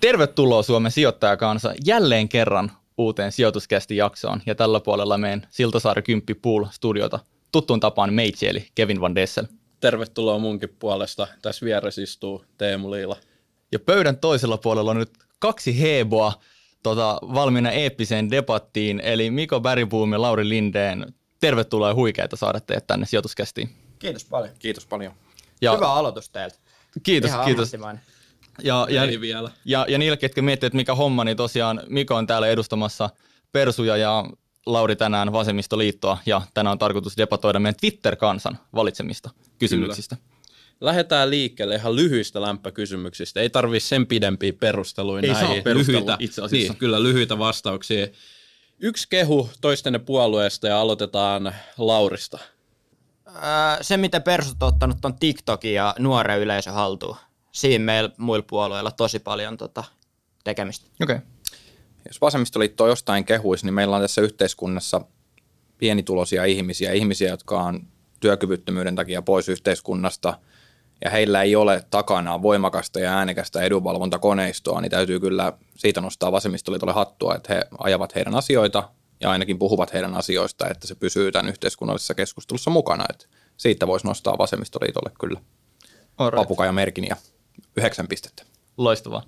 Tervetuloa Suomen sijoittajakansa jälleen kerran uuteen sijoituskästi jaksoon ja tällä puolella meidän Siltasaari 10 Pool studiota tuttuun tapaan meitsi eli Kevin Van Dessel. Tervetuloa munkin puolesta. Tässä vieressä istuu Teemu Liila. Ja pöydän toisella puolella on nyt kaksi heboa tota, valmiina eeppiseen debattiin, eli Miko Bergboom ja Lauri Lindeen. Tervetuloa ja huikeita saada teidät tänne sijoituskästiin. Kiitos paljon. Kiitos paljon. Ja, Hyvä aloitus teiltä. Kiitos, Ihan kiitos. Ja, ja, Ei vielä. Ja, ja niille, ketkä miettivät, että mikä homma, niin tosiaan Miko on täällä edustamassa Persuja ja Lauri tänään Vasemmistoliittoa ja tänään on tarkoitus debatoida meidän Twitter-kansan valitsemista kysymyksistä. Kyllä. Lähdetään liikkeelle ihan lyhyistä lämpökysymyksistä. Ei tarvitse sen pidempiä perusteluja Ei näihin. Saa lyhyitä, itse asiassa. Niin, kyllä lyhyitä vastauksia. Yksi kehu toistenne puolueesta ja aloitetaan Laurista. Öö, se, miten persut on ottanut on TikTokin ja nuoren yleisö haltuun. Siinä meillä muilla puolueilla tosi paljon tota, tekemistä. Okei. Okay. Jos vasemmistoliitto jostain kehuisi, niin meillä on tässä yhteiskunnassa pienituloisia ihmisiä, ihmisiä, jotka on työkyvyttömyyden takia pois yhteiskunnasta – ja heillä ei ole takanaan voimakasta ja äänekästä edunvalvontakoneistoa, niin täytyy kyllä siitä nostaa vasemmistoliitolle hattua, että he ajavat heidän asioita ja ainakin puhuvat heidän asioista, että se pysyy tämän yhteiskunnallisessa keskustelussa mukana. Että siitä voisi nostaa vasemmistoliitolle kyllä papukaja merkin ja yhdeksän pistettä. Loistavaa.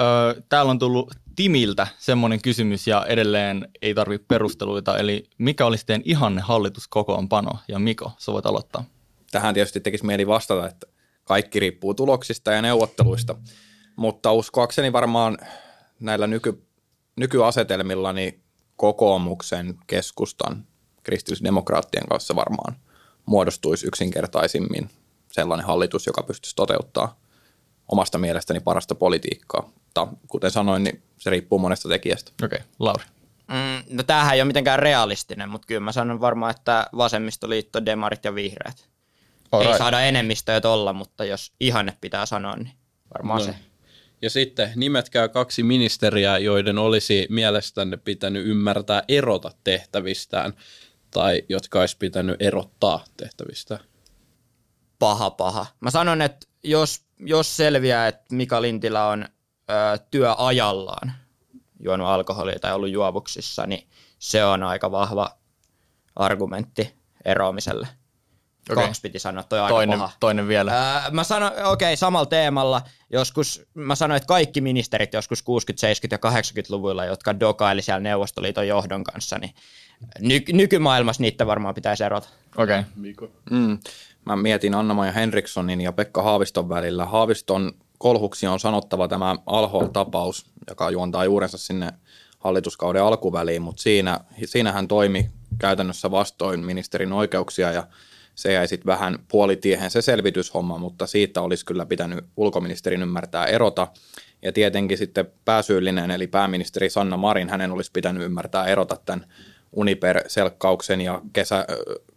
Öö, täällä on tullut Timiltä semmoinen kysymys ja edelleen ei tarvitse perusteluita, eli mikä olisi teidän ihanne hallituskokoonpano? Ja Miko, sä voit aloittaa tähän tietysti tekisi mieli vastata, että kaikki riippuu tuloksista ja neuvotteluista, mutta uskoakseni varmaan näillä nyky, nykyasetelmilla niin kokoomuksen, keskustan, kristillisdemokraattien kanssa varmaan muodostuisi yksinkertaisimmin sellainen hallitus, joka pystyisi toteuttaa omasta mielestäni parasta politiikkaa. Mutta kuten sanoin, niin se riippuu monesta tekijästä. Okei, okay. Lauri. Mm, no tämähän ei ole mitenkään realistinen, mutta kyllä mä sanon varmaan, että vasemmistoliitto, demarit ja vihreät. Alright. Ei saada enemmistöä olla, mutta jos ihanne pitää sanoa, niin varmaan no. se. Ja sitten nimetkää kaksi ministeriä, joiden olisi mielestänne pitänyt ymmärtää erota tehtävistään, tai jotka olisi pitänyt erottaa tehtävistä. Paha, paha. Mä sanon, että jos, jos selviää, että Mika Lintilä on ö, työajallaan juonut alkoholia tai ollut juovuksissa, niin se on aika vahva argumentti eroamiselle. Okay. Kaksi piti sanoa, toi aika toinen, paha. toinen vielä. Öö, mä sanoin, okei, okay, samalla teemalla, joskus, mä sanoin, että kaikki ministerit joskus 60-, 70- ja 80-luvuilla, jotka dokaili siellä Neuvostoliiton johdon kanssa, niin ny- nykymaailmassa niitä varmaan pitäisi erota. Okei. Okay. Mm. Mä mietin Anna-Maja Henrikssonin ja Pekka Haaviston välillä. Haaviston kolhuksi on sanottava tämä Alhol-tapaus, joka juontaa juurensa sinne hallituskauden alkuväliin, mutta siinä, siinä hän toimi käytännössä vastoin ministerin oikeuksia ja se jäi sitten vähän puolitiehen se selvityshomma, mutta siitä olisi kyllä pitänyt ulkoministerin ymmärtää erota. Ja tietenkin sitten pääsyyllinen, eli pääministeri Sanna Marin, hänen olisi pitänyt ymmärtää erota tämän Uniper-selkkauksen ja kesä,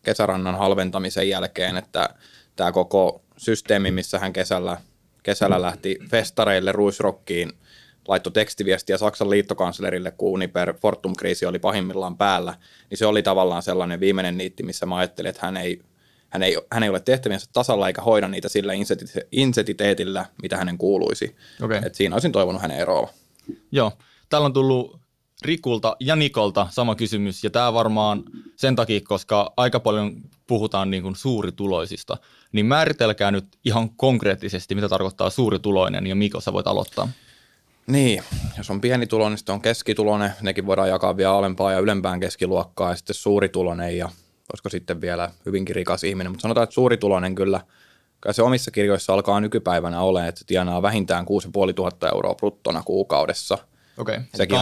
kesärannan halventamisen jälkeen, että tämä koko systeemi, missä hän kesällä, kesällä lähti festareille, ruisrokkiin, laittoi tekstiviestiä Saksan liittokanslerille, kun Uniper Fortum-kriisi oli pahimmillaan päällä, niin se oli tavallaan sellainen viimeinen niitti, missä mä ajattelin, että hän ei hän ei, hän ei ole tehtäviensä tasalla eikä hoida niitä sillä insentiteetillä, mitä hänen kuuluisi. Okay. Et siinä olisin toivonut hänen eroa. Joo, täällä on tullut Rikulta ja Nikolta sama kysymys, ja tämä varmaan sen takia, koska aika paljon puhutaan niin kuin suurituloisista, niin määritelkää nyt ihan konkreettisesti, mitä tarkoittaa suurituloinen, ja Miko, sä voit aloittaa. Niin, jos on pienituloinen, sitten on keskituloinen, nekin voidaan jakaa vielä alempaa ja ylempään keskiluokkaa, ja sitten suurituloinen ja olisiko sitten vielä hyvinkin rikas ihminen, mutta sanotaan, että suurituloinen kyllä, kyllä se omissa kirjoissa alkaa nykypäivänä olemaan, että tienaa vähintään 6500 euroa bruttona kuukaudessa. Okei. Okay. Sekin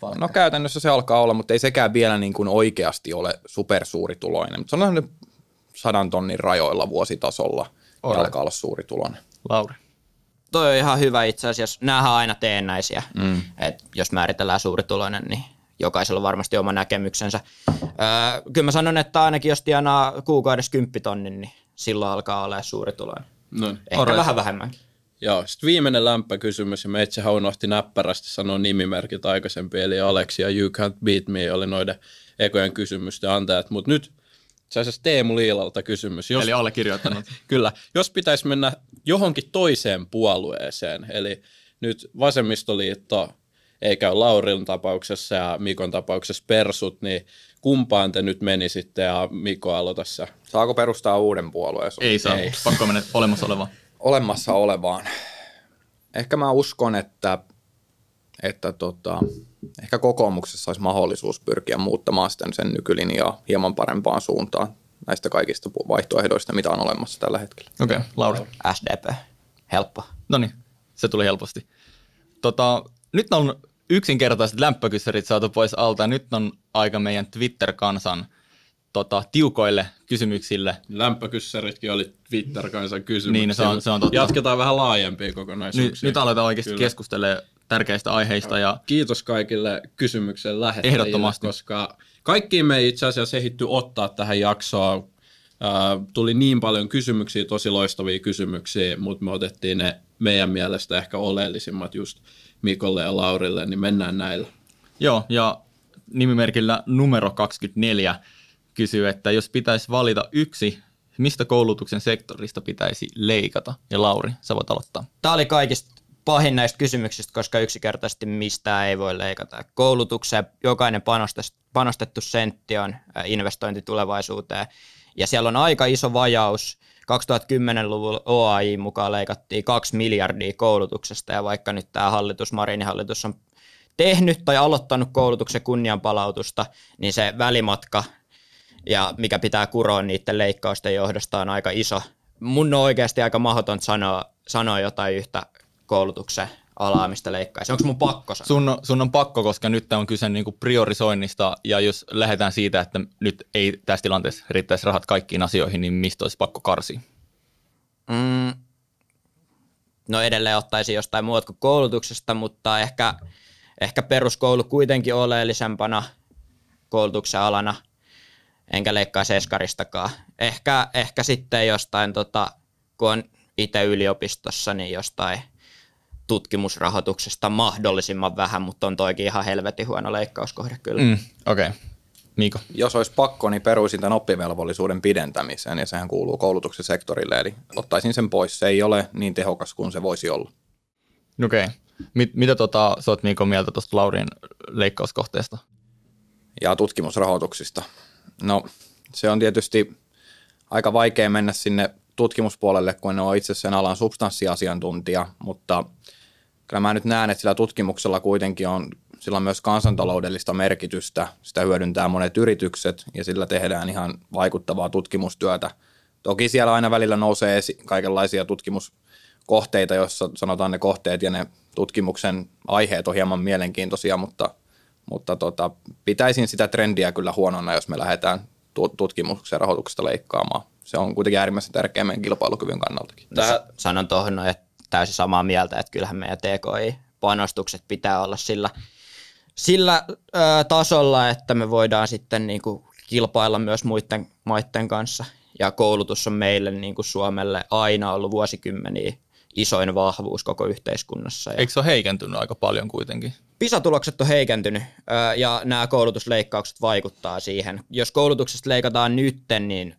palkka. No käytännössä se alkaa olla, mutta ei sekään vielä niin kuin oikeasti ole supersuurituloinen. Mutta sanotaan nyt sadan tonnin rajoilla vuositasolla ja alkaa olla suurituloinen. Lauri. Toi on ihan hyvä itse asiassa. Nämähän on aina teennäisiä. Mm. Et jos määritellään suurituloinen, niin jokaisella on varmasti oma näkemyksensä. Öö, kyllä mä sanon, että ainakin jos tienaa kuukaudessa kymppitonnin, niin silloin alkaa olla suuri tuloinen. No, Ehkä Orres. vähän vähemmänkin. Joo, sitten viimeinen lämpökysymys, ja meitsähän unohti näppärästi sanoa nimimerkit aikaisempi, eli Aleksi ja You Can't Beat Me oli noiden ekojen kysymysten antajat, mutta nyt se olisi Teemu Liilalta kysymys. Jos, eli allekirjoittanut. kyllä. Jos pitäisi mennä johonkin toiseen puolueeseen, eli nyt vasemmistoliitto ei käy Laurin tapauksessa ja Mikon tapauksessa persut, niin kumpaan te nyt menisitte ja Miko aloita. Saako perustaa uuden puolueen? Ei saa, ei. pakko mennä olemassa olevaan. Olemassa olevaan. Ehkä mä uskon, että, että tota, ehkä kokoomuksessa olisi mahdollisuus pyrkiä muuttamaan sitten sen nykylinjaa hieman parempaan suuntaan näistä kaikista vaihtoehdoista, mitä on olemassa tällä hetkellä. Okei, okay, Lauri. SDP. Helppo. No niin, se tuli helposti. Tota, nyt on yksinkertaiset lämpökyssärit saatu pois alta ja nyt on aika meidän Twitter-kansan tota, tiukoille kysymyksille. Lämpökyssäritkin oli Twitter-kansan kysymyksiä. Niin, se on, se on totta. Jatketaan vähän laajempia kokonaisuuksia. Nyt, nyt aletaan oikeasti Kyllä. keskustelemaan tärkeistä aiheista. Ja Kiitos kaikille kysymyksen lähettäjille, Ehdottomasti. koska kaikkiin me ei itse asiassa ehitty ottaa tähän jaksoon. Tuli niin paljon kysymyksiä, tosi loistavia kysymyksiä, mutta me otettiin ne meidän mielestä ehkä oleellisimmat just Mikolle ja Laurille, niin mennään näillä. Joo, ja nimimerkillä numero 24 kysyy, että jos pitäisi valita yksi, mistä koulutuksen sektorista pitäisi leikata? Ja Lauri, sä voit aloittaa. Tämä oli kaikista pahin näistä kysymyksistä, koska yksinkertaisesti mistään ei voi leikata. Koulutukseen jokainen panostettu sentti on investointi tulevaisuuteen. Ja siellä on aika iso vajaus. 2010-luvun OAI mukaan leikattiin 2 miljardia koulutuksesta ja vaikka nyt tämä hallitus, Marinin hallitus on tehnyt tai aloittanut koulutuksen kunnianpalautusta, niin se välimatka ja mikä pitää kuroa niiden leikkausten johdosta on aika iso. Mun on oikeasti aika mahdotonta sanoa, sanoa jotain yhtä koulutuksen alaa, mistä leikkaisi. Onko mun pakko sanoa? Sun, on, sun on pakko, koska nyt on kyse niinku priorisoinnista, ja jos lähdetään siitä, että nyt ei tässä tilanteessa riittäisi rahat kaikkiin asioihin, niin mistä olisi pakko karsia? Mm, no edelleen ottaisin jostain muuta kuin koulutuksesta, mutta ehkä, ehkä peruskoulu kuitenkin oleellisempana koulutuksen alana, enkä leikkaa seskaristakaan. Ehkä, ehkä sitten jostain, tota, kun on itse yliopistossa, niin jostain – tutkimusrahoituksesta mahdollisimman vähän, mutta on toikin ihan helvetin huono leikkauskohde kyllä. Mm, Okei. Okay. Miiko? Jos olisi pakko, niin peruisin tämän oppivelvollisuuden pidentämiseen, ja sehän kuuluu koulutuksen sektorille, eli ottaisin sen pois. Se ei ole niin tehokas kuin se voisi olla. Okei. Okay. Mit, mitä tota, sä oot Miiko mieltä tuosta Laurin leikkauskohteesta? Ja tutkimusrahoituksista. No, se on tietysti aika vaikea mennä sinne tutkimuspuolelle, kun en ole itse sen alan substanssiasiantuntija, mutta kyllä mä nyt näen, että sillä tutkimuksella kuitenkin on, sillä on myös kansantaloudellista merkitystä, sitä hyödyntää monet yritykset ja sillä tehdään ihan vaikuttavaa tutkimustyötä. Toki siellä aina välillä nousee esi- kaikenlaisia tutkimuskohteita, joissa sanotaan ne kohteet ja ne tutkimuksen aiheet on hieman mielenkiintoisia, mutta, mutta tota, pitäisin sitä trendiä kyllä huonona, jos me lähdetään tutkimuksen rahoituksesta leikkaamaan. Se on kuitenkin äärimmäisen tärkeä meidän kilpailukyvyn kannaltakin. Tähän... Sanon tuohon, että täysin samaa mieltä, että kyllähän meidän TKI-panostukset pitää olla sillä, sillä ö, tasolla, että me voidaan sitten niin kuin kilpailla myös muiden maiden kanssa. Ja koulutus on meille niin kuin Suomelle aina ollut vuosikymmeniä isoin vahvuus koko yhteiskunnassa. Eikö se ole heikentynyt aika paljon kuitenkin? PISA-tulokset on heikentynyt ja nämä koulutusleikkaukset vaikuttaa siihen. Jos koulutuksesta leikataan nytten, niin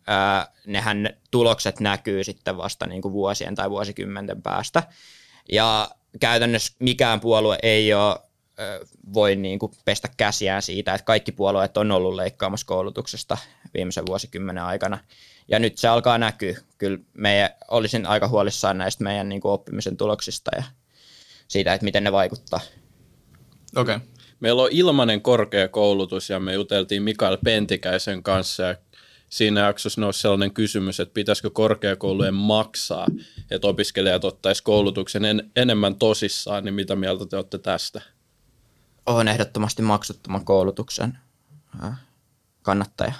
nehän tulokset näkyy sitten vasta niin kuin vuosien tai vuosikymmenten päästä. Ja käytännössä mikään puolue ei ole voi niin kuin pestä käsiään siitä, että kaikki puolueet on ollut leikkaamassa koulutuksesta viimeisen vuosikymmenen aikana. Ja nyt se alkaa näkyä. Kyllä meidän, olisin aika huolissaan näistä meidän niin kuin oppimisen tuloksista ja siitä, että miten ne vaikuttaa. Okei. Okay. Meillä on ilmainen korkeakoulutus ja me juteltiin Mikael Pentikäisen kanssa ja siinä jaksossa nousi sellainen kysymys, että pitäisikö korkeakoulujen maksaa, että opiskelijat ottaisivat koulutuksen en, enemmän tosissaan, niin mitä mieltä te olette tästä? Olen ehdottomasti maksuttoman koulutuksen kannattaja.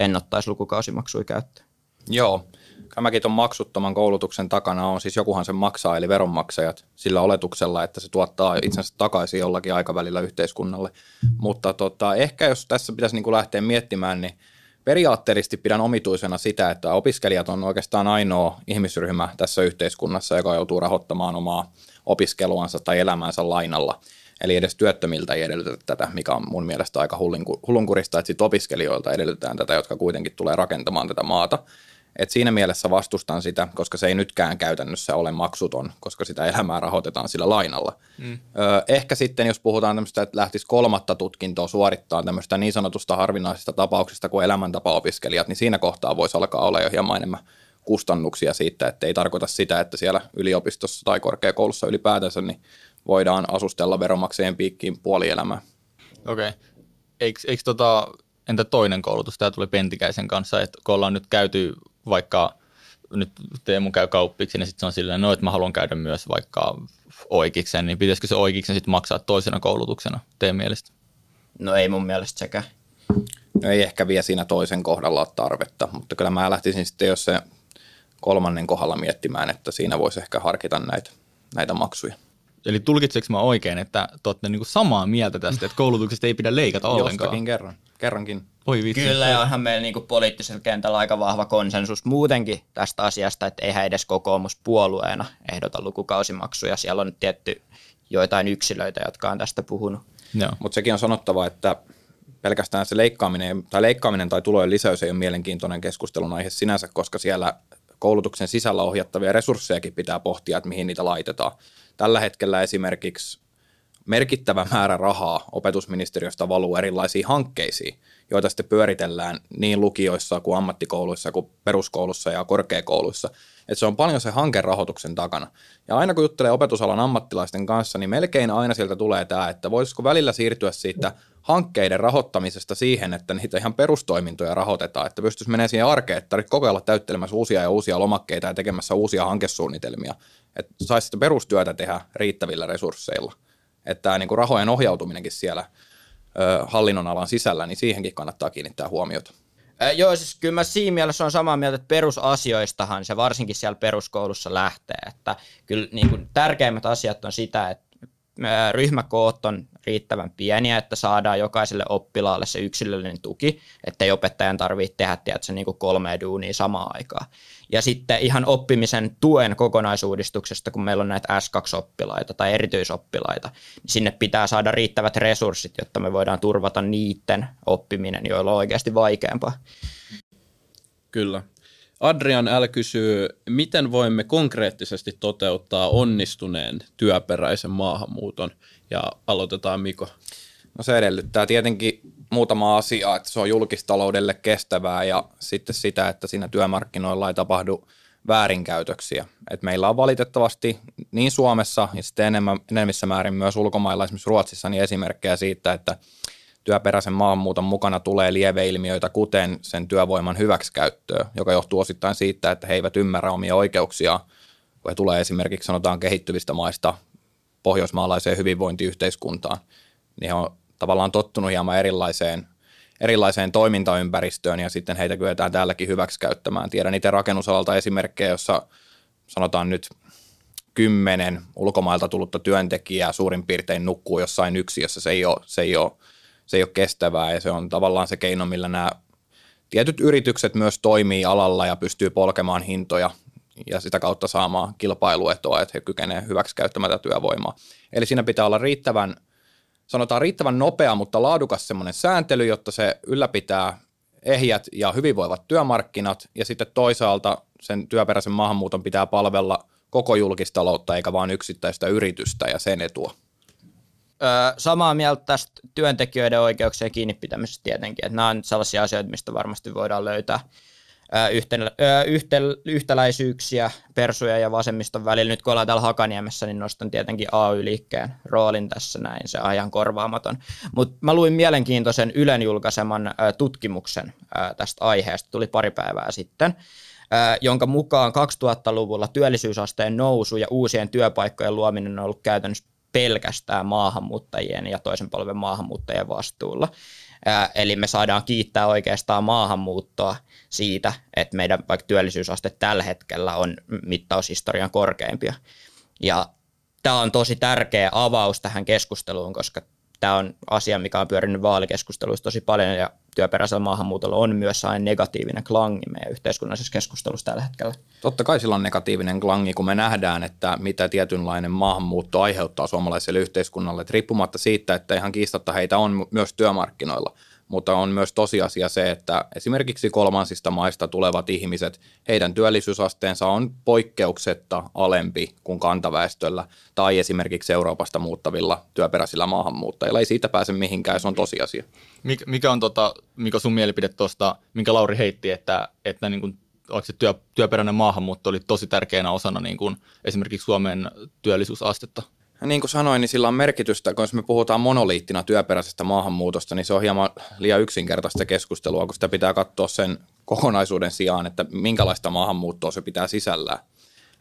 En ottaisi lukukausimaksuja käyttöön. Joo, Tämäkin tuon maksuttoman koulutuksen takana on siis jokuhan sen maksaa, eli veronmaksajat, sillä oletuksella, että se tuottaa itsensä takaisin jollakin aikavälillä yhteiskunnalle. Mutta tota, ehkä jos tässä pitäisi niin kuin lähteä miettimään, niin periaatteellisesti pidän omituisena sitä, että opiskelijat on oikeastaan ainoa ihmisryhmä tässä yhteiskunnassa, joka joutuu rahoittamaan omaa opiskeluansa tai elämäänsä lainalla. Eli edes työttömiltä ei edellytetä tätä, mikä on mun mielestä aika hullunkurista, että sit opiskelijoilta edellytetään tätä, jotka kuitenkin tulee rakentamaan tätä maata. Et siinä mielessä vastustan sitä, koska se ei nytkään käytännössä ole maksuton, koska sitä elämää rahoitetaan sillä lainalla. Mm. Ö, ehkä sitten, jos puhutaan tämmöistä, että lähtisi kolmatta tutkintoa suorittaa tämmöistä niin sanotusta harvinaisista tapauksista kuin elämäntapaopiskelijat, niin siinä kohtaa voisi alkaa olla jo hieman enemmän kustannuksia siitä, että ei tarkoita sitä, että siellä yliopistossa tai korkeakoulussa ylipäätänsä niin voidaan asustella veronmaksajien piikkiin puolielämää. Okei. Okay. Eikö, eikö tota, entä toinen koulutus? Tämä tuli Pentikäisen kanssa, että kun ollaan nyt käyty vaikka nyt Teemu käy kauppiksi, niin sitten se on silleen, no, että mä haluan käydä myös vaikka oikeiksen, niin pitäisikö se oikeiksen sitten maksaa toisena koulutuksena teidän mielestä? No ei mun mielestä sekään. No ei ehkä vielä siinä toisen kohdalla ole tarvetta, mutta kyllä mä lähtisin sitten, jos se kolmannen kohdalla miettimään, että siinä voisi ehkä harkita näitä, näitä maksuja. Eli tulkitseeko mä oikein, että te olette niinku samaa mieltä tästä, että koulutuksesta ei pidä leikata ollenkaan? Jostakin kerran, kerrankin. Oi vitsi. Kyllä, ja onhan meillä niinku poliittisella kentällä aika vahva konsensus muutenkin tästä asiasta, että eihän edes kokoomus puolueena ehdota lukukausimaksuja. Siellä on tietty joitain yksilöitä, jotka on tästä puhunut. Mutta sekin on sanottava, että pelkästään se leikkaaminen tai, leikkaaminen tai tulojen lisäys ei ole mielenkiintoinen keskustelun aihe sinänsä, koska siellä koulutuksen sisällä ohjattavia resurssejakin pitää pohtia, että mihin niitä laitetaan. Tällä hetkellä esimerkiksi merkittävä määrä rahaa opetusministeriöstä valuu erilaisiin hankkeisiin, joita sitten pyöritellään niin lukioissa kuin ammattikouluissa kuin peruskoulussa ja korkeakouluissa. Että se on paljon se hankerahoituksen takana. Ja aina kun juttelee opetusalan ammattilaisten kanssa, niin melkein aina sieltä tulee tämä, että voisiko välillä siirtyä siitä hankkeiden rahoittamisesta siihen, että niitä ihan perustoimintoja rahoitetaan, että pystyisi menemään siihen arkeen, että tarvitsisi koko ajan täyttelemässä uusia ja uusia lomakkeita ja tekemässä uusia hankesuunnitelmia, että saisi sitä perustyötä tehdä riittävillä resursseilla. Että tämä niin rahojen ohjautuminenkin siellä ö, hallinnon alan sisällä, niin siihenkin kannattaa kiinnittää huomiota. Äh, joo, siis kyllä mä siinä mielessä on samaa mieltä, että perusasioistahan se varsinkin siellä peruskoulussa lähtee. Että kyllä niin kuin, tärkeimmät asiat on sitä, että ryhmäkoot on riittävän pieniä, että saadaan jokaiselle oppilaalle se yksilöllinen tuki, ettei opettajan tarvitse tehdä tiedätkö, niin kuin kolme duunia samaan aikaan. Ja sitten ihan oppimisen tuen kokonaisuudistuksesta, kun meillä on näitä S2-oppilaita tai erityisoppilaita, niin sinne pitää saada riittävät resurssit, jotta me voidaan turvata niiden oppiminen, joilla on oikeasti vaikeampaa. Kyllä. Adrian L. kysyy, miten voimme konkreettisesti toteuttaa onnistuneen työperäisen maahanmuuton? Ja aloitetaan Miko. No se edellyttää tietenkin muutama asia, että se on julkistaloudelle kestävää ja sitten sitä, että siinä työmarkkinoilla ei tapahdu väärinkäytöksiä. Et meillä on valitettavasti niin Suomessa ja sitten enemmän, enemmissä määrin myös ulkomailla, esimerkiksi Ruotsissa, niin esimerkkejä siitä, että työperäisen maahanmuuton mukana tulee lieveilmiöitä, kuten sen työvoiman hyväksikäyttöä, joka johtuu osittain siitä, että he eivät ymmärrä omia oikeuksia, kun he tulee esimerkiksi sanotaan kehittyvistä maista pohjoismaalaiseen hyvinvointiyhteiskuntaan, niin he on tavallaan tottunut hieman erilaiseen, erilaiseen toimintaympäristöön ja sitten heitä kyetään täälläkin hyväksikäyttämään. Tiedän itse rakennusalalta esimerkkejä, jossa sanotaan nyt kymmenen ulkomailta tullutta työntekijää suurin piirtein nukkuu jossain yksiössä. Se ei ole, se ei ole se ei ole kestävää ja se on tavallaan se keino, millä nämä tietyt yritykset myös toimii alalla ja pystyy polkemaan hintoja ja sitä kautta saamaan kilpailuetoa, että he kykenevät hyväksi käyttämään tätä työvoimaa. Eli siinä pitää olla riittävän, sanotaan riittävän nopea, mutta laadukas semmoinen sääntely, jotta se ylläpitää ehjät ja hyvinvoivat työmarkkinat ja sitten toisaalta sen työperäisen maahanmuuton pitää palvella koko julkistaloutta eikä vain yksittäistä yritystä ja sen etua samaa mieltä tästä työntekijöiden oikeuksien kiinni pitämisestä tietenkin, että nämä on sellaisia asioita, mistä varmasti voidaan löytää yhtäläisyyksiä persuja ja vasemmiston välillä. Nyt kun ollaan täällä Hakaniemessä, niin nostan tietenkin AY-liikkeen roolin tässä näin, se ihan korvaamaton. Mutta mä luin mielenkiintoisen Ylen julkaiseman tutkimuksen tästä aiheesta, tuli pari päivää sitten, jonka mukaan 2000-luvulla työllisyysasteen nousu ja uusien työpaikkojen luominen on ollut käytännössä pelkästään maahanmuuttajien ja toisen polven maahanmuuttajien vastuulla. Eli me saadaan kiittää oikeastaan maahanmuuttoa siitä, että meidän vaikka työllisyysaste tällä hetkellä on mittaushistorian korkeimpia. Ja tämä on tosi tärkeä avaus tähän keskusteluun, koska tämä on asia, mikä on pyörinyt vaalikeskusteluissa tosi paljon ja työperäisellä maahanmuutolla on myös aina negatiivinen klangi meidän yhteiskunnallisessa keskustelussa tällä hetkellä. Totta kai sillä on negatiivinen klangi, kun me nähdään, että mitä tietynlainen maahanmuutto aiheuttaa suomalaiselle yhteiskunnalle. Että riippumatta siitä, että ihan kiistatta heitä on myös työmarkkinoilla, mutta on myös tosiasia se, että esimerkiksi kolmansista maista tulevat ihmiset, heidän työllisyysasteensa on poikkeuksetta alempi kuin kantaväestöllä tai esimerkiksi Euroopasta muuttavilla työperäisillä maahanmuuttajilla. Ei siitä pääse mihinkään, se on tosiasia. Mikä on tota, mikä sun mielipide tuosta, minkä Lauri heitti, että, että niin kuin se työ, työperäinen maahanmuutto oli tosi tärkeänä osana niin kuin esimerkiksi Suomen työllisyysastetta? Niin kuin sanoin, niin sillä on merkitystä, kun jos me puhutaan monoliittina työperäisestä maahanmuutosta, niin se on hieman liian yksinkertaista keskustelua, kun sitä pitää katsoa sen kokonaisuuden sijaan, että minkälaista maahanmuuttoa se pitää sisällään.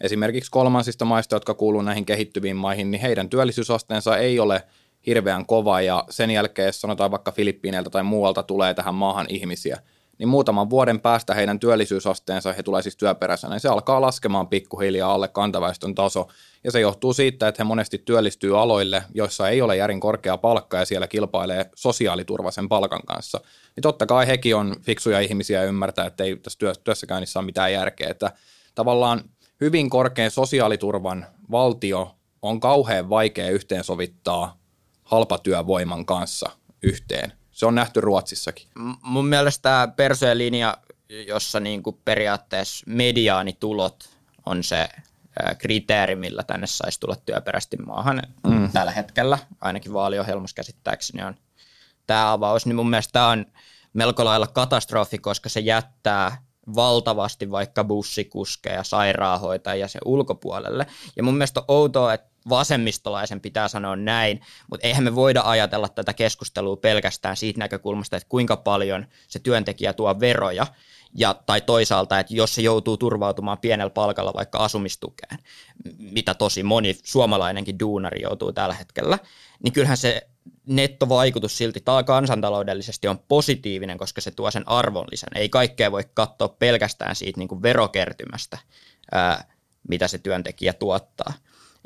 Esimerkiksi kolmansista maista, jotka kuuluvat näihin kehittyviin maihin, niin heidän työllisyysasteensa ei ole hirveän kova ja sen jälkeen, jos sanotaan vaikka Filippiineiltä tai muualta tulee tähän maahan ihmisiä, niin muutaman vuoden päästä heidän työllisyysasteensa, he tulee siis työperäisenä, niin se alkaa laskemaan pikkuhiljaa alle kantaväestön taso. Ja se johtuu siitä, että he monesti työllistyy aloille, joissa ei ole järin korkea palkka ja siellä kilpailee sosiaaliturvaisen palkan kanssa. Niin totta kai hekin on fiksuja ihmisiä ja ymmärtää, että ei tässä työssäkäynnissä ole mitään järkeä. Että tavallaan hyvin korkean sosiaaliturvan valtio on kauhean vaikea yhteensovittaa halpatyövoiman kanssa yhteen. Se on nähty Ruotsissakin. Mun mielestä tämä persojen linja, jossa niin kuin periaatteessa mediaanitulot on se kriteeri, millä tänne saisi tulla työperäisesti maahan mm. tällä hetkellä, ainakin vaaliohjelmassa käsittääkseni on tämä avaus, niin mun mielestä tämä on melko lailla katastrofi, koska se jättää valtavasti vaikka bussikuskeja, sairaanhoitajia sen ulkopuolelle. Ja mun mielestä on outoa, että vasemmistolaisen pitää sanoa näin, mutta eihän me voida ajatella tätä keskustelua pelkästään siitä näkökulmasta, että kuinka paljon se työntekijä tuo veroja, ja, tai toisaalta, että jos se joutuu turvautumaan pienellä palkalla vaikka asumistukeen, mitä tosi moni suomalainenkin duunari joutuu tällä hetkellä, niin kyllähän se nettovaikutus silti kansantaloudellisesti on positiivinen, koska se tuo sen arvonlisän. Ei kaikkea voi katsoa pelkästään siitä niin kuin verokertymästä, ää, mitä se työntekijä tuottaa.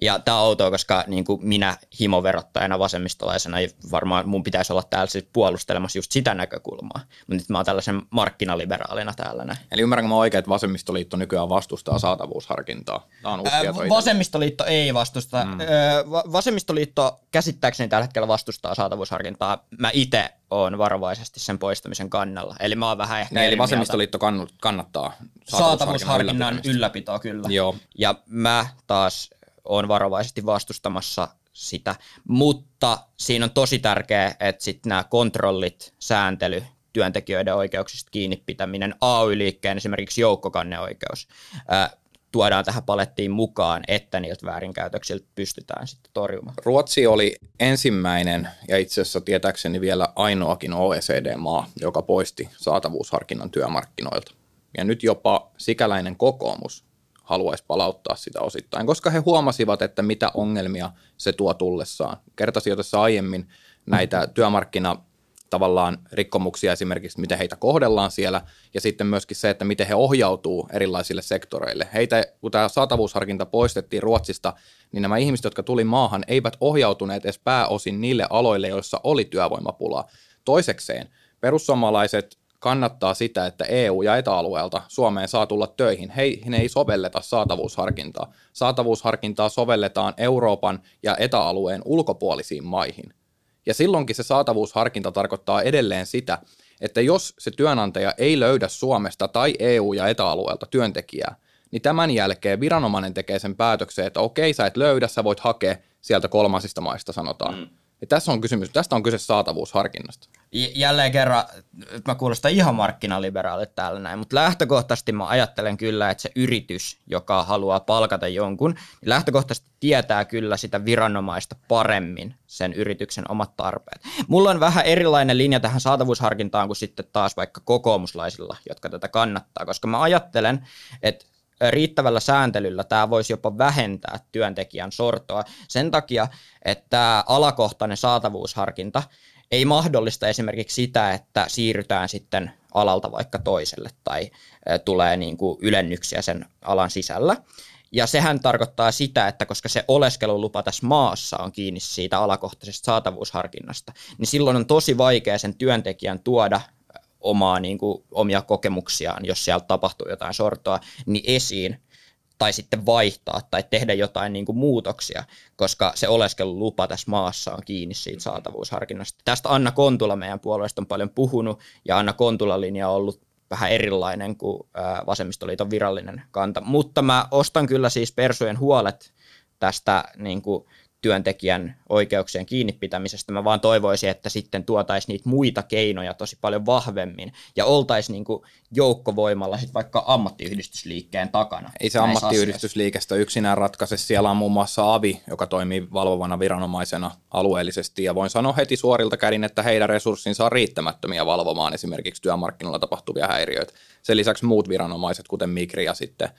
Ja tämä on outoa, koska niin kuin minä himoverottajana vasemmistolaisena varmaan mun pitäisi olla täällä siis puolustelemassa just sitä näkökulmaa. Mutta nyt mä oon tällaisen markkinaliberaalina täällä näin. Eli ymmärränkö mä oikein, että vasemmistoliitto nykyään vastustaa saatavuusharkintaa? Tämä on Ää, vasemmistoliitto ei vastusta. Mm. vasemmistoliitto käsittääkseni tällä hetkellä vastustaa saatavuusharkintaa. Mä itse on varovaisesti sen poistamisen kannalla. Eli mä oon vähän ehkä niin, Eli vasemmistoliitto kannattaa saatavuusharkinnan ylläpitoa, kyllä. Joo. Ja mä taas on varovaisesti vastustamassa sitä, mutta siinä on tosi tärkeää, että sitten nämä kontrollit, sääntely, työntekijöiden oikeuksista kiinni pitäminen, AY-liikkeen esimerkiksi joukkokanneoikeus, ää, tuodaan tähän palettiin mukaan, että niiltä väärinkäytöksiltä pystytään sitten torjumaan. Ruotsi oli ensimmäinen ja itse asiassa tietääkseni vielä ainoakin OECD-maa, joka poisti saatavuusharkinnan työmarkkinoilta. Ja nyt jopa sikäläinen kokoomus haluaisi palauttaa sitä osittain, koska he huomasivat, että mitä ongelmia se tuo tullessaan. Kertasin jo tässä aiemmin näitä työmarkkina tavallaan rikkomuksia esimerkiksi, miten heitä kohdellaan siellä, ja sitten myöskin se, että miten he ohjautuu erilaisille sektoreille. Heitä, kun tämä saatavuusharkinta poistettiin Ruotsista, niin nämä ihmiset, jotka tuli maahan, eivät ohjautuneet edes pääosin niille aloille, joissa oli työvoimapula. Toisekseen, perussuomalaiset kannattaa sitä, että EU- ja etäalueelta Suomeen saa tulla töihin. Heihin ei sovelleta saatavuusharkintaa. Saatavuusharkintaa sovelletaan Euroopan ja etäalueen ulkopuolisiin maihin. Ja silloinkin se saatavuusharkinta tarkoittaa edelleen sitä, että jos se työnantaja ei löydä Suomesta tai EU- ja etäalueelta työntekijää, niin tämän jälkeen viranomainen tekee sen päätöksen, että okei, sä et löydä, sä voit hakea sieltä kolmansista maista, sanotaan. Mm. Ja tässä on kysymys, tästä on kyse saatavuusharkinnasta. Jälleen kerran, mä kuulostan ihan markkinaliberaalit täällä näin, mutta lähtökohtaisesti mä ajattelen kyllä, että se yritys, joka haluaa palkata jonkun, niin lähtökohtaisesti tietää kyllä sitä viranomaista paremmin, sen yrityksen omat tarpeet. Mulla on vähän erilainen linja tähän saatavuusharkintaan kuin sitten taas vaikka kokoomuslaisilla, jotka tätä kannattaa, koska mä ajattelen, että riittävällä sääntelyllä tämä voisi jopa vähentää työntekijän sortoa sen takia, että alakohtainen saatavuusharkinta ei mahdollista esimerkiksi sitä, että siirrytään sitten alalta vaikka toiselle tai tulee niin kuin ylennyksiä sen alan sisällä. Ja sehän tarkoittaa sitä, että koska se oleskelulupa tässä maassa on kiinni siitä alakohtaisesta saatavuusharkinnasta, niin silloin on tosi vaikea sen työntekijän tuoda omaa, niin kuin, omia kokemuksiaan, jos siellä tapahtuu jotain sortoa, niin esiin tai sitten vaihtaa tai tehdä jotain niin kuin muutoksia, koska se oleskelulupa tässä maassa on kiinni siitä saatavuusharkinnasta. Tästä Anna Kontula meidän puolueesta on paljon puhunut, ja Anna Kontulan linja on ollut vähän erilainen kuin vasemmistoliiton virallinen kanta. Mutta mä ostan kyllä siis Persujen huolet tästä niin kuin työntekijän oikeuksien kiinni pitämisestä. Mä vaan toivoisin, että sitten tuotaisiin niitä muita keinoja tosi paljon vahvemmin ja oltaisiin niin kuin joukkovoimalla sit vaikka ammattiyhdistysliikkeen takana. Ei se ammattiyhdistysliikestä yksinään ratkaise. Siellä on muun muassa AVI, joka toimii valvovana viranomaisena alueellisesti ja voin sanoa heti suorilta kädin, että heidän resurssinsa on riittämättömiä valvomaan esimerkiksi työmarkkinoilla tapahtuvia häiriöitä. Sen lisäksi muut viranomaiset, kuten Migri ja sitten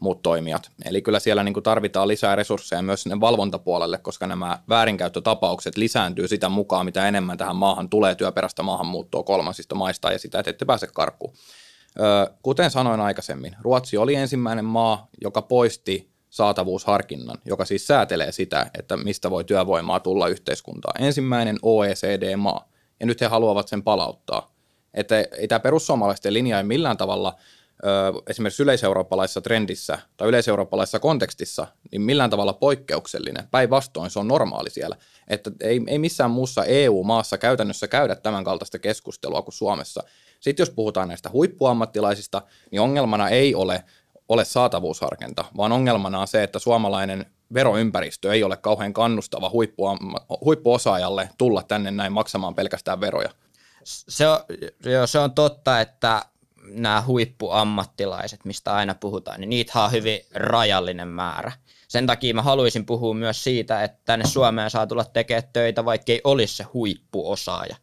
muut toimijat. Eli kyllä siellä niin kuin tarvitaan lisää resursseja myös sinne valvontapuolelle, koska nämä väärinkäyttötapaukset lisääntyy sitä mukaan, mitä enemmän tähän maahan tulee työperäistä maahanmuuttoa kolmansista maista ja sitä, että ette pääse karkuun. Kuten sanoin aikaisemmin, Ruotsi oli ensimmäinen maa, joka poisti saatavuusharkinnan, joka siis säätelee sitä, että mistä voi työvoimaa tulla yhteiskuntaan. Ensimmäinen OECD-maa, ja nyt he haluavat sen palauttaa. Että ei tämä perussuomalaisten linja ei millään tavalla – esimerkiksi yleiseurooppalaisessa trendissä tai yleiseurooppalaisessa kontekstissa niin millään tavalla poikkeuksellinen. Päinvastoin se on normaali siellä. Että ei, ei missään muussa EU-maassa käytännössä käydä tämän kaltaista keskustelua kuin Suomessa. Sitten jos puhutaan näistä huippuammattilaisista, niin ongelmana ei ole, ole saatavuusharkenta, vaan ongelmana on se, että suomalainen veroympäristö ei ole kauhean kannustava huippuosaajalle tulla tänne näin maksamaan pelkästään veroja. Se on, joo, se on totta, että nämä huippuammattilaiset, mistä aina puhutaan, niin niitä on hyvin rajallinen määrä. Sen takia mä haluaisin puhua myös siitä, että tänne Suomeen saa tulla tekemään töitä, vaikka ei olisi se huippuosaaja.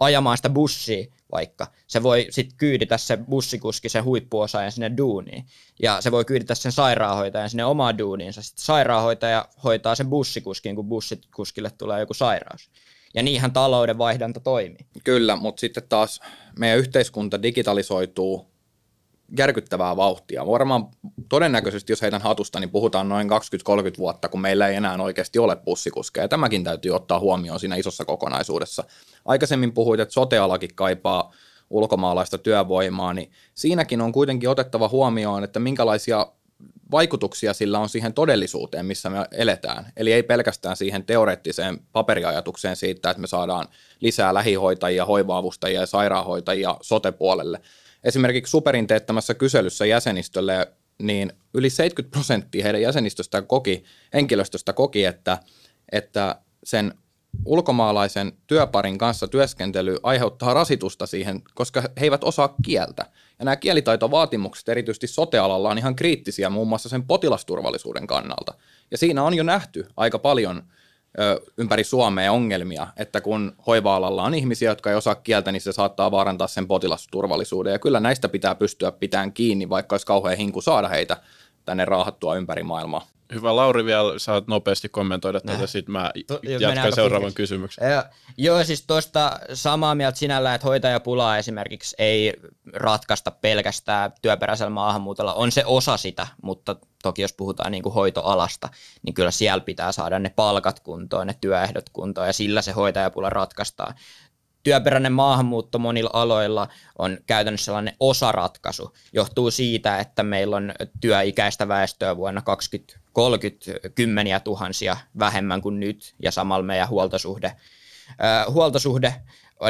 Ajamaan sitä bussia vaikka. Se voi sitten kyyditä se bussikuski, se huippuosaajan sinne duuniin. Ja se voi kyyditä sen sairaanhoitajan sinne omaan duuniinsa. Sitten sairaanhoitaja hoitaa sen bussikuskin, kun bussikuskille tulee joku sairaus. Ja niinhän talouden vaihdanta toimii. Kyllä, mutta sitten taas meidän yhteiskunta digitalisoituu järkyttävää vauhtia. Varmaan todennäköisesti, jos heidän hatusta, niin puhutaan noin 20-30 vuotta, kun meillä ei enää oikeasti ole bussikuskeja. Tämäkin täytyy ottaa huomioon siinä isossa kokonaisuudessa. Aikaisemmin puhuit, että sotealakin kaipaa ulkomaalaista työvoimaa, niin siinäkin on kuitenkin otettava huomioon, että minkälaisia vaikutuksia sillä on siihen todellisuuteen, missä me eletään. Eli ei pelkästään siihen teoreettiseen paperiajatukseen siitä, että me saadaan lisää lähihoitajia, hoivaavustajia ja sairaanhoitajia sotepuolelle. Esimerkiksi Superin teettämässä kyselyssä jäsenistölle, niin yli 70 prosenttia heidän jäsenistöstä koki, henkilöstöstä koki, että, että sen ulkomaalaisen työparin kanssa työskentely aiheuttaa rasitusta siihen, koska he eivät osaa kieltä. Ja nämä kielitaitovaatimukset erityisesti sotealalla on ihan kriittisiä muun muassa sen potilasturvallisuuden kannalta. Ja siinä on jo nähty aika paljon ö, ympäri Suomea ongelmia, että kun hoiva-alalla on ihmisiä, jotka ei osaa kieltä, niin se saattaa vaarantaa sen potilasturvallisuuden. Ja kyllä näistä pitää pystyä pitämään kiinni, vaikka olisi kauhean hinku saada heitä tänne raahattua ympäri maailmaa. Hyvä Lauri, vielä saat nopeasti kommentoida tätä, sitten mä to, jatkan seuraavan pitkäksi. kysymyksen. Ja, joo, siis tuosta samaa mieltä sinällä, että hoitajapulaa esimerkiksi ei ratkaista pelkästään työperäisellä maahanmuutolla. On se osa sitä, mutta toki jos puhutaan niin kuin hoitoalasta, niin kyllä siellä pitää saada ne palkat kuntoon, ne työehdot kuntoon, ja sillä se hoitajapula ratkaistaan työperäinen maahanmuutto monilla aloilla on käytännössä sellainen osaratkaisu. Johtuu siitä, että meillä on työikäistä väestöä vuonna 2030 kymmeniä tuhansia vähemmän kuin nyt, ja samalla meidän huoltosuhde, huoltosuhde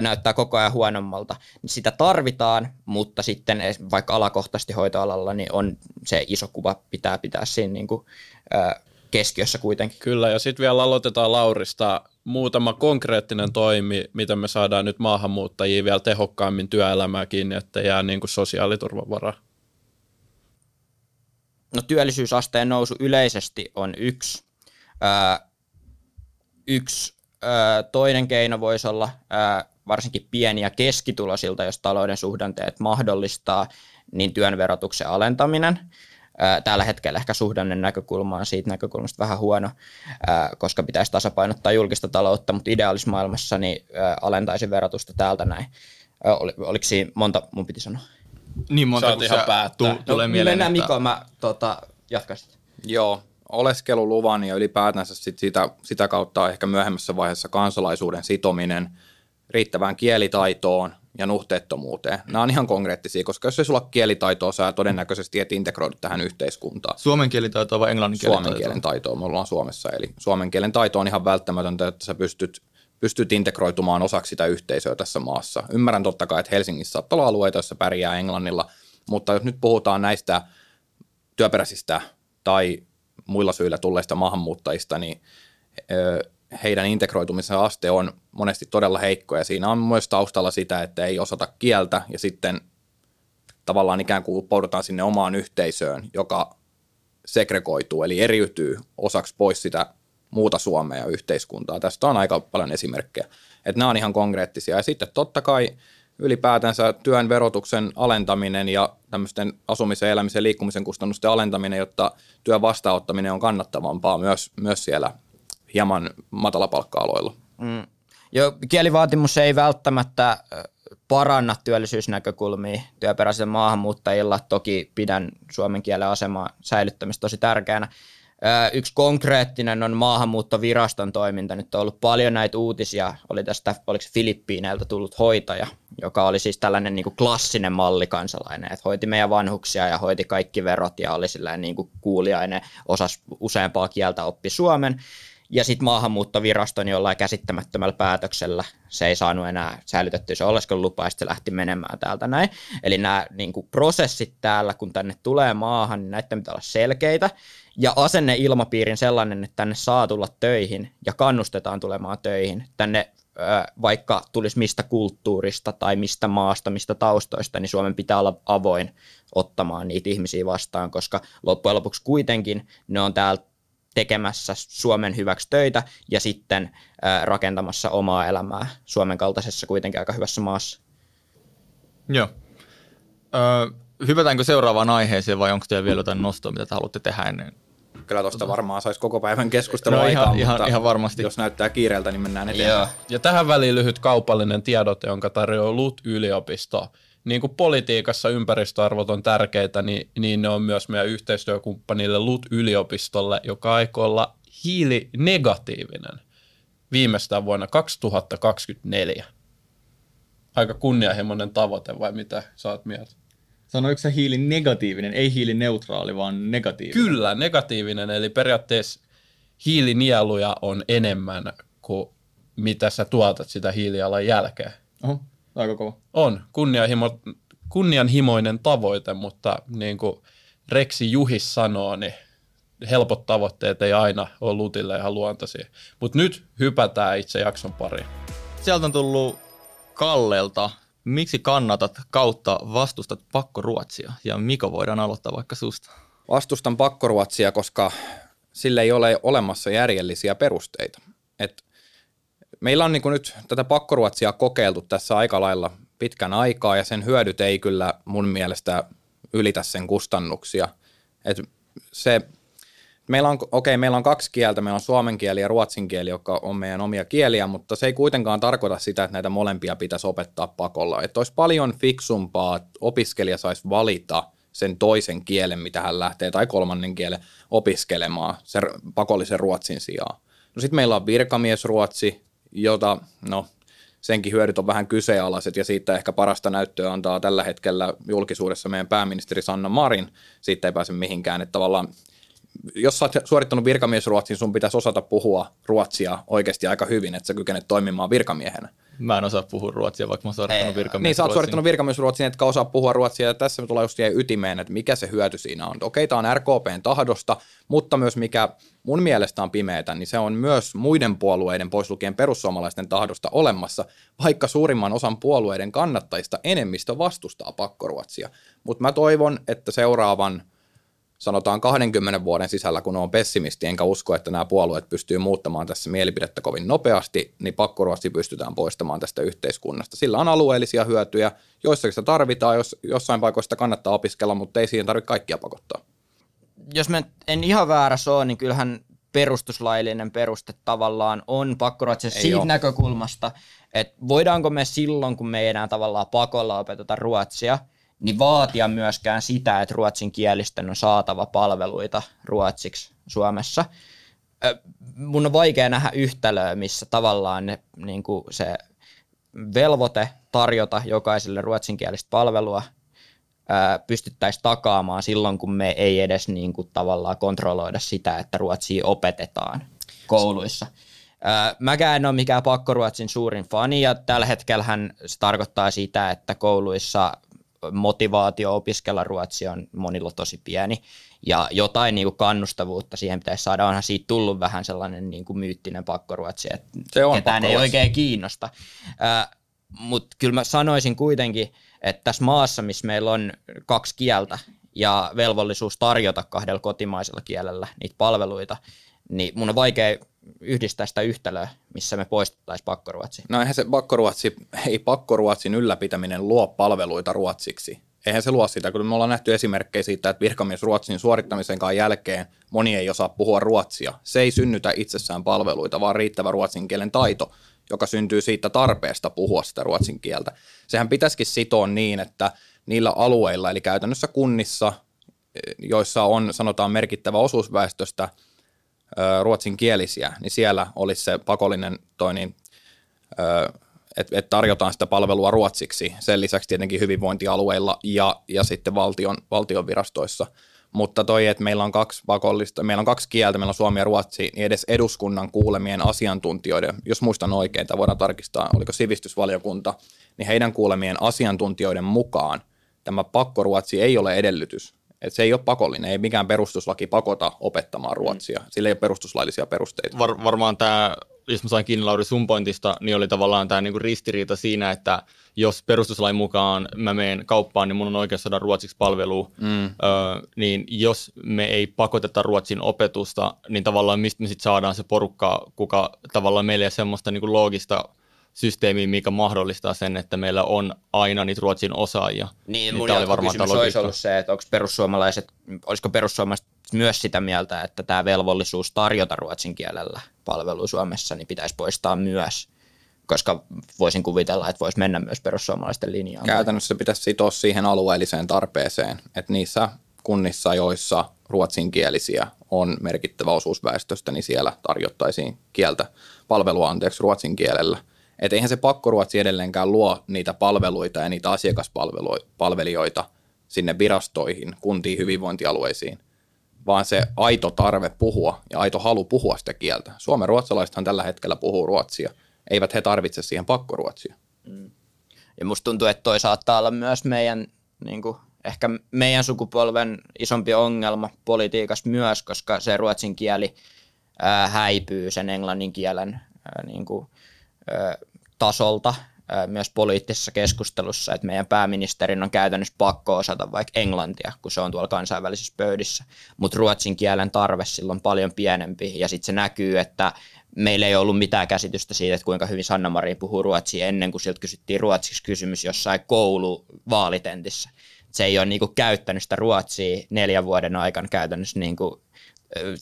näyttää koko ajan huonommalta. Sitä tarvitaan, mutta sitten vaikka alakohtaisesti hoitoalalla, niin on se iso kuva pitää pitää siinä niin kuin, keskiössä kuitenkin. Kyllä, ja sitten vielä aloitetaan Laurista muutama konkreettinen toimi, miten me saadaan nyt maahanmuuttajia vielä tehokkaammin työelämää kiinni, että jää niin kuin sosiaaliturvan varaa? No työllisyysasteen nousu yleisesti on yksi. Öö, yksi öö, toinen keino voisi olla öö, varsinkin pieni- ja keskitulosilta, jos talouden suhdanteet mahdollistaa, niin työn verotuksen alentaminen – Tällä hetkellä ehkä suhdannen näkökulma on siitä näkökulmasta vähän huono, koska pitäisi tasapainottaa julkista taloutta, mutta ideaalismaailmassa niin alentaisi verotusta täältä näin. Ol, oliko siinä monta, mun piti sanoa? Niin monta, Saat ihan päättää. Tu- tulee no, mieleen, mennään että... Miko, mä tota, jatkaisin. Joo, oleskeluluvan ja ylipäätänsä sit sitä, sitä kautta ehkä myöhemmässä vaiheessa kansalaisuuden sitominen riittävään kielitaitoon ja nuhteettomuuteen. Nämä on ihan konkreettisia, koska jos ei sulla kielitaitoa, sä todennäköisesti et integroidu tähän yhteiskuntaan. Suomen kielitaitoa vai englannin kielen Suomen kielen taitoa me ollaan Suomessa. Eli suomen kielen taito on ihan välttämätöntä, että sä pystyt, pystyt integroitumaan osaksi sitä yhteisöä tässä maassa. Ymmärrän totta kai, että Helsingissä saattaa olla alueita, joissa pärjää englannilla, mutta jos nyt puhutaan näistä työperäisistä tai muilla syillä tulleista maahanmuuttajista, niin heidän integroitumisen aste on monesti todella heikko ja siinä on myös taustalla sitä, että ei osata kieltä ja sitten tavallaan ikään kuin poudutaan sinne omaan yhteisöön, joka segregoituu eli eriytyy osaksi pois sitä muuta Suomea ja yhteiskuntaa. Tästä on aika paljon esimerkkejä. Että nämä on ihan konkreettisia. Ja sitten totta kai ylipäätänsä työn verotuksen alentaminen ja tämmöisten asumisen, elämisen liikkumisen kustannusten alentaminen, jotta työn vastaanottaminen on kannattavampaa myös, myös siellä hieman matalapalkka-aloilla. Mm. Jo, kielivaatimus ei välttämättä paranna työllisyysnäkökulmia työperäisillä maahanmuuttajilla. Toki pidän suomen kielen asemaa säilyttämistä tosi tärkeänä. Yksi konkreettinen on maahanmuuttoviraston toiminta. Nyt on ollut paljon näitä uutisia. Oli tästä, oliko Filippiineiltä tullut hoitaja, joka oli siis tällainen niin kuin klassinen mallikansalainen, että hoiti meidän vanhuksia ja hoiti kaikki verot ja oli niin kuin kuuliainen, osasi useampaa kieltä, oppi suomen. Ja sitten maahanmuuttoviraston jollain käsittämättömällä päätöksellä se ei saanut enää säilytettyä se oleskelulupa ja se lähti menemään täältä näin. Eli nämä niin kuin prosessit täällä, kun tänne tulee maahan, niin näiden pitää olla selkeitä. Ja asenne ilmapiirin sellainen, että tänne saa tulla töihin ja kannustetaan tulemaan töihin. Tänne vaikka tulisi mistä kulttuurista tai mistä maasta, mistä taustoista, niin Suomen pitää olla avoin ottamaan niitä ihmisiä vastaan, koska loppujen lopuksi kuitenkin ne on täällä tekemässä Suomen hyväksi töitä ja sitten rakentamassa omaa elämää Suomen kaltaisessa kuitenkin aika hyvässä maassa. Joo. Ö, hypätäänkö seuraavaan aiheeseen vai onko teillä vielä jotain nostoa, mitä te haluatte tehdä ennen? Kyllä tuosta varmaan saisi koko päivän keskustelua no, aikaa, ihan, mutta ihan varmasti. jos näyttää kiireeltä, niin mennään eteenpäin. Joo. Ja tähän väliin lyhyt kaupallinen tiedote, jonka tarjoaa LUT-yliopisto niin kuin politiikassa ympäristöarvot on tärkeitä, niin, niin ne on myös meidän yhteistyökumppanille LUT-yliopistolle, joka aikoo olla hiilinegatiivinen viimeistään vuonna 2024. Aika kunnianhimoinen tavoite, vai mitä sä oot mieltä? Sanoiko se hiilinegatiivinen, ei hiilineutraali, vaan negatiivinen? Kyllä, negatiivinen, eli periaatteessa hiilinieluja on enemmän kuin mitä sä tuotat sitä hiilijalan jälkeen. Oho. Aika kova. On, kunnianhimo, kunnianhimoinen tavoite, mutta niin kuin Reksi Juhis sanoo, niin helpot tavoitteet ei aina ole Lutille ihan luontaisia. Mutta nyt hypätään itse jakson pariin. Sieltä on tullut Kallelta, miksi kannatat kautta vastustat pakkoruotsia? Ja Miko voidaan aloittaa vaikka susta. Vastustan pakkoruotsia, koska sille ei ole olemassa järjellisiä perusteita. Et meillä on niin kuin nyt tätä pakkoruotsia kokeiltu tässä aika lailla pitkän aikaa ja sen hyödyt ei kyllä mun mielestä ylitä sen kustannuksia. Et se, meillä on, okei, meillä on kaksi kieltä, meillä on suomen kieli ja ruotsin kieli, joka on meidän omia kieliä, mutta se ei kuitenkaan tarkoita sitä, että näitä molempia pitäisi opettaa pakolla. Että olisi paljon fiksumpaa, että opiskelija saisi valita sen toisen kielen, mitä hän lähtee, tai kolmannen kielen opiskelemaan sen pakollisen ruotsin sijaan. No sitten meillä on virkamiesruotsi, jota, no senkin hyödyt on vähän kyseenalaiset ja siitä ehkä parasta näyttöä antaa tällä hetkellä julkisuudessa meidän pääministeri Sanna Marin. Siitä ei pääse mihinkään, että tavallaan jos sä oot suorittanut virkamiesruotsin, sun pitäisi osata puhua ruotsia oikeasti aika hyvin, että sä kykenet toimimaan virkamiehenä. Mä en osaa puhua ruotsia, vaikka mä oon suorittanut virkamiesruotsin. Niin, sä oot suorittanut virkamiesruotsin, etkä osaa puhua ruotsia, ja tässä me tullaan just ytimeen, että mikä se hyöty siinä on. Okei, tämä on RKPn tahdosta, mutta myös mikä mun mielestä on pimeätä, niin se on myös muiden puolueiden, pois lukien perussuomalaisten tahdosta olemassa, vaikka suurimman osan puolueiden kannattajista enemmistö vastustaa pakkoruotsia. Mutta mä toivon, että seuraavan sanotaan 20 vuoden sisällä, kun on pessimisti, enkä usko, että nämä puolueet pystyy muuttamaan tässä mielipidettä kovin nopeasti, niin pakkoruotsi pystytään poistamaan tästä yhteiskunnasta. Sillä on alueellisia hyötyjä, joissakin sitä tarvitaan, jos, jossain paikoista kannattaa opiskella, mutta ei siihen tarvitse kaikkia pakottaa. Jos mä en ihan väärässä ole, niin kyllähän perustuslaillinen peruste tavallaan on pakkoruotsissa siitä ole. näkökulmasta, että voidaanko me silloin, kun me ei enää tavallaan pakolla opeteta ruotsia – niin vaatia myöskään sitä, että ruotsinkielisten on saatava palveluita ruotsiksi Suomessa. Mun on vaikea nähdä yhtälöä, missä tavallaan ne, niin kuin se velvoite tarjota jokaiselle ruotsinkielistä palvelua pystyttäisiin takaamaan silloin, kun me ei edes niin kuin tavallaan kontrolloida sitä, että ruotsia opetetaan kouluissa. Mäkään en ole mikään pakkoruotsin suurin fani ja tällä hetkellä se tarkoittaa sitä, että kouluissa motivaatio opiskella ruotsia on monilla tosi pieni ja jotain niin kuin kannustavuutta siihen pitäisi saada. Onhan siitä tullut vähän sellainen niin kuin myyttinen pakkoruotsi, että Se on ketään ei oikein kiinnosta. Mutta kyllä mä sanoisin kuitenkin, että tässä maassa, missä meillä on kaksi kieltä ja velvollisuus tarjota kahdella kotimaisella kielellä niitä palveluita, niin mun on vaikea yhdistää sitä yhtälöä, missä me poistettaisiin pakkoruotsi. No eihän se pakkoruotsi, ei pakkoruotsin ylläpitäminen luo palveluita ruotsiksi. Eihän se luo sitä, kun me ollaan nähty esimerkkejä siitä, että virkamies ruotsin suorittamisen jälkeen moni ei osaa puhua ruotsia. Se ei synnytä itsessään palveluita, vaan riittävä ruotsin kielen taito, joka syntyy siitä tarpeesta puhua sitä ruotsin kieltä. Sehän pitäisikin sitoa niin, että niillä alueilla, eli käytännössä kunnissa, joissa on sanotaan merkittävä osuus väestöstä ruotsinkielisiä, niin siellä olisi se pakollinen toi niin, että et tarjotaan sitä palvelua ruotsiksi. Sen lisäksi tietenkin hyvinvointialueilla ja, ja sitten valtion, valtion virastoissa – mutta toi, että meillä on kaksi pakollista, meillä on kaksi kieltä, meillä on suomi ja ruotsi, niin edes eduskunnan kuulemien asiantuntijoiden, jos muistan oikein, tai voidaan tarkistaa, oliko sivistysvaliokunta, niin heidän kuulemien asiantuntijoiden mukaan tämä pakkoruotsi ei ole edellytys. Että se ei ole pakollinen, ei mikään perustuslaki pakota opettamaan ruotsia. Sillä ei ole perustuslaillisia perusteita. Var, varmaan tämä jos mä sain kiinni Lauri sun pointista, niin oli tavallaan tämä niinku ristiriita siinä, että jos perustuslain mukaan mä menen kauppaan, niin mun on oikeus saada ruotsiksi palvelua, mm. öö, niin jos me ei pakoteta ruotsin opetusta, niin tavallaan mistä me sitten saadaan se porukka, kuka tavallaan meillä ei semmoista niinku loogista systeemiä, mikä mahdollistaa sen, että meillä on aina niitä ruotsin osaajia. Niin, mun niin oli varmaan kysymys olisi ollut se, että onko perussuomalaiset, olisiko perussuomalaiset myös sitä mieltä, että tämä velvollisuus tarjota ruotsin kielellä palvelu Suomessa niin pitäisi poistaa myös, koska voisin kuvitella, että voisi mennä myös perussuomalaisten linjaan. Käytännössä pitäisi sitoa siihen alueelliseen tarpeeseen, että niissä kunnissa, joissa ruotsinkielisiä on merkittävä osuus väestöstä, niin siellä tarjottaisiin kieltä palvelua anteeksi ruotsin kielellä. Että eihän se pakkoruotsi edelleenkään luo niitä palveluita ja niitä asiakaspalvelijoita sinne virastoihin, kuntiin, hyvinvointialueisiin, vaan se aito tarve puhua ja aito halu puhua sitä kieltä. Suomen ruotsalaisethan tällä hetkellä puhuu ruotsia. Eivät he tarvitse siihen pakkoruotsia. Mm. Ja musta tuntuu, että toi saattaa olla myös meidän, niin kuin, ehkä meidän sukupolven isompi ongelma politiikassa myös, koska se ruotsin kieli ää, häipyy sen englannin kielen ää, niin kuin, ää, tasolta myös poliittisessa keskustelussa, että meidän pääministerin on käytännössä pakko osata vaikka englantia, kun se on tuolla kansainvälisissä pöydissä, mutta ruotsin kielen tarve silloin paljon pienempi ja sitten se näkyy, että meillä ei ollut mitään käsitystä siitä, että kuinka hyvin Sanna Marin puhuu ruotsia ennen kuin siltä kysyttiin ruotsiksi kysymys jossain kouluvaalitentissä. Se ei ole niinku käyttänyt sitä ruotsia neljän vuoden aikana käytännössä niinku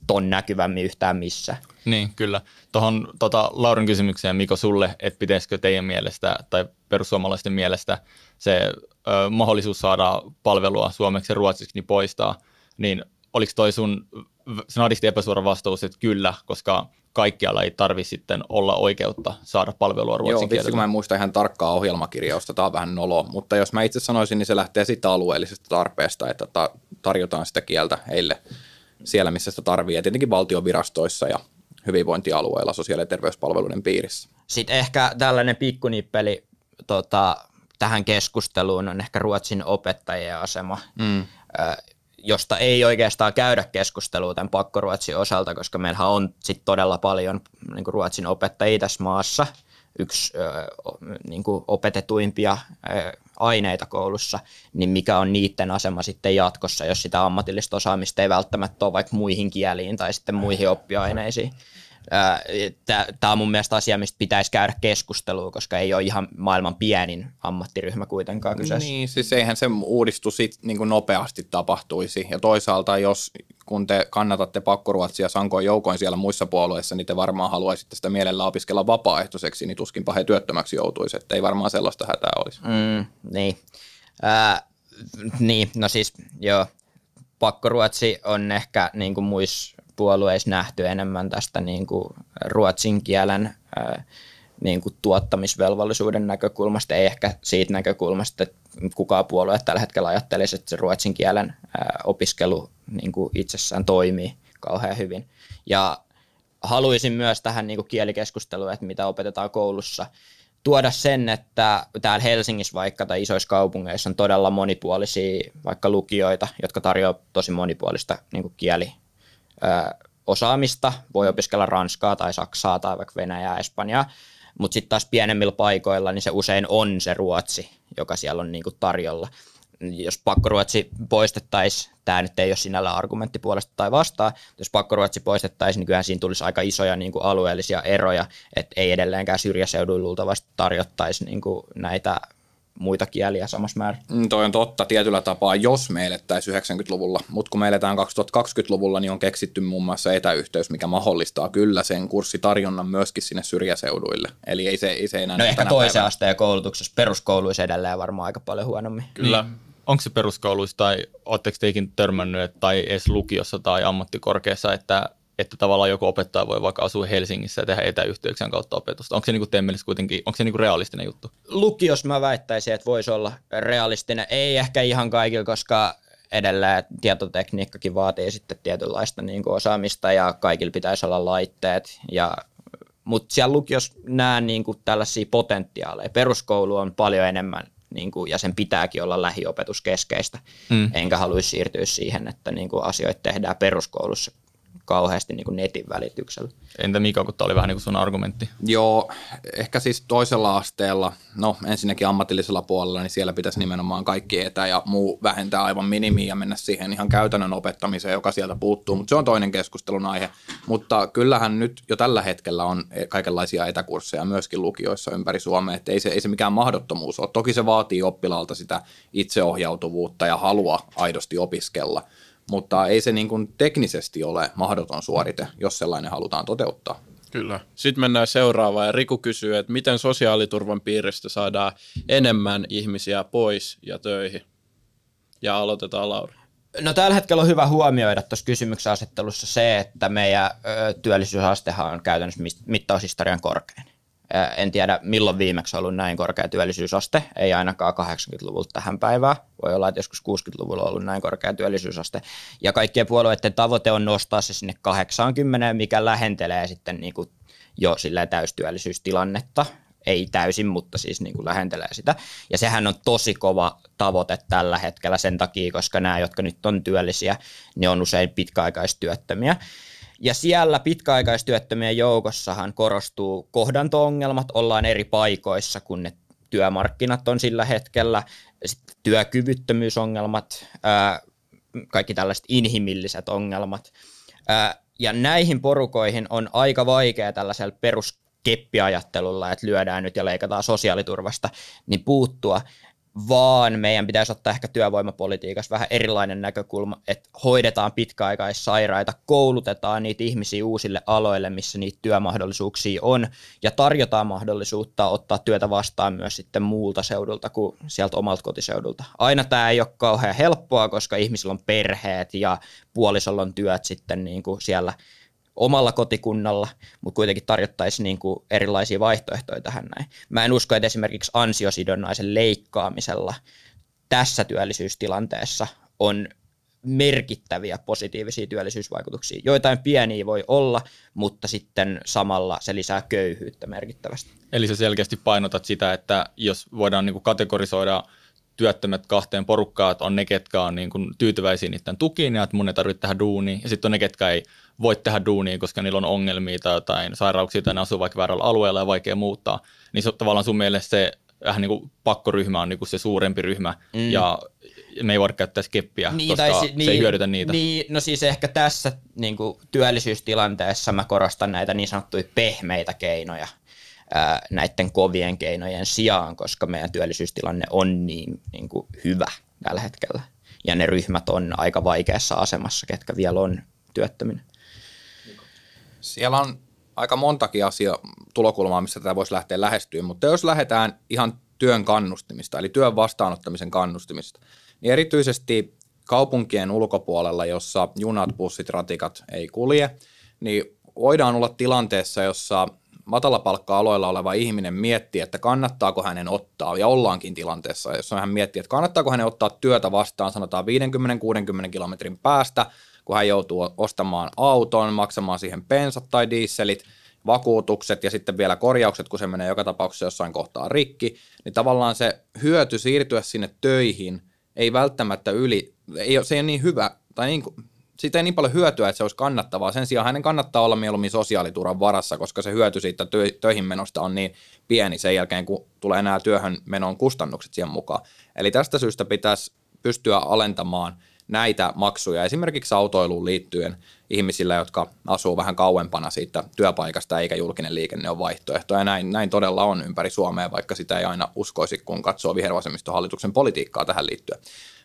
ton näkyvämmin yhtään missä. Niin, kyllä. Tuohon tota, Laurin kysymykseen, Miko, sulle, että pitäisikö teidän mielestä tai perussuomalaisten mielestä se ö, mahdollisuus saada palvelua suomeksi ja ruotsiksi niin poistaa, niin oliko toi sun snadisti epäsuora vastaus, että kyllä, koska kaikkialla ei tarvi sitten olla oikeutta saada palvelua ruotsin Joo, vitsi, kun mä en muista ihan tarkkaa ohjelmakirjausta, tämä on vähän nolo, mutta jos mä itse sanoisin, niin se lähtee siitä alueellisesta tarpeesta, että tarjotaan sitä kieltä heille siellä, missä sitä tarvii, ja tietenkin valtiovirastoissa ja hyvinvointialueilla sosiaali- ja terveyspalveluiden piirissä. Sitten ehkä tällainen pikkunippeli tota, tähän keskusteluun on ehkä Ruotsin opettajien asema, mm. josta ei oikeastaan käydä keskustelua tämän pakkoruotsin osalta, koska meillähän on sit todella paljon niin Ruotsin opettajia tässä maassa – yksi niin kuin opetetuimpia aineita koulussa, niin mikä on niiden asema sitten jatkossa, jos sitä ammatillista osaamista ei välttämättä ole vaikka muihin kieliin tai sitten muihin oppiaineisiin. Tämä on mun mielestä asia, mistä pitäisi käydä keskustelua, koska ei ole ihan maailman pienin ammattiryhmä kuitenkaan kyseessä. Niin, siis eihän se uudistus sit niin kuin nopeasti tapahtuisi. Ja toisaalta, jos kun te kannatatte pakkoruotsia sankoin joukoin siellä muissa puolueissa, niin te varmaan haluaisitte sitä mielellä opiskella vapaaehtoiseksi, niin tuskinpa he työttömäksi joutuisi. Että ei varmaan sellaista hätää olisi. Mm, niin. Äh, niin, no siis joo, pakkoruotsi on ehkä niin kuin muissa puolueissa nähty enemmän tästä niin kuin ruotsin kielen niin kuin tuottamisvelvollisuuden näkökulmasta, ei ehkä siitä näkökulmasta, että kukaan puolue tällä hetkellä ajattelisi, että se ruotsin kielen opiskelu niin kuin itsessään toimii kauhean hyvin. Ja haluaisin myös tähän niin kuin kielikeskusteluun, että mitä opetetaan koulussa, tuoda sen, että täällä Helsingissä vaikka tai isoissa kaupungeissa on todella monipuolisia vaikka lukioita, jotka tarjoavat tosi monipuolista niin kuin kieli, osaamista. Voi opiskella ranskaa tai saksaa tai vaikka venäjää, espanjaa. Mutta sitten taas pienemmillä paikoilla niin se usein on se ruotsi, joka siellä on niinku tarjolla. Jos pakkoruotsi poistettaisiin, tämä nyt ei ole sinällä argumentti puolesta tai vastaan, jos pakkoruotsi poistettaisiin, niin kyllähän siinä tulisi aika isoja niin kuin alueellisia eroja, että ei edelleenkään syrjäseuduilla luultavasti tarjottaisi niin kuin näitä muita kieliä samassa määrin. Mm, toi on totta tietyllä tapaa, jos me elettäisiin 90-luvulla, mutta kun me eletään 2020-luvulla, niin on keksitty muun muassa etäyhteys, mikä mahdollistaa kyllä sen kurssitarjonnan myöskin sinne syrjäseuduille. Eli ei se, ei se enää... No ehkä toisen päivänä. asteen koulutuksessa peruskouluissa edelleen varmaan aika paljon huonommin. Kyllä. Niin. Onko se peruskouluissa tai oletteko teikin törmännyt tai edes lukiossa tai ammattikorkeassa, että että tavallaan joku opettaja voi vaikka asua Helsingissä ja tehdä etäyhteyksien kautta opetusta. Onko se niin kuin kuitenkin, onko se niin realistinen juttu? Lukios mä väittäisin, että voisi olla realistinen. Ei ehkä ihan kaikilla, koska edelleen tietotekniikkakin vaatii sitten tietynlaista niin kuin osaamista ja kaikilla pitäisi olla laitteet. Ja, mutta siellä lukios näen niin kuin tällaisia potentiaaleja. Peruskoulu on paljon enemmän niin kuin, ja sen pitääkin olla lähiopetuskeskeistä. Mm. Enkä haluaisi siirtyä siihen, että niin kuin asioita tehdään peruskoulussa kauheasti niin kuin netin välityksellä. Entä Mika, kun tämä oli vähän niin kuin sun argumentti? Joo, ehkä siis toisella asteella, no ensinnäkin ammatillisella puolella, niin siellä pitäisi nimenomaan kaikki etä ja muu vähentää aivan minimiin ja mennä siihen ihan käytännön opettamiseen, joka sieltä puuttuu, mutta se on toinen keskustelun aihe. Mutta kyllähän nyt jo tällä hetkellä on kaikenlaisia etäkursseja myöskin lukioissa ympäri Suomea, että ei se, ei se mikään mahdottomuus ole. Toki se vaatii oppilaalta sitä itseohjautuvuutta ja halua aidosti opiskella – mutta ei se niin kuin teknisesti ole mahdoton suorite, jos sellainen halutaan toteuttaa. Kyllä. Sitten mennään seuraavaan ja Riku kysyy, että miten sosiaaliturvan piiristä saadaan enemmän ihmisiä pois ja töihin? Ja aloitetaan Laura. No tällä hetkellä on hyvä huomioida tuossa kysymyksen asettelussa se, että meidän ö, työllisyysastehan on käytännössä mittaushistorian korkein. En tiedä, milloin viimeksi on ollut näin korkea työllisyysaste, ei ainakaan 80-luvulta tähän päivään. Voi olla, että joskus 60-luvulla on ollut näin korkea työllisyysaste. Ja kaikkien puolueiden tavoite on nostaa se sinne 80, mikä lähentelee sitten niin kuin jo sillä täystyöllisyystilannetta. Ei täysin, mutta siis niin kuin lähentelee sitä. Ja sehän on tosi kova tavoite tällä hetkellä sen takia, koska nämä, jotka nyt on työllisiä, ne on usein pitkäaikaistyöttömiä. Ja siellä pitkäaikaistyöttömien joukossahan korostuu kohdanto-ongelmat, ollaan eri paikoissa, kun ne työmarkkinat on sillä hetkellä, sitten työkyvyttömyysongelmat, kaikki tällaiset inhimilliset ongelmat. Ja näihin porukoihin on aika vaikea tällaisella peruskeppiajattelulla, että lyödään nyt ja leikataan sosiaaliturvasta, niin puuttua vaan meidän pitäisi ottaa ehkä työvoimapolitiikassa vähän erilainen näkökulma, että hoidetaan pitkäaikaissairaita, koulutetaan niitä ihmisiä uusille aloille, missä niitä työmahdollisuuksia on, ja tarjotaan mahdollisuutta ottaa työtä vastaan myös sitten muulta seudulta kuin sieltä omalta kotiseudulta. Aina tämä ei ole kauhean helppoa, koska ihmisillä on perheet ja puolisolla on työt sitten niin kuin siellä – omalla kotikunnalla, mutta kuitenkin tarjottaisiin niin kuin erilaisia vaihtoehtoja tähän näin. Mä en usko, että esimerkiksi ansiosidonnaisen leikkaamisella tässä työllisyystilanteessa on merkittäviä positiivisia työllisyysvaikutuksia. Joitain pieniä voi olla, mutta sitten samalla se lisää köyhyyttä merkittävästi. Eli sä selkeästi painotat sitä, että jos voidaan niin kategorisoida työttömät kahteen porukkaan, että on ne, ketkä on niin kuin tyytyväisiä niiden tukiin ja että mun ei tarvitse tehdä duunia, ja sitten on ne, ketkä ei voi tehdä duunia, koska niillä on ongelmia tai jotain sairauksia tai ne asuu vaikka väärällä alueella ja vaikea muuttaa, niin se, tavallaan sun mielestä se vähän niin kuin pakkoryhmä on niin kuin se suurempi ryhmä mm. ja me ei voida käyttää skeppiä, niin, koska si- se niin, ei hyödytä niitä. Niin, no siis ehkä tässä niin kuin työllisyystilanteessa mä korostan näitä niin sanottuja pehmeitä keinoja näiden kovien keinojen sijaan, koska meidän työllisyystilanne on niin, niin kuin hyvä tällä hetkellä. Ja ne ryhmät on aika vaikeassa asemassa, ketkä vielä on työttöminä. Siellä on aika montakin asia tulokulmaa, missä tätä voisi lähteä lähestyä, mutta jos lähdetään ihan työn kannustimista, eli työn vastaanottamisen kannustimista, niin erityisesti kaupunkien ulkopuolella, jossa junat, bussit, ratikat ei kulje, niin voidaan olla tilanteessa, jossa matalapalkka-aloilla oleva ihminen miettii, että kannattaako hänen ottaa, ja ollaankin tilanteessa, jos hän miettii, että kannattaako hänen ottaa työtä vastaan, sanotaan 50-60 kilometrin päästä, kun hän joutuu ostamaan auton, maksamaan siihen pensat tai dieselit, vakuutukset ja sitten vielä korjaukset, kun se menee joka tapauksessa jossain kohtaa rikki, niin tavallaan se hyöty siirtyä sinne töihin ei välttämättä yli, ei, se ei ole niin hyvä, tai niin, siitä ei niin paljon hyötyä, että se olisi kannattavaa. Sen sijaan hänen kannattaa olla mieluummin sosiaaliturvan varassa, koska se hyöty siitä töihin menosta on niin pieni sen jälkeen, kun tulee enää työhön menon kustannukset siihen mukaan. Eli tästä syystä pitäisi pystyä alentamaan näitä maksuja esimerkiksi autoiluun liittyen ihmisillä, jotka asuu vähän kauempana siitä työpaikasta eikä julkinen liikenne ole vaihtoehto. Ja näin, näin todella on ympäri Suomea, vaikka sitä ei aina uskoisi, kun katsoo vihervasemmistohallituksen politiikkaa tähän liittyen.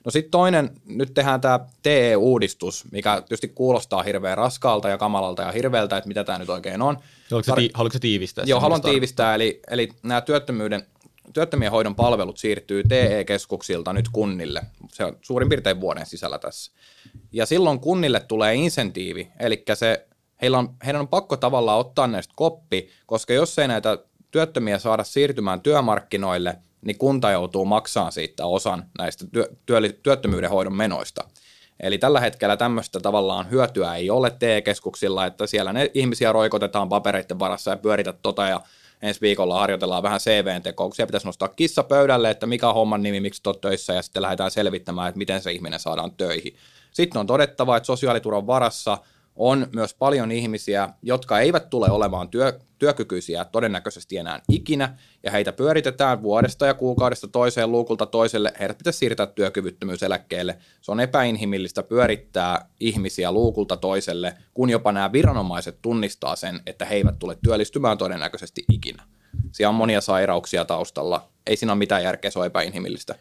No sitten toinen, nyt tehdään tämä TE-uudistus, mikä tietysti kuulostaa hirveän raskaalta ja kamalalta ja hirveältä, että mitä tämä nyt oikein on. Haluatko, Tar- haluatko tiivistää? Joo, haluan tiivistää, eli, eli nämä työttömyyden työttömien hoidon palvelut siirtyy TE-keskuksilta nyt kunnille. Se on suurin piirtein vuoden sisällä tässä. Ja silloin kunnille tulee insentiivi, eli se, heillä on, heidän on pakko tavallaan ottaa näistä koppi, koska jos ei näitä työttömiä saada siirtymään työmarkkinoille, niin kunta joutuu maksamaan siitä osan näistä työ, työ, työttömyyden hoidon menoista. Eli tällä hetkellä tämmöistä tavallaan hyötyä ei ole TE-keskuksilla, että siellä ne ihmisiä roikotetaan papereiden varassa ja pyörität tota ja ensi viikolla harjoitellaan vähän CVn-tekoa, kun pitäisi nostaa kissa pöydälle, että mikä on homman nimi, miksi olet töissä, ja sitten lähdetään selvittämään, että miten se ihminen saadaan töihin. Sitten on todettava, että sosiaaliturvan varassa on myös paljon ihmisiä, jotka eivät tule olemaan työ, työkykyisiä todennäköisesti enää ikinä, ja heitä pyöritetään vuodesta ja kuukaudesta toiseen luukulta toiselle, heidät pitäisi siirtää työkyvyttömyyseläkkeelle. Se on epäinhimillistä pyörittää ihmisiä luukulta toiselle, kun jopa nämä viranomaiset tunnistaa sen, että he eivät tule työllistymään todennäköisesti ikinä. Siellä on monia sairauksia taustalla. Ei siinä ole mitään järkeä, se on epäinhimillistä.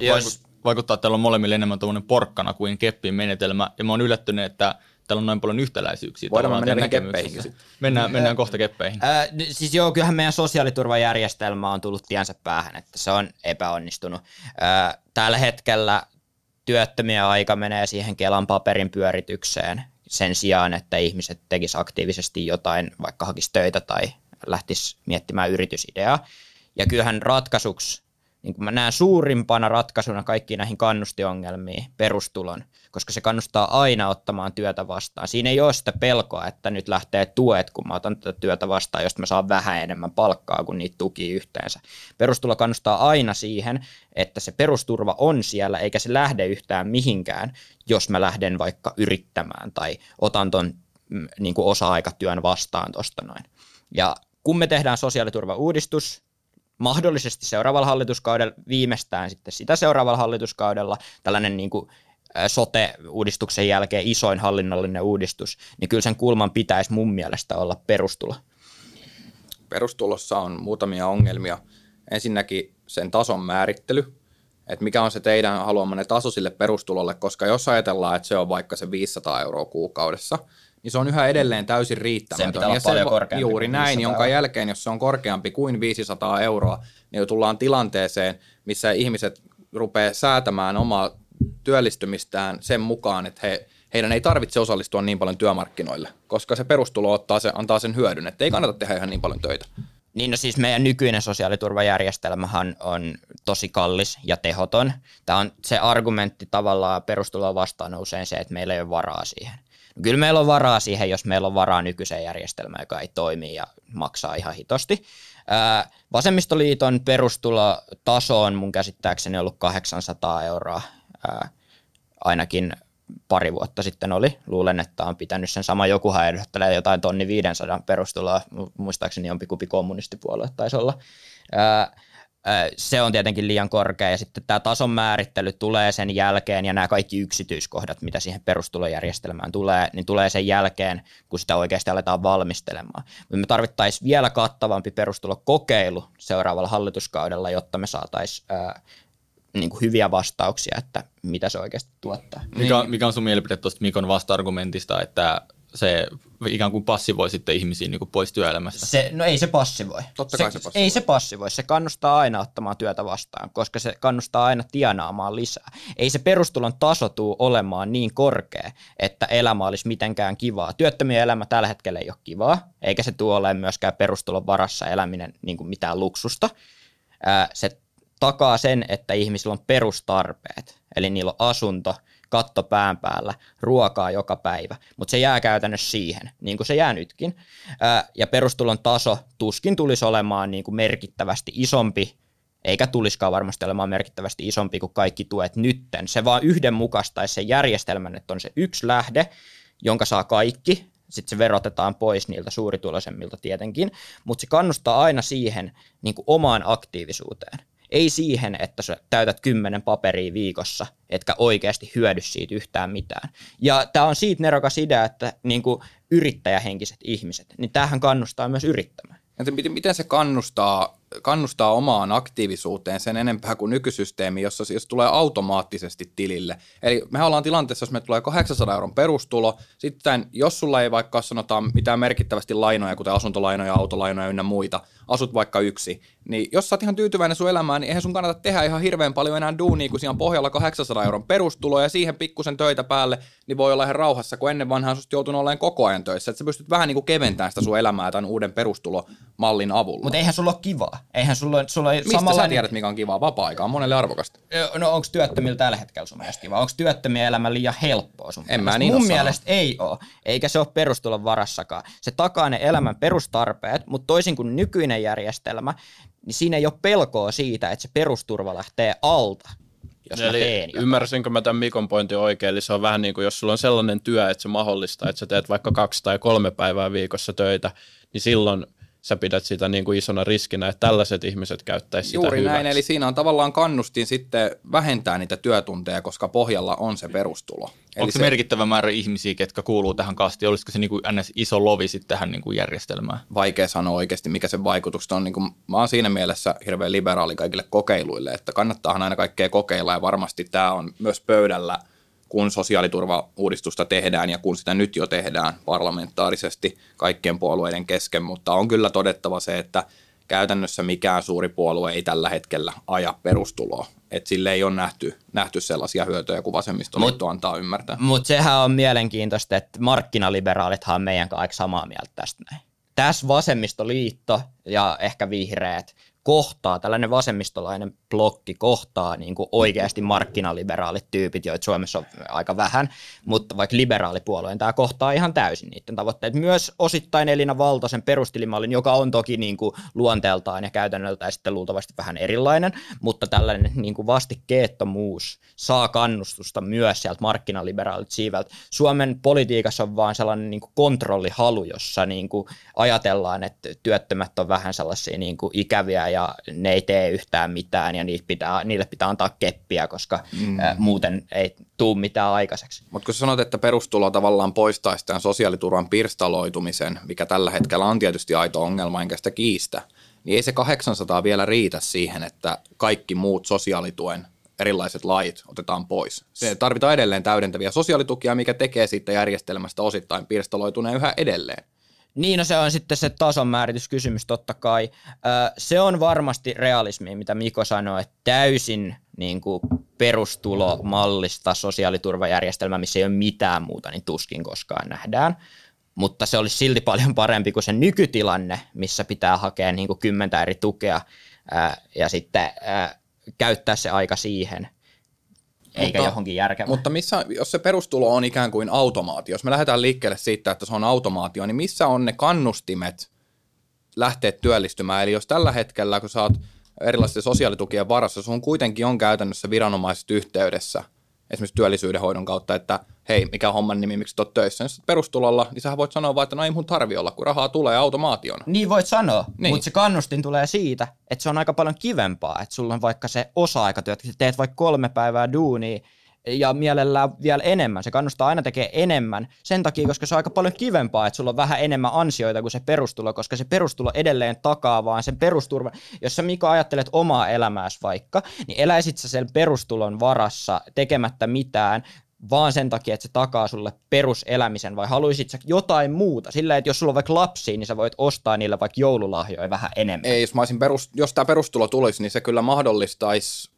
Jos... Vaikuttaa, että täällä on molemmille enemmän porkkana kuin keppin menetelmä, ja mä oon yllättynyt, että täällä on noin paljon yhtäläisyyksiä. Voidaan mennä keppeihin. Mennään, mennään kohta keppeihin. Äh, siis joo, kyllähän meidän sosiaaliturvajärjestelmä on tullut tiensä päähän, että se on epäonnistunut. Äh, tällä hetkellä työttömiä aika menee siihen Kelan paperin pyöritykseen sen sijaan, että ihmiset tekis aktiivisesti jotain, vaikka hakisi töitä tai lähtisi miettimään yritysideaa. Ja kyllähän ratkaisuksi niin kuin mä näen suurimpana ratkaisuna kaikkiin näihin kannustiongelmiin perustulon, koska se kannustaa aina ottamaan työtä vastaan. Siinä ei ole sitä pelkoa, että nyt lähtee tuet, kun mä otan tätä työtä vastaan, josta mä saan vähän enemmän palkkaa kuin niitä tuki yhteensä. Perustulo kannustaa aina siihen, että se perusturva on siellä, eikä se lähde yhtään mihinkään, jos mä lähden vaikka yrittämään tai otan ton mm, niin kuin osa-aikatyön vastaan tuosta noin. Ja kun me tehdään sosiaaliturvauudistus, mahdollisesti seuraavalla hallituskaudella, viimeistään sitten sitä seuraavalla hallituskaudella, tällainen niin kuin sote-uudistuksen jälkeen isoin hallinnollinen uudistus, niin kyllä sen kulman pitäisi mun mielestä olla perustulo. Perustulossa on muutamia ongelmia. Ensinnäkin sen tason määrittely, että mikä on se teidän haluamanne taso sille perustulolle, koska jos ajatellaan, että se on vaikka se 500 euroa kuukaudessa – niin se on yhä edelleen täysin riittämätön. Sen pitää olla paljon se, korkeampi Juuri näin, jonka jälkeen, jos se on korkeampi kuin 500 euroa, niin tullaan tilanteeseen, missä ihmiset rupeaa säätämään omaa työllistymistään sen mukaan, että he, heidän ei tarvitse osallistua niin paljon työmarkkinoille, koska se perustulo ottaa se, antaa sen hyödyn, että ei kannata tehdä ihan niin paljon töitä. Niin no siis meidän nykyinen sosiaaliturvajärjestelmähän on tosi kallis ja tehoton. Tämä on se argumentti tavallaan perustuloa vastaan usein se, että meillä ei ole varaa siihen. Kyllä meillä on varaa siihen, jos meillä on varaa nykyiseen järjestelmään, joka ei toimi ja maksaa ihan hitosti. vasemmistoliiton perustulotaso on mun käsittääkseni ollut 800 euroa ainakin pari vuotta sitten oli. Luulen, että on pitänyt sen sama. Jokuhan ehdottelee jotain tonni 500 perustuloa. Muistaakseni jompikumpi kommunistipuolue taisi olla se on tietenkin liian korkea ja sitten tämä tason määrittely tulee sen jälkeen ja nämä kaikki yksityiskohdat, mitä siihen perustulojärjestelmään tulee, niin tulee sen jälkeen, kun sitä oikeasti aletaan valmistelemaan. Me tarvittaisiin vielä kattavampi perustulokokeilu seuraavalla hallituskaudella, jotta me saataisiin niin kuin hyviä vastauksia, että mitä se oikeasti tuottaa. Mikä, mikä on sun mielipide tuosta Mikon vasta-argumentista, että se ikään kuin passivoi sitten ihmisiä niin kuin pois työelämästä? Se, no ei se passivoi. Totta kai se passivoi. Ei se passivoi. Se kannustaa aina ottamaan työtä vastaan, koska se kannustaa aina tienaamaan lisää. Ei se perustulon taso tuu olemaan niin korkea, että elämä olisi mitenkään kivaa. Työttömien elämä tällä hetkellä ei ole kivaa, eikä se tule olemaan myöskään perustulon varassa eläminen niin kuin mitään luksusta. Se takaa sen, että ihmisillä on perustarpeet, eli niillä on asunto, katto pään päällä, ruokaa joka päivä, mutta se jää käytännössä siihen, niin kuin se jää nytkin. Ja perustulon taso tuskin tulisi olemaan niin kuin merkittävästi isompi, eikä tulisikaan varmasti olemaan merkittävästi isompi kuin kaikki tuet nytten. Se vaan yhdenmukaistaisi sen järjestelmän, että on se yksi lähde, jonka saa kaikki, sitten se verotetaan pois niiltä suurituloisemmilta tietenkin, mutta se kannustaa aina siihen niin kuin omaan aktiivisuuteen. Ei siihen, että sä täytät kymmenen paperia viikossa, etkä oikeasti hyödy siitä yhtään mitään. Ja tämä on siitä nerokas idea, että niin kuin yrittäjähenkiset ihmiset, niin tämähän kannustaa myös yrittämään. Miten, miten se kannustaa, kannustaa omaan aktiivisuuteen sen enempää kuin nykysysteemi, jossa jos tulee automaattisesti tilille. Eli me ollaan tilanteessa, jos me tulee 800 euron perustulo, sitten jos sulla ei vaikka sanotaan mitään merkittävästi lainoja, kuten asuntolainoja, autolainoja ynnä muita, asut vaikka yksi, niin jos sä oot ihan tyytyväinen sun elämään, niin eihän sun kannata tehdä ihan hirveän paljon enää duunia, kun siinä on pohjalla 800 euron perustulo ja siihen pikkusen töitä päälle, niin voi olla ihan rauhassa, kun ennen vanhaa susta joutunut olemaan koko ajan töissä. Että sä pystyt vähän niin kuin keventämään sitä sun elämää tämän uuden perustulomallin avulla. Mutta eihän sulla ole kivaa. Eihän sulla, sulla Mistä samalla... sä tiedät, mikä on kivaa? Vapaa-aika on monelle arvokasta. No onko työttömillä tällä hetkellä sun mielestä kivaa? Onko työttömien elämä liian helppoa sun En mä niin Mun mielestä ei ole, eikä se ole perustulon varassakaan. Se takaa ne elämän perustarpeet, mutta toisin kuin nykyinen järjestelmä, niin siinä ei ole pelkoa siitä, että se perusturva lähtee alta, jos Eli mä teen jotain. ymmärsinkö mä tämän Mikon pointin oikein, eli se on vähän niin kuin, jos sulla on sellainen työ, että se mahdollistaa, että sä teet vaikka kaksi tai kolme päivää viikossa töitä, niin silloin sä pidät sitä niin kuin isona riskinä, että tällaiset ihmiset käyttäisivät sitä Juuri hyväksi. näin, eli siinä on tavallaan kannustin sitten vähentää niitä työtunteja, koska pohjalla on se perustulo. Eli Onko se merkittävä määrä ihmisiä, ketkä kuuluu tähän kastiin? Olisiko se niin kuin ns. iso lovi sitten tähän niin kuin järjestelmään? vaikea sanoa oikeasti, mikä se vaikutukset on. Niin kuin, mä oon siinä mielessä hirveän liberaali kaikille kokeiluille, että kannattaahan aina kaikkea kokeilla ja varmasti tämä on myös pöydällä, kun sosiaaliturvauudistusta tehdään ja kun sitä nyt jo tehdään parlamentaarisesti kaikkien puolueiden kesken, mutta on kyllä todettava se, että käytännössä mikään suuri puolue ei tällä hetkellä aja perustuloa. Että sille ei ole nähty, nähty sellaisia hyötyjä kuin vasemmistoliitto antaa ymmärtää. Mutta sehän on mielenkiintoista, että markkinaliberaalit on meidän kanssa aika samaa mieltä tästä näin. Tässä vasemmistoliitto ja ehkä vihreät kohtaa, tällainen vasemmistolainen blokki kohtaa niin kuin oikeasti markkinaliberaalit tyypit, joita Suomessa on aika vähän, mutta vaikka liberaalipuolueen tämä kohtaa ihan täysin niiden tavoitteet. Myös osittain Elina Valtosen perustilimallin, joka on toki niin kuin luonteeltaan ja käytännöltään sitten luultavasti vähän erilainen, mutta tällainen niin kuin vastikkeettomuus saa kannustusta myös sieltä markkinaliberaalit siiveltä. Suomen politiikassa on vaan sellainen niin kuin kontrollihalu, jossa niin kuin ajatellaan, että työttömät on vähän sellaisia niin kuin ikäviä ja ne ei tee yhtään mitään ja niille pitää, niille pitää antaa keppiä, koska mm. ä, muuten ei tuu mitään aikaiseksi. Mutta kun sanot, että perustulo tavallaan poistaisi tämän sosiaaliturvan pirstaloitumisen, mikä tällä hetkellä on tietysti aito ongelma, enkä sitä kiistä, niin ei se 800 vielä riitä siihen, että kaikki muut sosiaalituen erilaiset lait otetaan pois. Se tarvitaan edelleen täydentäviä sosiaalitukia, mikä tekee siitä järjestelmästä osittain pirstaloituneen yhä edelleen. Niin, no se on sitten se tason määrityskysymys totta kai. Se on varmasti realismi, mitä Miko sanoi, että täysin niin kuin perustulomallista sosiaaliturvajärjestelmä, missä ei ole mitään muuta, niin tuskin koskaan nähdään. Mutta se olisi silti paljon parempi kuin se nykytilanne, missä pitää hakea niin kuin kymmentä eri tukea ja sitten ää, käyttää se aika siihen, eikä Mutta- johonkin järkevään. Mutta missä, jos se perustulo on ikään kuin automaatio, jos me lähdetään liikkeelle siitä, että se on automaatio, niin missä on ne kannustimet lähteä työllistymään? Eli jos tällä hetkellä, kun sä oot erilaisten sosiaalitukien varassa, sun kuitenkin on käytännössä viranomaiset yhteydessä, esimerkiksi työllisyydenhoidon kautta, että hei, mikä on homman nimi, miksi oot töissä. Oot perustulolla, niin sähän voit sanoa vaan, että no ei mun tarvi olla, kun rahaa tulee automaationa. Niin voit sanoa, Niin. niin. mutta se kannustin tulee siitä, että se on aika paljon kivempaa, että sulla on vaikka se osa-aikatyö, että sä teet vaikka kolme päivää duunia ja mielellään vielä enemmän. Se kannustaa aina tekemään enemmän sen takia, koska se on aika paljon kivempaa, että sulla on vähän enemmän ansioita kuin se perustulo, koska se perustulo edelleen takaa vaan sen perusturvan. Jos sä Mika ajattelet omaa elämääsi vaikka, niin eläisit sä sen perustulon varassa tekemättä mitään, vaan sen takia, että se takaa sulle peruselämisen, vai haluaisit sä jotain muuta? Sillä, että jos sulla on vaikka lapsia, niin sä voit ostaa niille vaikka joululahjoja vähän enemmän. Ei, jos, mä perus, jos tämä perustulo tulisi, niin se kyllä mahdollistaisi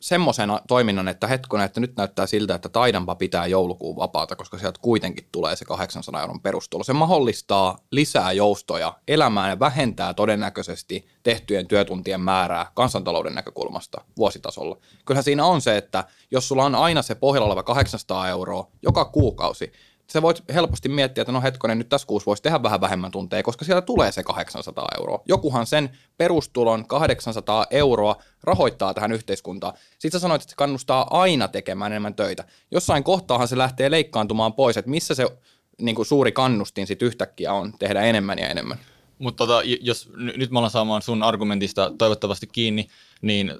semmoisen toiminnan, että hetkonen, että nyt näyttää siltä, että taidanpa pitää joulukuun vapaata, koska sieltä kuitenkin tulee se 800 euron perustulo. Se mahdollistaa lisää joustoja elämään ja vähentää todennäköisesti tehtyjen työtuntien määrää kansantalouden näkökulmasta vuositasolla. Kyllähän siinä on se, että jos sulla on aina se pohjalla oleva 800 euroa joka kuukausi, sä voit helposti miettiä, että no hetkonen, nyt tässä kuussa voisi tehdä vähän vähemmän tunteja, koska siellä tulee se 800 euroa. Jokuhan sen perustulon 800 euroa rahoittaa tähän yhteiskuntaan. Sitten sä sanoit, että se kannustaa aina tekemään enemmän töitä. Jossain kohtaahan se lähtee leikkaantumaan pois, että missä se niin kuin suuri kannustin sitten yhtäkkiä on tehdä enemmän ja enemmän. Mutta tota, jos nyt mä ollaan saamaan sun argumentista toivottavasti kiinni, niin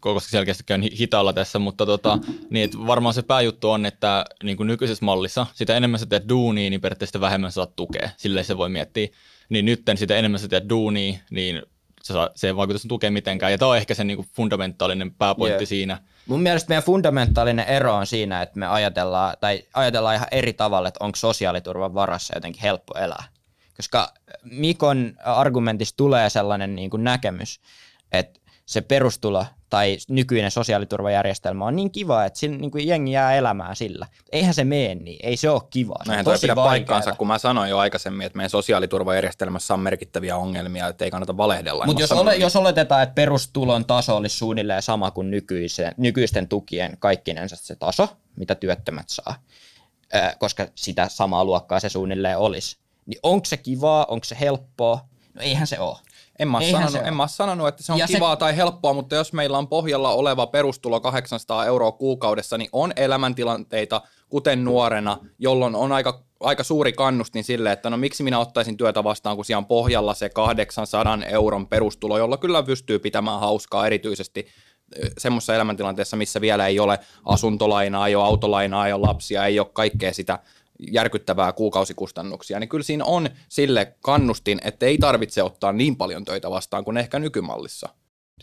koska selkeästi käyn hitaalla tässä, mutta tota, niin että varmaan se pääjuttu on, että niin kuin nykyisessä mallissa sitä enemmän sä teet duunia, niin periaatteessa vähemmän saat tukea, silleen se voi miettiä. Niin nytten sitä enemmän sä teet duunia, niin se, saa, se ei vaikuta sun tukeen mitenkään. Ja tämä on ehkä se niin kuin fundamentaalinen pääpointti yeah. siinä. Mun mielestä meidän fundamentaalinen ero on siinä, että me ajatellaan, tai ajatellaan ihan eri tavalla, että onko sosiaaliturvan varassa jotenkin helppo elää. Koska Mikon argumentista tulee sellainen niin kuin näkemys, että se perustulo tai nykyinen sosiaaliturvajärjestelmä on niin kiva, että sillä, niin kuin jengi jää elämään sillä. Eihän se mene niin, ei se ole kiva. Se Näin toi pidä paikkaansa, kun mä sanoin jo aikaisemmin, että meidän sosiaaliturvajärjestelmässä on merkittäviä ongelmia, että ei kannata valehdella. Mutta jos, ole, jos oletetaan, että perustulon taso olisi suunnilleen sama kuin nykyisen, nykyisten tukien kaikkinensa se taso, mitä työttömät saa, koska sitä samaa luokkaa se suunnilleen olisi, niin onko se kivaa, onko se helppoa? No eihän se ole. En mä, sanonut, en mä sanonut, että se on ja kivaa se... tai helppoa, mutta jos meillä on pohjalla oleva perustulo 800 euroa kuukaudessa, niin on elämäntilanteita, kuten nuorena, jolloin on aika, aika suuri kannustin sille, että no miksi minä ottaisin työtä vastaan, kun siellä on pohjalla se 800 euron perustulo, jolla kyllä pystyy pitämään hauskaa erityisesti semmoisessa elämäntilanteessa, missä vielä ei ole asuntolainaa, ei ole autolainaa, ei ole lapsia, ei ole kaikkea sitä järkyttävää kuukausikustannuksia, niin kyllä siinä on sille kannustin, että ei tarvitse ottaa niin paljon töitä vastaan kuin ehkä nykymallissa.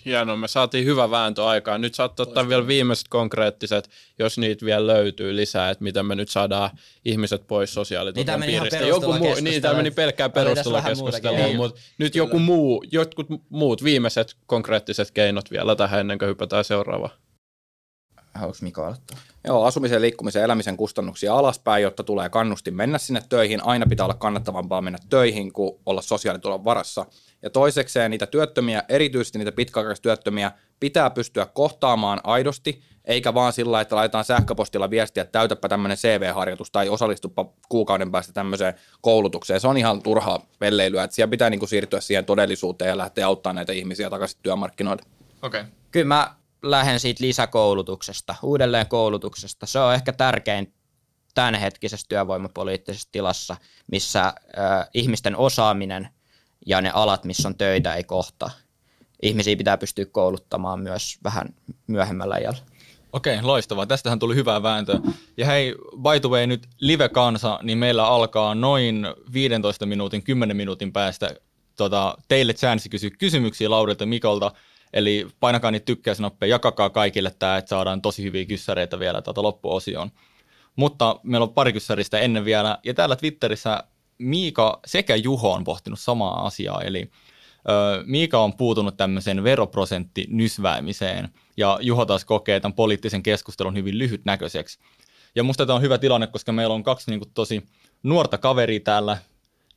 Hienoa, me saatiin hyvä vääntö aikaan. Nyt saat ottaa vielä viimeiset konkreettiset, jos niitä vielä löytyy lisää, että miten me nyt saadaan ihmiset pois sosiaaliturvan piiristä. Joku muu, niin, tämä meni pelkkään perustelukeskusteluun, mutta nyt Kyllä. joku muu, jotkut muut viimeiset konkreettiset keinot vielä tähän ennen kuin hypätään seuraavaan. Haluaisi Mika aloittaa? Joo, asumisen, liikkumisen ja elämisen kustannuksia alaspäin, jotta tulee kannustin mennä sinne töihin. Aina pitää olla kannattavampaa mennä töihin kuin olla sosiaalitulon varassa. Ja toisekseen niitä työttömiä, erityisesti niitä pitkäaikaistyöttömiä, pitää pystyä kohtaamaan aidosti, eikä vaan sillä, että laitetaan sähköpostilla viestiä, että täytäpä tämmöinen CV-harjoitus tai osallistupa kuukauden päästä tämmöiseen koulutukseen. Se on ihan turhaa pelleilyä, että siellä pitää niin kuin siirtyä siihen todellisuuteen ja lähteä auttamaan näitä ihmisiä takaisin työmarkkinoille. Okei. Okay. Kyllä mä lähden siitä lisäkoulutuksesta, uudelleen koulutuksesta. Se on ehkä tärkein tämänhetkisessä työvoimapoliittisessa tilassa, missä äh, ihmisten osaaminen ja ne alat, missä on töitä, ei kohta. Ihmisiä pitää pystyä kouluttamaan myös vähän myöhemmällä ajalla. Okei, loistavaa. Tästähän tuli hyvää vääntöä. Ja hei, by the way, nyt live-kansa, niin meillä alkaa noin 15 minuutin, 10 minuutin päästä tota, teille chanssi kysyä kysymyksiä Laurilta Mikolta. Eli painakaa niitä tykkäysnappeja, jakakaa kaikille tämä, että saadaan tosi hyviä kyssäreitä vielä tuota loppuosioon. Mutta meillä on pari kyssäristä ennen vielä, ja täällä Twitterissä Miika sekä Juho on pohtinut samaa asiaa, eli Miika on puutunut tämmöiseen veroprosentti nysväämiseen, ja Juho taas kokee tämän poliittisen keskustelun hyvin lyhytnäköiseksi. Ja musta tämä on hyvä tilanne, koska meillä on kaksi niin kuin, tosi nuorta kaveria täällä,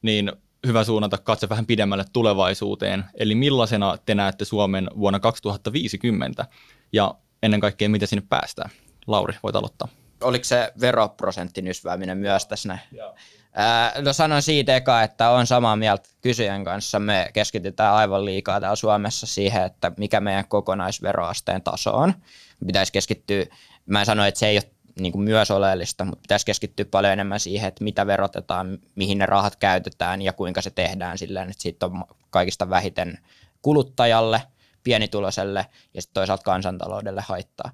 niin hyvä suunnata katse vähän pidemmälle tulevaisuuteen, eli millaisena te näette Suomen vuonna 2050 ja ennen kaikkea miten sinne päästään. Lauri, voit aloittaa. Oliko se veroprosentti nysvääminen myös tässä näin? no sanon siitä eka, että on samaa mieltä kysyjän kanssa. Me keskitytään aivan liikaa täällä Suomessa siihen, että mikä meidän kokonaisveroasteen taso on. Pitäisi keskittyä, mä en sano, että se ei ole niin kuin myös oleellista, mutta pitäisi keskittyä paljon enemmän siihen, että mitä verotetaan, mihin ne rahat käytetään ja kuinka se tehdään silleen, että siitä on kaikista vähiten kuluttajalle, pienituloiselle ja sitten toisaalta kansantaloudelle haittaa.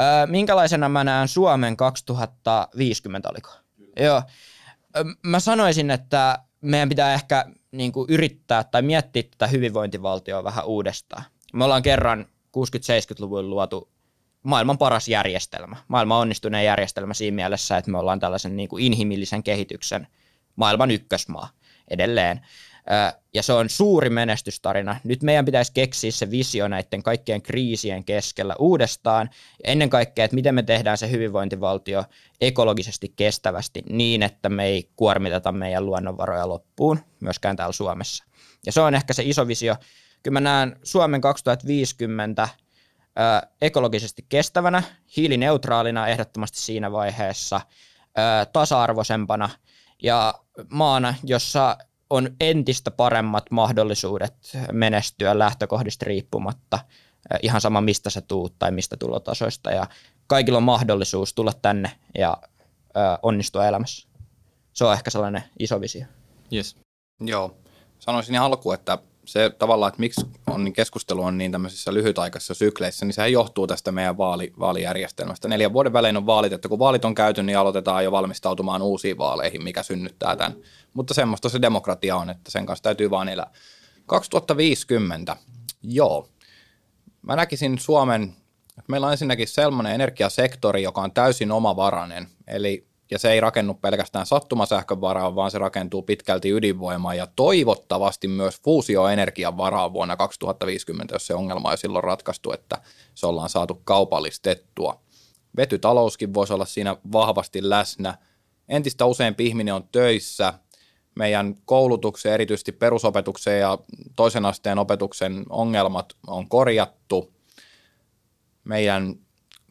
Öö, minkälaisena mä näen Suomen 2050, oliko? Joo. Mä sanoisin, että meidän pitää ehkä niin kuin yrittää tai miettiä tätä hyvinvointivaltioa vähän uudestaan. Me ollaan kerran 60-70-luvulla luotu maailman paras järjestelmä, maailman onnistuneen järjestelmä siinä mielessä, että me ollaan tällaisen niin kuin inhimillisen kehityksen maailman ykkösmaa edelleen. Ja se on suuri menestystarina. Nyt meidän pitäisi keksiä se visio näiden kaikkien kriisien keskellä uudestaan. Ja ennen kaikkea, että miten me tehdään se hyvinvointivaltio ekologisesti kestävästi niin, että me ei kuormiteta meidän luonnonvaroja loppuun, myöskään täällä Suomessa. Ja se on ehkä se iso visio. Kyllä mä näen Suomen 2050 ekologisesti kestävänä, hiilineutraalina ehdottomasti siinä vaiheessa, tasa-arvoisempana ja maana, jossa on entistä paremmat mahdollisuudet menestyä lähtökohdista riippumatta, ihan sama mistä sä tuut tai mistä tulotasoista ja kaikilla on mahdollisuus tulla tänne ja onnistua elämässä. Se on ehkä sellainen iso visio. Yes. Joo. Sanoisin ihan alkuun, että se tavallaan, että miksi on, niin keskustelu on niin tämmöisissä lyhytaikaisissa sykleissä, niin sehän johtuu tästä meidän vaali, vaalijärjestelmästä. Neljän vuoden välein on vaalit, että kun vaalit on käyty, niin aloitetaan jo valmistautumaan uusiin vaaleihin, mikä synnyttää tämän. Mutta semmoista se demokratia on, että sen kanssa täytyy vaan elää. 2050, joo. Mä näkisin Suomen, että meillä on ensinnäkin sellainen energiasektori, joka on täysin omavarainen, eli ja se ei rakennu pelkästään sattumasähkön varaan, vaan se rakentuu pitkälti ydinvoimaan ja toivottavasti myös fuusioenergian varaan vuonna 2050, jos se ongelma on silloin ratkaistu, että se ollaan saatu kaupallistettua. Vetytalouskin voisi olla siinä vahvasti läsnä. Entistä useampi ihminen on töissä. Meidän koulutuksen, erityisesti perusopetuksen ja toisen asteen opetuksen ongelmat on korjattu. Meidän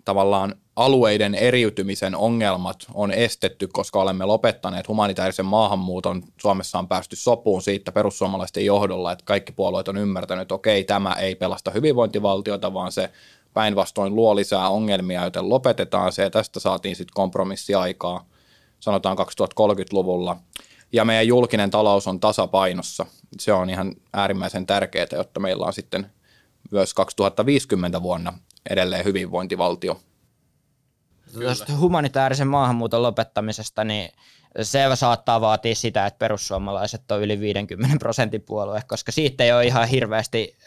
tavallaan alueiden eriytymisen ongelmat on estetty, koska olemme lopettaneet humanitaarisen maahanmuuton. Suomessa on päästy sopuun siitä perussuomalaisten johdolla, että kaikki puolueet on ymmärtänyt, että okei, tämä ei pelasta hyvinvointivaltiota, vaan se päinvastoin luo lisää ongelmia, joten lopetetaan se ja tästä saatiin sitten kompromissiaikaa, sanotaan 2030-luvulla. Ja meidän julkinen talous on tasapainossa. Se on ihan äärimmäisen tärkeää, jotta meillä on sitten myös 2050 vuonna edelleen hyvinvointivaltio. Tuosta humanitaarisen maahanmuuton lopettamisesta, niin se saattaa vaatia sitä, että perussuomalaiset on yli 50 prosentin puolue, koska siitä ei ole ihan hirveästi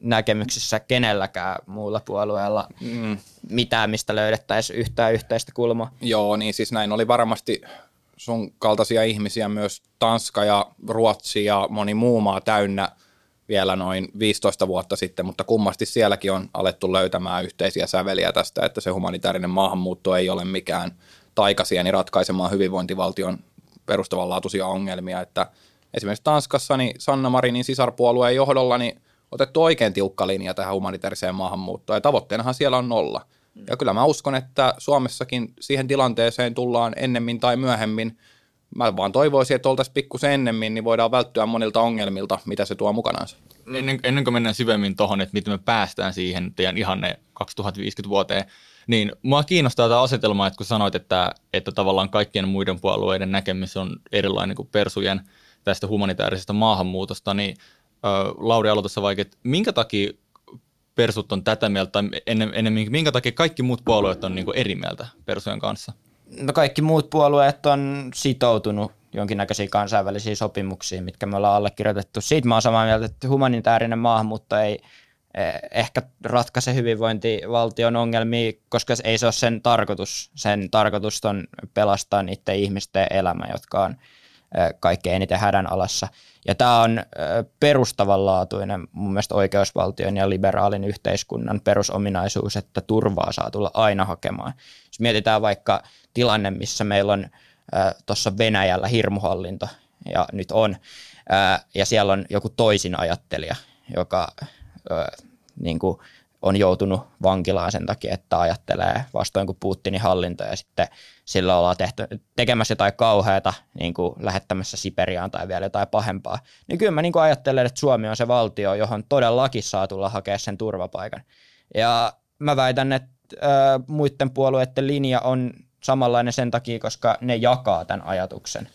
näkemyksissä kenelläkään muulla puolueella mm. mitään, mistä löydettäisiin yhtään yhteistä kulmaa. Joo, niin siis näin oli varmasti sun kaltaisia ihmisiä myös Tanska ja Ruotsi ja moni muu maa täynnä – vielä noin 15 vuotta sitten, mutta kummasti sielläkin on alettu löytämään yhteisiä säveliä tästä, että se humanitaarinen maahanmuutto ei ole mikään taikasieni ratkaisemaan hyvinvointivaltion perustavanlaatuisia ongelmia, että esimerkiksi Tanskassa niin Sanna Marinin sisarpuolueen johdolla niin otettu oikein tiukka linja tähän humanitaariseen maahanmuuttoon, ja tavoitteenahan siellä on nolla. Ja kyllä mä uskon, että Suomessakin siihen tilanteeseen tullaan ennemmin tai myöhemmin – mä vaan toivoisin, että oltaisiin pikkusen ennemmin, niin voidaan välttyä monilta ongelmilta, mitä se tuo mukanaan. Ennen, ennen kuin mennään syvemmin tuohon, että miten me päästään siihen teidän ihanne 2050 vuoteen, niin mua kiinnostaa tämä asetelma, että kun sanoit, että, että tavallaan kaikkien muiden puolueiden näkemys on erilainen kuin persujen tästä humanitaarisesta maahanmuutosta, niin äh, Lauri aloitassa vaikka, että minkä takia persut on tätä mieltä, tai ennen, ennemmin, minkä takia kaikki muut puolueet on niin eri mieltä persujen kanssa? No kaikki muut puolueet on sitoutunut jonkinnäköisiin kansainvälisiin sopimuksiin, mitkä me ollaan allekirjoitettu. Siitä mä oon samaa mieltä, että humanitaarinen maahanmuutto ei eh, ehkä ratkaise hyvinvointivaltion ongelmia, koska ei se ole sen tarkoitus. Sen tarkoitus on pelastaa niiden ihmisten elämä, jotka on eh, kaikkein eniten hädän alassa. Ja tämä on perustavanlaatuinen mun mielestä oikeusvaltion ja liberaalin yhteiskunnan perusominaisuus, että turvaa saa tulla aina hakemaan. Jos mietitään vaikka tilanne, missä meillä on tuossa Venäjällä hirmuhallinto, ja nyt on, ja siellä on joku toisin ajattelija, joka niin kuin on joutunut vankilaan sen takia, että ajattelee vastoin kuin Putinin hallinto ja sitten sillä ollaan tehty, tekemässä jotain kauheata, niin kuin lähettämässä Siperiaan tai vielä jotain pahempaa. Niin kyllä mä niin kuin ajattelen, että Suomi on se valtio, johon todellakin saa tulla hakea sen turvapaikan. Ja mä väitän, että ää, muiden puolueiden linja on samanlainen sen takia, koska ne jakaa tämän ajatuksen.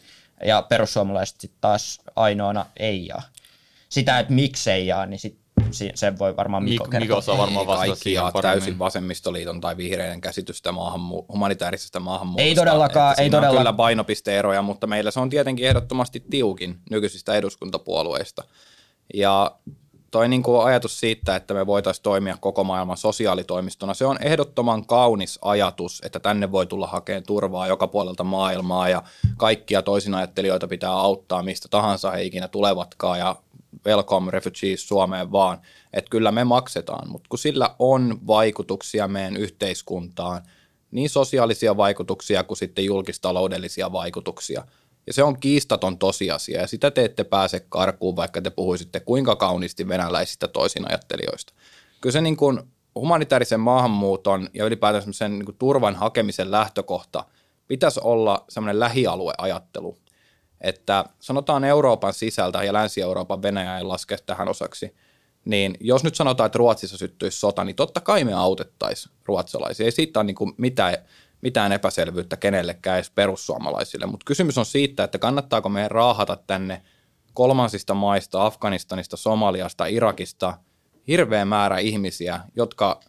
Ja perussuomalaiset sitten taas ainoana ei jaa. Sitä, että miksei jaa, niin sit sen voi varmaan Mikko Mikko, Mikko saa varmaan vastata siihen täysin vasemmistoliiton tai vihreiden käsitystä maahanmu- humanitaarisesta maahanmuutosta. Ei todellakaan. Ei todella... on kyllä painopisteeroja, mutta meillä se on tietenkin ehdottomasti tiukin nykyisistä eduskuntapuolueista. Ja toi niin kuin ajatus siitä, että me voitaisiin toimia koko maailman sosiaalitoimistona, se on ehdottoman kaunis ajatus, että tänne voi tulla hakemaan turvaa joka puolelta maailmaa ja kaikkia toisinajattelijoita pitää auttaa mistä tahansa he ikinä tulevatkaan ja welcome refugees Suomeen vaan, että kyllä me maksetaan, mutta kun sillä on vaikutuksia meidän yhteiskuntaan, niin sosiaalisia vaikutuksia kuin sitten julkistaloudellisia vaikutuksia – ja se on kiistaton tosiasia, ja sitä te ette pääse karkuun, vaikka te puhuisitte kuinka kauniisti venäläisistä toisinajattelijoista. Kyllä se niin kuin humanitaarisen maahanmuuton ja ylipäätään sen niin turvan hakemisen lähtökohta pitäisi olla semmoinen lähialueajattelu, että sanotaan Euroopan sisältä ja Länsi-Euroopan Venäjä ei laske tähän osaksi, niin jos nyt sanotaan, että Ruotsissa syttyisi sota, niin totta kai me autettaisiin ruotsalaisia. Ei siitä ole niin kuin mitään mitään epäselvyyttä kenellekään edes perussuomalaisille, mutta kysymys on siitä, että kannattaako meidän raahata tänne kolmansista maista, Afganistanista, Somaliasta, Irakista hirveä määrä ihmisiä, jotka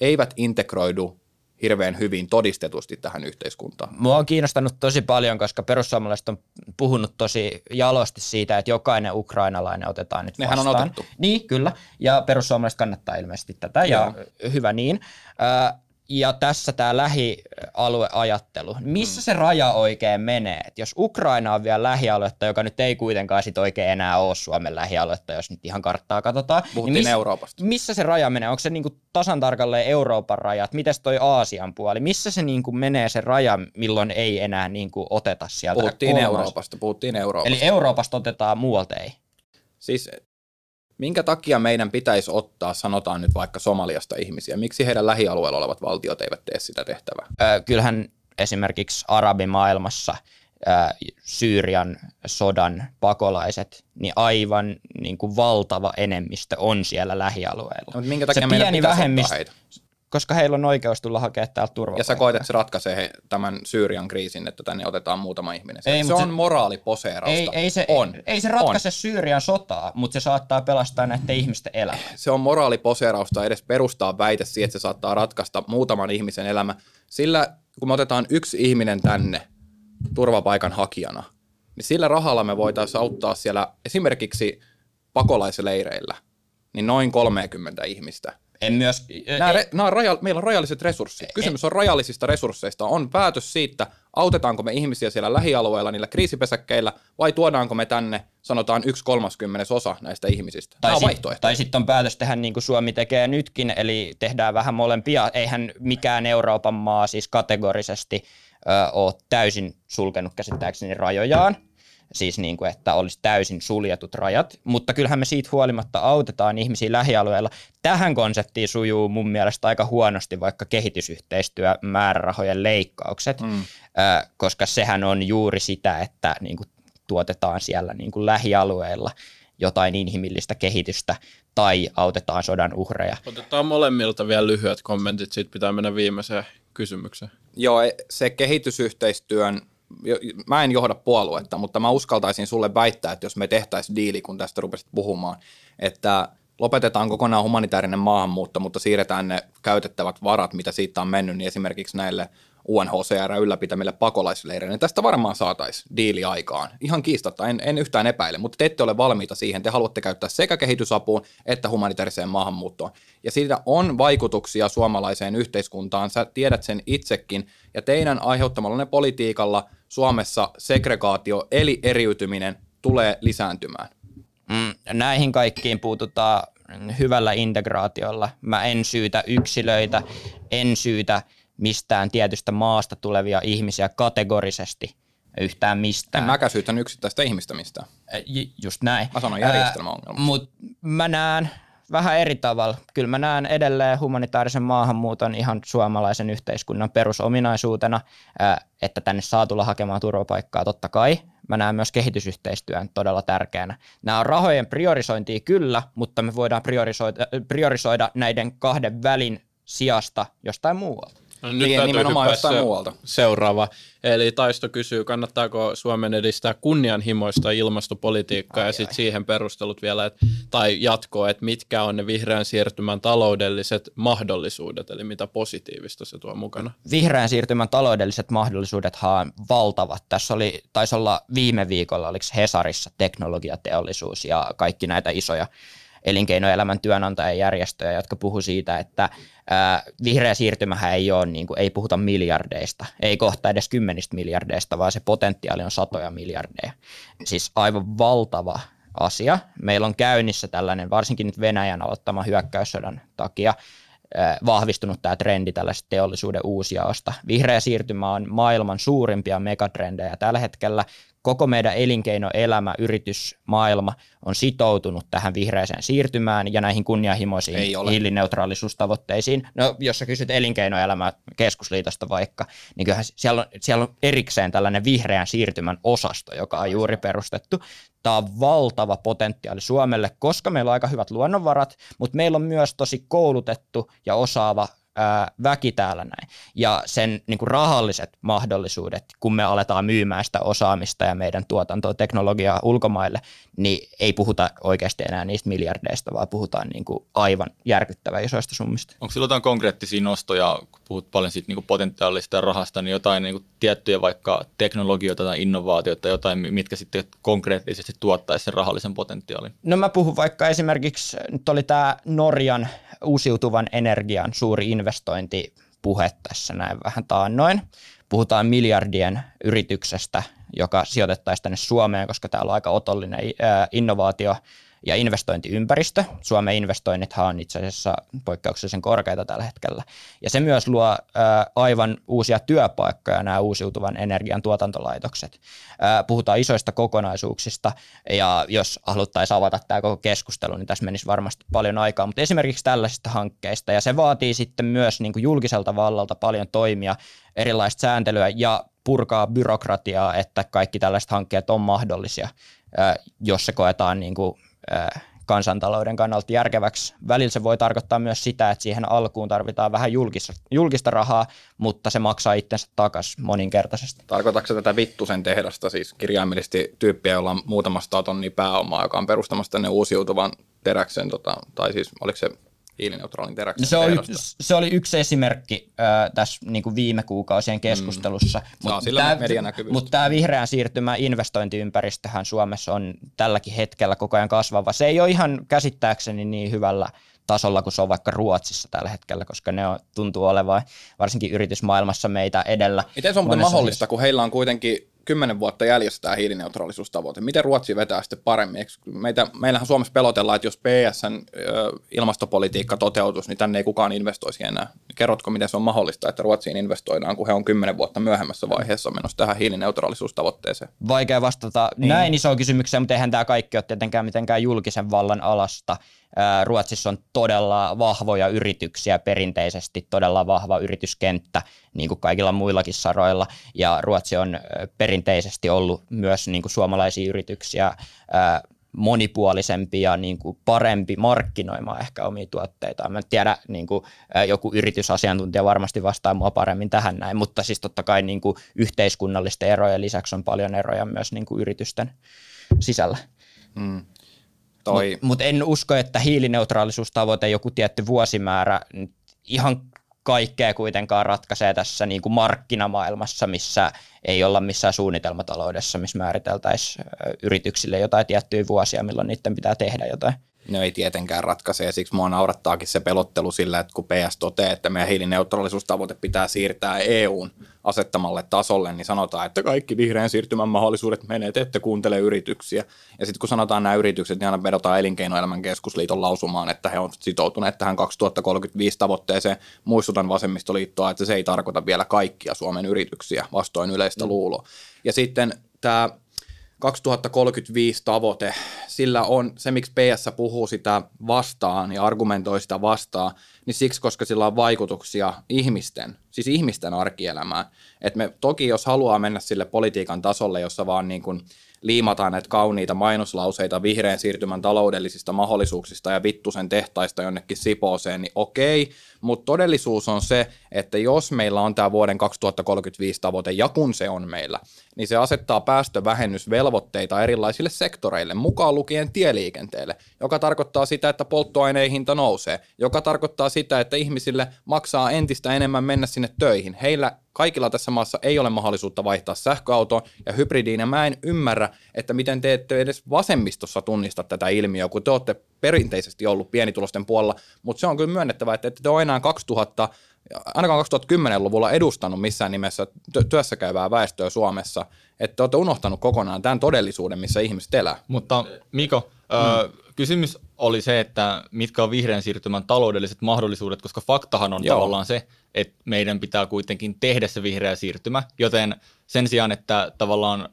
eivät integroidu hirveän hyvin todistetusti tähän yhteiskuntaan. Mua on kiinnostanut tosi paljon, koska perussuomalaiset on puhunut tosi jalosti siitä, että jokainen ukrainalainen otetaan nyt Nehän vastaan. on otettu. Niin, kyllä. Ja perussuomalaiset kannattaa ilmeisesti tätä, ja, ja hyvä niin ja tässä tämä lähialueajattelu. Missä se raja oikein menee? Et jos Ukraina on vielä lähialuetta, joka nyt ei kuitenkaan sit oikein enää ole Suomen lähialuetta, jos nyt ihan karttaa katsotaan. Niin Puhuttiin niin miss, Euroopasta. Missä se raja menee? Onko se niinku tasan tarkalleen Euroopan rajat? Miten toi Aasian puoli? Missä se niinku menee se raja, milloin ei enää niinku oteta sieltä? Puhuttiin kolmas. Euroopasta, puhuttiin Euroopasta. Eli Euroopasta otetaan muualta ei? Siis Minkä takia meidän pitäisi ottaa, sanotaan nyt vaikka Somaliasta ihmisiä? Miksi heidän lähialueella olevat valtiot eivät tee sitä tehtävää? Öö, kyllähän esimerkiksi arabimaailmassa Syyrian sodan pakolaiset, niin aivan niin kuin valtava enemmistö on siellä lähialueella. No, minkä takia Se meidän pieni vähemmistö, heitä? Koska heillä on oikeus tulla hakemaan täältä turvapaikkaa. Ja sä koet, että se ratkaisee he, tämän Syyrian kriisin, että tänne otetaan muutama ihminen. Ei, se on se, moraaliposeerausta. Ei, ei, se, on. ei se ratkaise on. Syyrian sotaa, mutta se saattaa pelastaa näiden ihmisten elämää. Se on moraaliposeerausta edes perustaa väite siihen, että se saattaa ratkaista muutaman ihmisen elämä. Sillä kun me otetaan yksi ihminen tänne turvapaikan hakijana, niin sillä rahalla me voitaisiin auttaa siellä esimerkiksi pakolaisleireillä niin noin 30 ihmistä – en myös... Nämä, re, nämä on raja, meillä on rajalliset resurssit. Kysymys on rajallisista resursseista. On päätös siitä, autetaanko me ihmisiä siellä lähialueilla niillä kriisipesäkkeillä vai tuodaanko me tänne, sanotaan, yksi kolmaskymmenes osa näistä ihmisistä. Tai Nämä sit, Tai sitten on päätös tehdä niin kuin Suomi tekee nytkin, eli tehdään vähän molempia. Eihän mikään Euroopan maa siis kategorisesti ö, ole täysin sulkenut käsittääkseni rajojaan siis niin kuin, että olisi täysin suljetut rajat, mutta kyllähän me siitä huolimatta autetaan ihmisiä lähialueilla. Tähän konseptiin sujuu mun mielestä aika huonosti vaikka kehitysyhteistyömäärärahojen leikkaukset, mm. koska sehän on juuri sitä, että niin kuin, tuotetaan siellä niin kuin lähialueilla jotain inhimillistä kehitystä tai autetaan sodan uhreja. Otetaan molemmilta vielä lyhyet kommentit, sitten pitää mennä viimeiseen kysymykseen. Joo, se kehitysyhteistyön mä en johda puoluetta, mutta mä uskaltaisin sulle väittää, että jos me tehtäisiin diili, kun tästä rupesit puhumaan, että lopetetaan kokonaan humanitaarinen maahanmuutto, mutta siirretään ne käytettävät varat, mitä siitä on mennyt, niin esimerkiksi näille UNHCR ylläpitämille pakolaisleireille, niin tästä varmaan saataisiin diili aikaan. Ihan kiistatta, en, en yhtään epäile, mutta te ette ole valmiita siihen. Te haluatte käyttää sekä kehitysapuun että humanitaariseen maahanmuuttoon. Ja siitä on vaikutuksia suomalaiseen yhteiskuntaan, sä tiedät sen itsekin, ja teidän aiheuttamallanne politiikalla Suomessa segregaatio eli eriytyminen tulee lisääntymään. Mm, näihin kaikkiin puututaan hyvällä integraatiolla. Mä en syytä yksilöitä, en syytä mistään tietystä maasta tulevia ihmisiä kategorisesti yhtään mistään. En mäkään syytän yksittäistä ihmistä mistään. Just näin. Mä sanon järjestelmäongelma. Mutta mä näen vähän eri tavalla. Kyllä mä näen edelleen humanitaarisen maahanmuuton ihan suomalaisen yhteiskunnan perusominaisuutena, että tänne saa tulla hakemaan turvapaikkaa totta kai. Mä näen myös kehitysyhteistyön todella tärkeänä. Nämä on rahojen priorisointia kyllä, mutta me voidaan priorisoida, priorisoida näiden kahden välin sijasta jostain muualta. No, nyt niin, nimenomaan jostain muualta. Seuraava. Eli Taisto kysyy, kannattaako Suomen edistää kunnianhimoista ilmastopolitiikkaa ai, ja sitten siihen perustelut vielä, et, tai jatkoa, että mitkä on ne vihreän siirtymän taloudelliset mahdollisuudet, eli mitä positiivista se tuo mukana? Vihreän siirtymän taloudelliset mahdollisuudet on valtavat. Tässä oli, taisi olla viime viikolla, oliko Hesarissa teknologiateollisuus ja kaikki näitä isoja elinkeinoelämän työnantajajärjestöjä, jotka puhu siitä, että ää, vihreä siirtymähän ei ole, niin kuin, ei puhuta miljardeista, ei kohta edes kymmenistä miljardeista, vaan se potentiaali on satoja miljardeja. Siis aivan valtava asia. Meillä on käynnissä tällainen, varsinkin nyt Venäjän aloittama hyökkäyssodan takia, vahvistunut tämä trendi tällaisesta teollisuuden uusjaosta. Vihreä siirtymä on maailman suurimpia megatrendejä tällä hetkellä koko meidän elinkeinoelämä, yritysmaailma on sitoutunut tähän vihreäseen siirtymään ja näihin kunnianhimoisiin hiilineutraalisuustavoitteisiin. No, jos sä kysyt elinkeinoelämä keskusliitosta vaikka, niin kyllähän siellä on, siellä on erikseen tällainen vihreän siirtymän osasto, joka on juuri perustettu. Tämä on valtava potentiaali Suomelle, koska meillä on aika hyvät luonnonvarat, mutta meillä on myös tosi koulutettu ja osaava väki täällä näin. Ja sen niin kuin rahalliset mahdollisuudet, kun me aletaan myymään sitä osaamista ja meidän tuotantoa, teknologiaa ulkomaille, niin ei puhuta oikeasti enää niistä miljardeista, vaan puhutaan niin kuin aivan järkyttävän isoista summista. Onko sillä jotain konkreettisia nostoja, kun puhut paljon siitä niin kuin potentiaalista rahasta, niin jotain niin kuin tiettyjä vaikka teknologioita tai innovaatioita, jotain, mitkä sitten konkreettisesti tuottaisi sen rahallisen potentiaalin? No mä puhun vaikka esimerkiksi, nyt oli tämä Norjan uusiutuvan energian suuri investointipuhe tässä näin vähän taannoin. Puhutaan miljardien yrityksestä, joka sijoitettaisiin tänne Suomeen, koska täällä on aika otollinen innovaatio ja investointiympäristö. Suomen investoinnithan on itse asiassa poikkeuksellisen korkeita tällä hetkellä. Ja se myös luo aivan uusia työpaikkoja, nämä uusiutuvan energian tuotantolaitokset. Puhutaan isoista kokonaisuuksista, ja jos haluttaisiin avata tämä koko keskustelu, niin tässä menisi varmasti paljon aikaa, mutta esimerkiksi tällaisista hankkeista, ja se vaatii sitten myös niin kuin julkiselta vallalta paljon toimia, erilaista sääntelyä ja purkaa byrokratiaa, että kaikki tällaiset hankkeet on mahdollisia, jos se koetaan niin kuin kansantalouden kannalta järkeväksi. Välillä se voi tarkoittaa myös sitä, että siihen alkuun tarvitaan vähän julkista, julkista rahaa, mutta se maksaa itsensä takaisin moninkertaisesti. Tarkoitatko tätä Vittusen tehdasta, siis kirjaimellisesti tyyppiä, jolla on muutamasta tonnia pääomaa, joka on perustamassa tänne uusiutuvan teräksen, tota, tai siis oliko se hiilineutraalin teräksen se, oli, se oli yksi esimerkki äh, tässä niin kuin viime kuukausien keskustelussa. Mm. Mutta tämä, mut tämä vihreän siirtymä investointiympäristöhän Suomessa on tälläkin hetkellä koko ajan kasvava. Se ei ole ihan käsittääkseni niin hyvällä tasolla kuin se on vaikka Ruotsissa tällä hetkellä, koska ne on, tuntuu olevan varsinkin yritysmaailmassa meitä edellä. Miten se on mahdollista, kun heillä on kuitenkin kymmenen vuotta jäljessä tämä hiilineutraalisuustavoite. Miten Ruotsi vetää sitten paremmin? meitä, meillähän Suomessa pelotellaan, että jos PSN ilmastopolitiikka toteutus, niin tänne ei kukaan investoisi enää. Kerrotko, miten se on mahdollista, että Ruotsiin investoidaan, kun he on kymmenen vuotta myöhemmässä vaiheessa menossa tähän hiilineutraalisuustavoitteeseen? Vaikea vastata niin. näin isoon kysymykseen, mutta eihän tämä kaikki ole tietenkään mitenkään julkisen vallan alasta. Ruotsissa on todella vahvoja yrityksiä perinteisesti, todella vahva yrityskenttä, niin kuin kaikilla muillakin saroilla, ja Ruotsi on perinteisesti ollut myös niin kuin suomalaisia yrityksiä monipuolisempi ja niin kuin parempi markkinoimaan ehkä omia tuotteitaan. Mä en tiedä, niin kuin, joku yritysasiantuntija varmasti vastaa mua paremmin tähän näin, mutta siis totta kai niin kuin yhteiskunnallisten erojen lisäksi on paljon eroja myös niin kuin yritysten sisällä. Mm. Toi... Mutta mut en usko, että hiilineutraalisuustavoite, joku tietty vuosimäärä, ihan kaikkea kuitenkaan ratkaisee tässä niin kuin markkinamaailmassa, missä ei olla missään suunnitelmataloudessa, missä määriteltäisiin yrityksille jotain tiettyjä vuosia, milloin niiden pitää tehdä jotain. No ei tietenkään ratkaise ja siksi mua naurattaakin se pelottelu sillä, että kun PS toteaa, että meidän hiilineutraalisuustavoite pitää siirtää EUn asettamalle tasolle, niin sanotaan, että kaikki vihreän siirtymän mahdollisuudet menee, te ette kuuntele yrityksiä. Ja sitten kun sanotaan nämä yritykset, niin aina vedotaan elinkeinoelämän keskusliiton lausumaan, että he ovat sitoutuneet tähän 2035 tavoitteeseen. Muistutan vasemmistoliittoa, että se ei tarkoita vielä kaikkia Suomen yrityksiä vastoin yleistä mm. luuloa. Ja sitten tämä 2035 tavoite, sillä on se, miksi PS puhuu sitä vastaan ja argumentoi sitä vastaan, niin siksi, koska sillä on vaikutuksia ihmisten, siis ihmisten arkielämään. Et me toki, jos haluaa mennä sille politiikan tasolle, jossa vaan niin kuin liimataan näitä kauniita mainoslauseita vihreän siirtymän taloudellisista mahdollisuuksista ja vittusen tehtaista jonnekin Sipooseen, niin okei, mutta todellisuus on se, että jos meillä on tämä vuoden 2035 tavoite, ja kun se on meillä, niin se asettaa päästövähennysvelvoitteita erilaisille sektoreille, mukaan lukien tieliikenteelle, joka tarkoittaa sitä, että polttoaineen hinta nousee, joka tarkoittaa sitä, että ihmisille maksaa entistä enemmän mennä sinne töihin. Heillä kaikilla tässä maassa ei ole mahdollisuutta vaihtaa sähköautoon ja hybridiin, ja mä en ymmärrä, että miten te ette edes vasemmistossa tunnista tätä ilmiöä, kun te olette perinteisesti ollut pienitulosten puolella, mutta se on kyllä myönnettävä, että ette te ole enää 2000 ainakaan 2010-luvulla edustanut missään nimessä työssä käyvää väestöä Suomessa, että olette unohtanut kokonaan tämän todellisuuden, missä ihmiset elää. Mutta Miko, mm. kysymys oli se, että mitkä on vihreän siirtymän taloudelliset mahdollisuudet, koska faktahan on Joo. tavallaan se, että meidän pitää kuitenkin tehdä se vihreä siirtymä, joten sen sijaan, että tavallaan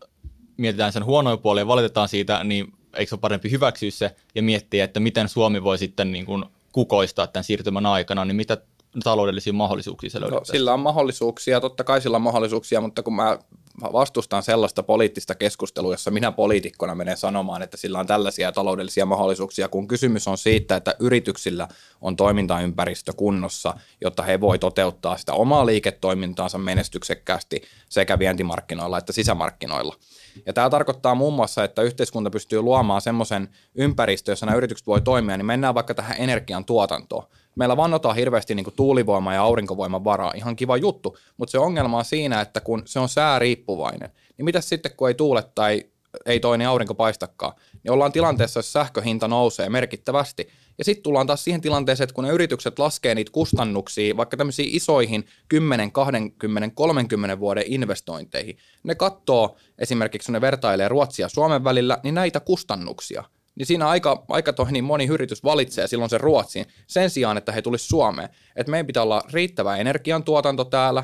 mietitään sen huonoja puolia ja valitetaan siitä, niin eikö se ole parempi hyväksyä se ja miettiä, että miten Suomi voi sitten niin kuin kukoistaa tämän siirtymän aikana, niin mitä taloudellisia mahdollisuuksia se? No, sillä on mahdollisuuksia, totta kai sillä on mahdollisuuksia, mutta kun mä vastustan sellaista poliittista keskustelua, jossa minä poliitikkona menen sanomaan, että sillä on tällaisia taloudellisia mahdollisuuksia, kun kysymys on siitä, että yrityksillä on toimintaympäristö kunnossa, jotta he voi toteuttaa sitä omaa liiketoimintaansa menestyksekkäästi sekä vientimarkkinoilla että sisämarkkinoilla. Ja tämä tarkoittaa muun muassa, että yhteiskunta pystyy luomaan semmoisen ympäristön, jossa nämä yritykset voi toimia, niin mennään vaikka tähän energian tuotantoon. Meillä vannotaan hirveästi niin tuulivoima ja aurinkovoiman varaa, ihan kiva juttu, mutta se ongelma on siinä, että kun se on sääriippuvainen, niin mitä sitten kun ei tuule tai ei toinen aurinko paistakaan, niin ollaan tilanteessa, jossa sähköhinta nousee merkittävästi. Ja sitten tullaan taas siihen tilanteeseen, että kun ne yritykset laskee niitä kustannuksia, vaikka tämmöisiin isoihin 10, 20, 30 vuoden investointeihin, ne katsoo esimerkiksi, kun ne vertailee Ruotsia Suomen välillä, niin näitä kustannuksia – niin siinä aika, aika toi, niin moni yritys valitsee silloin sen Ruotsiin sen sijaan, että he tulisi Suomeen. Että meidän pitää olla riittävä energiantuotanto täällä,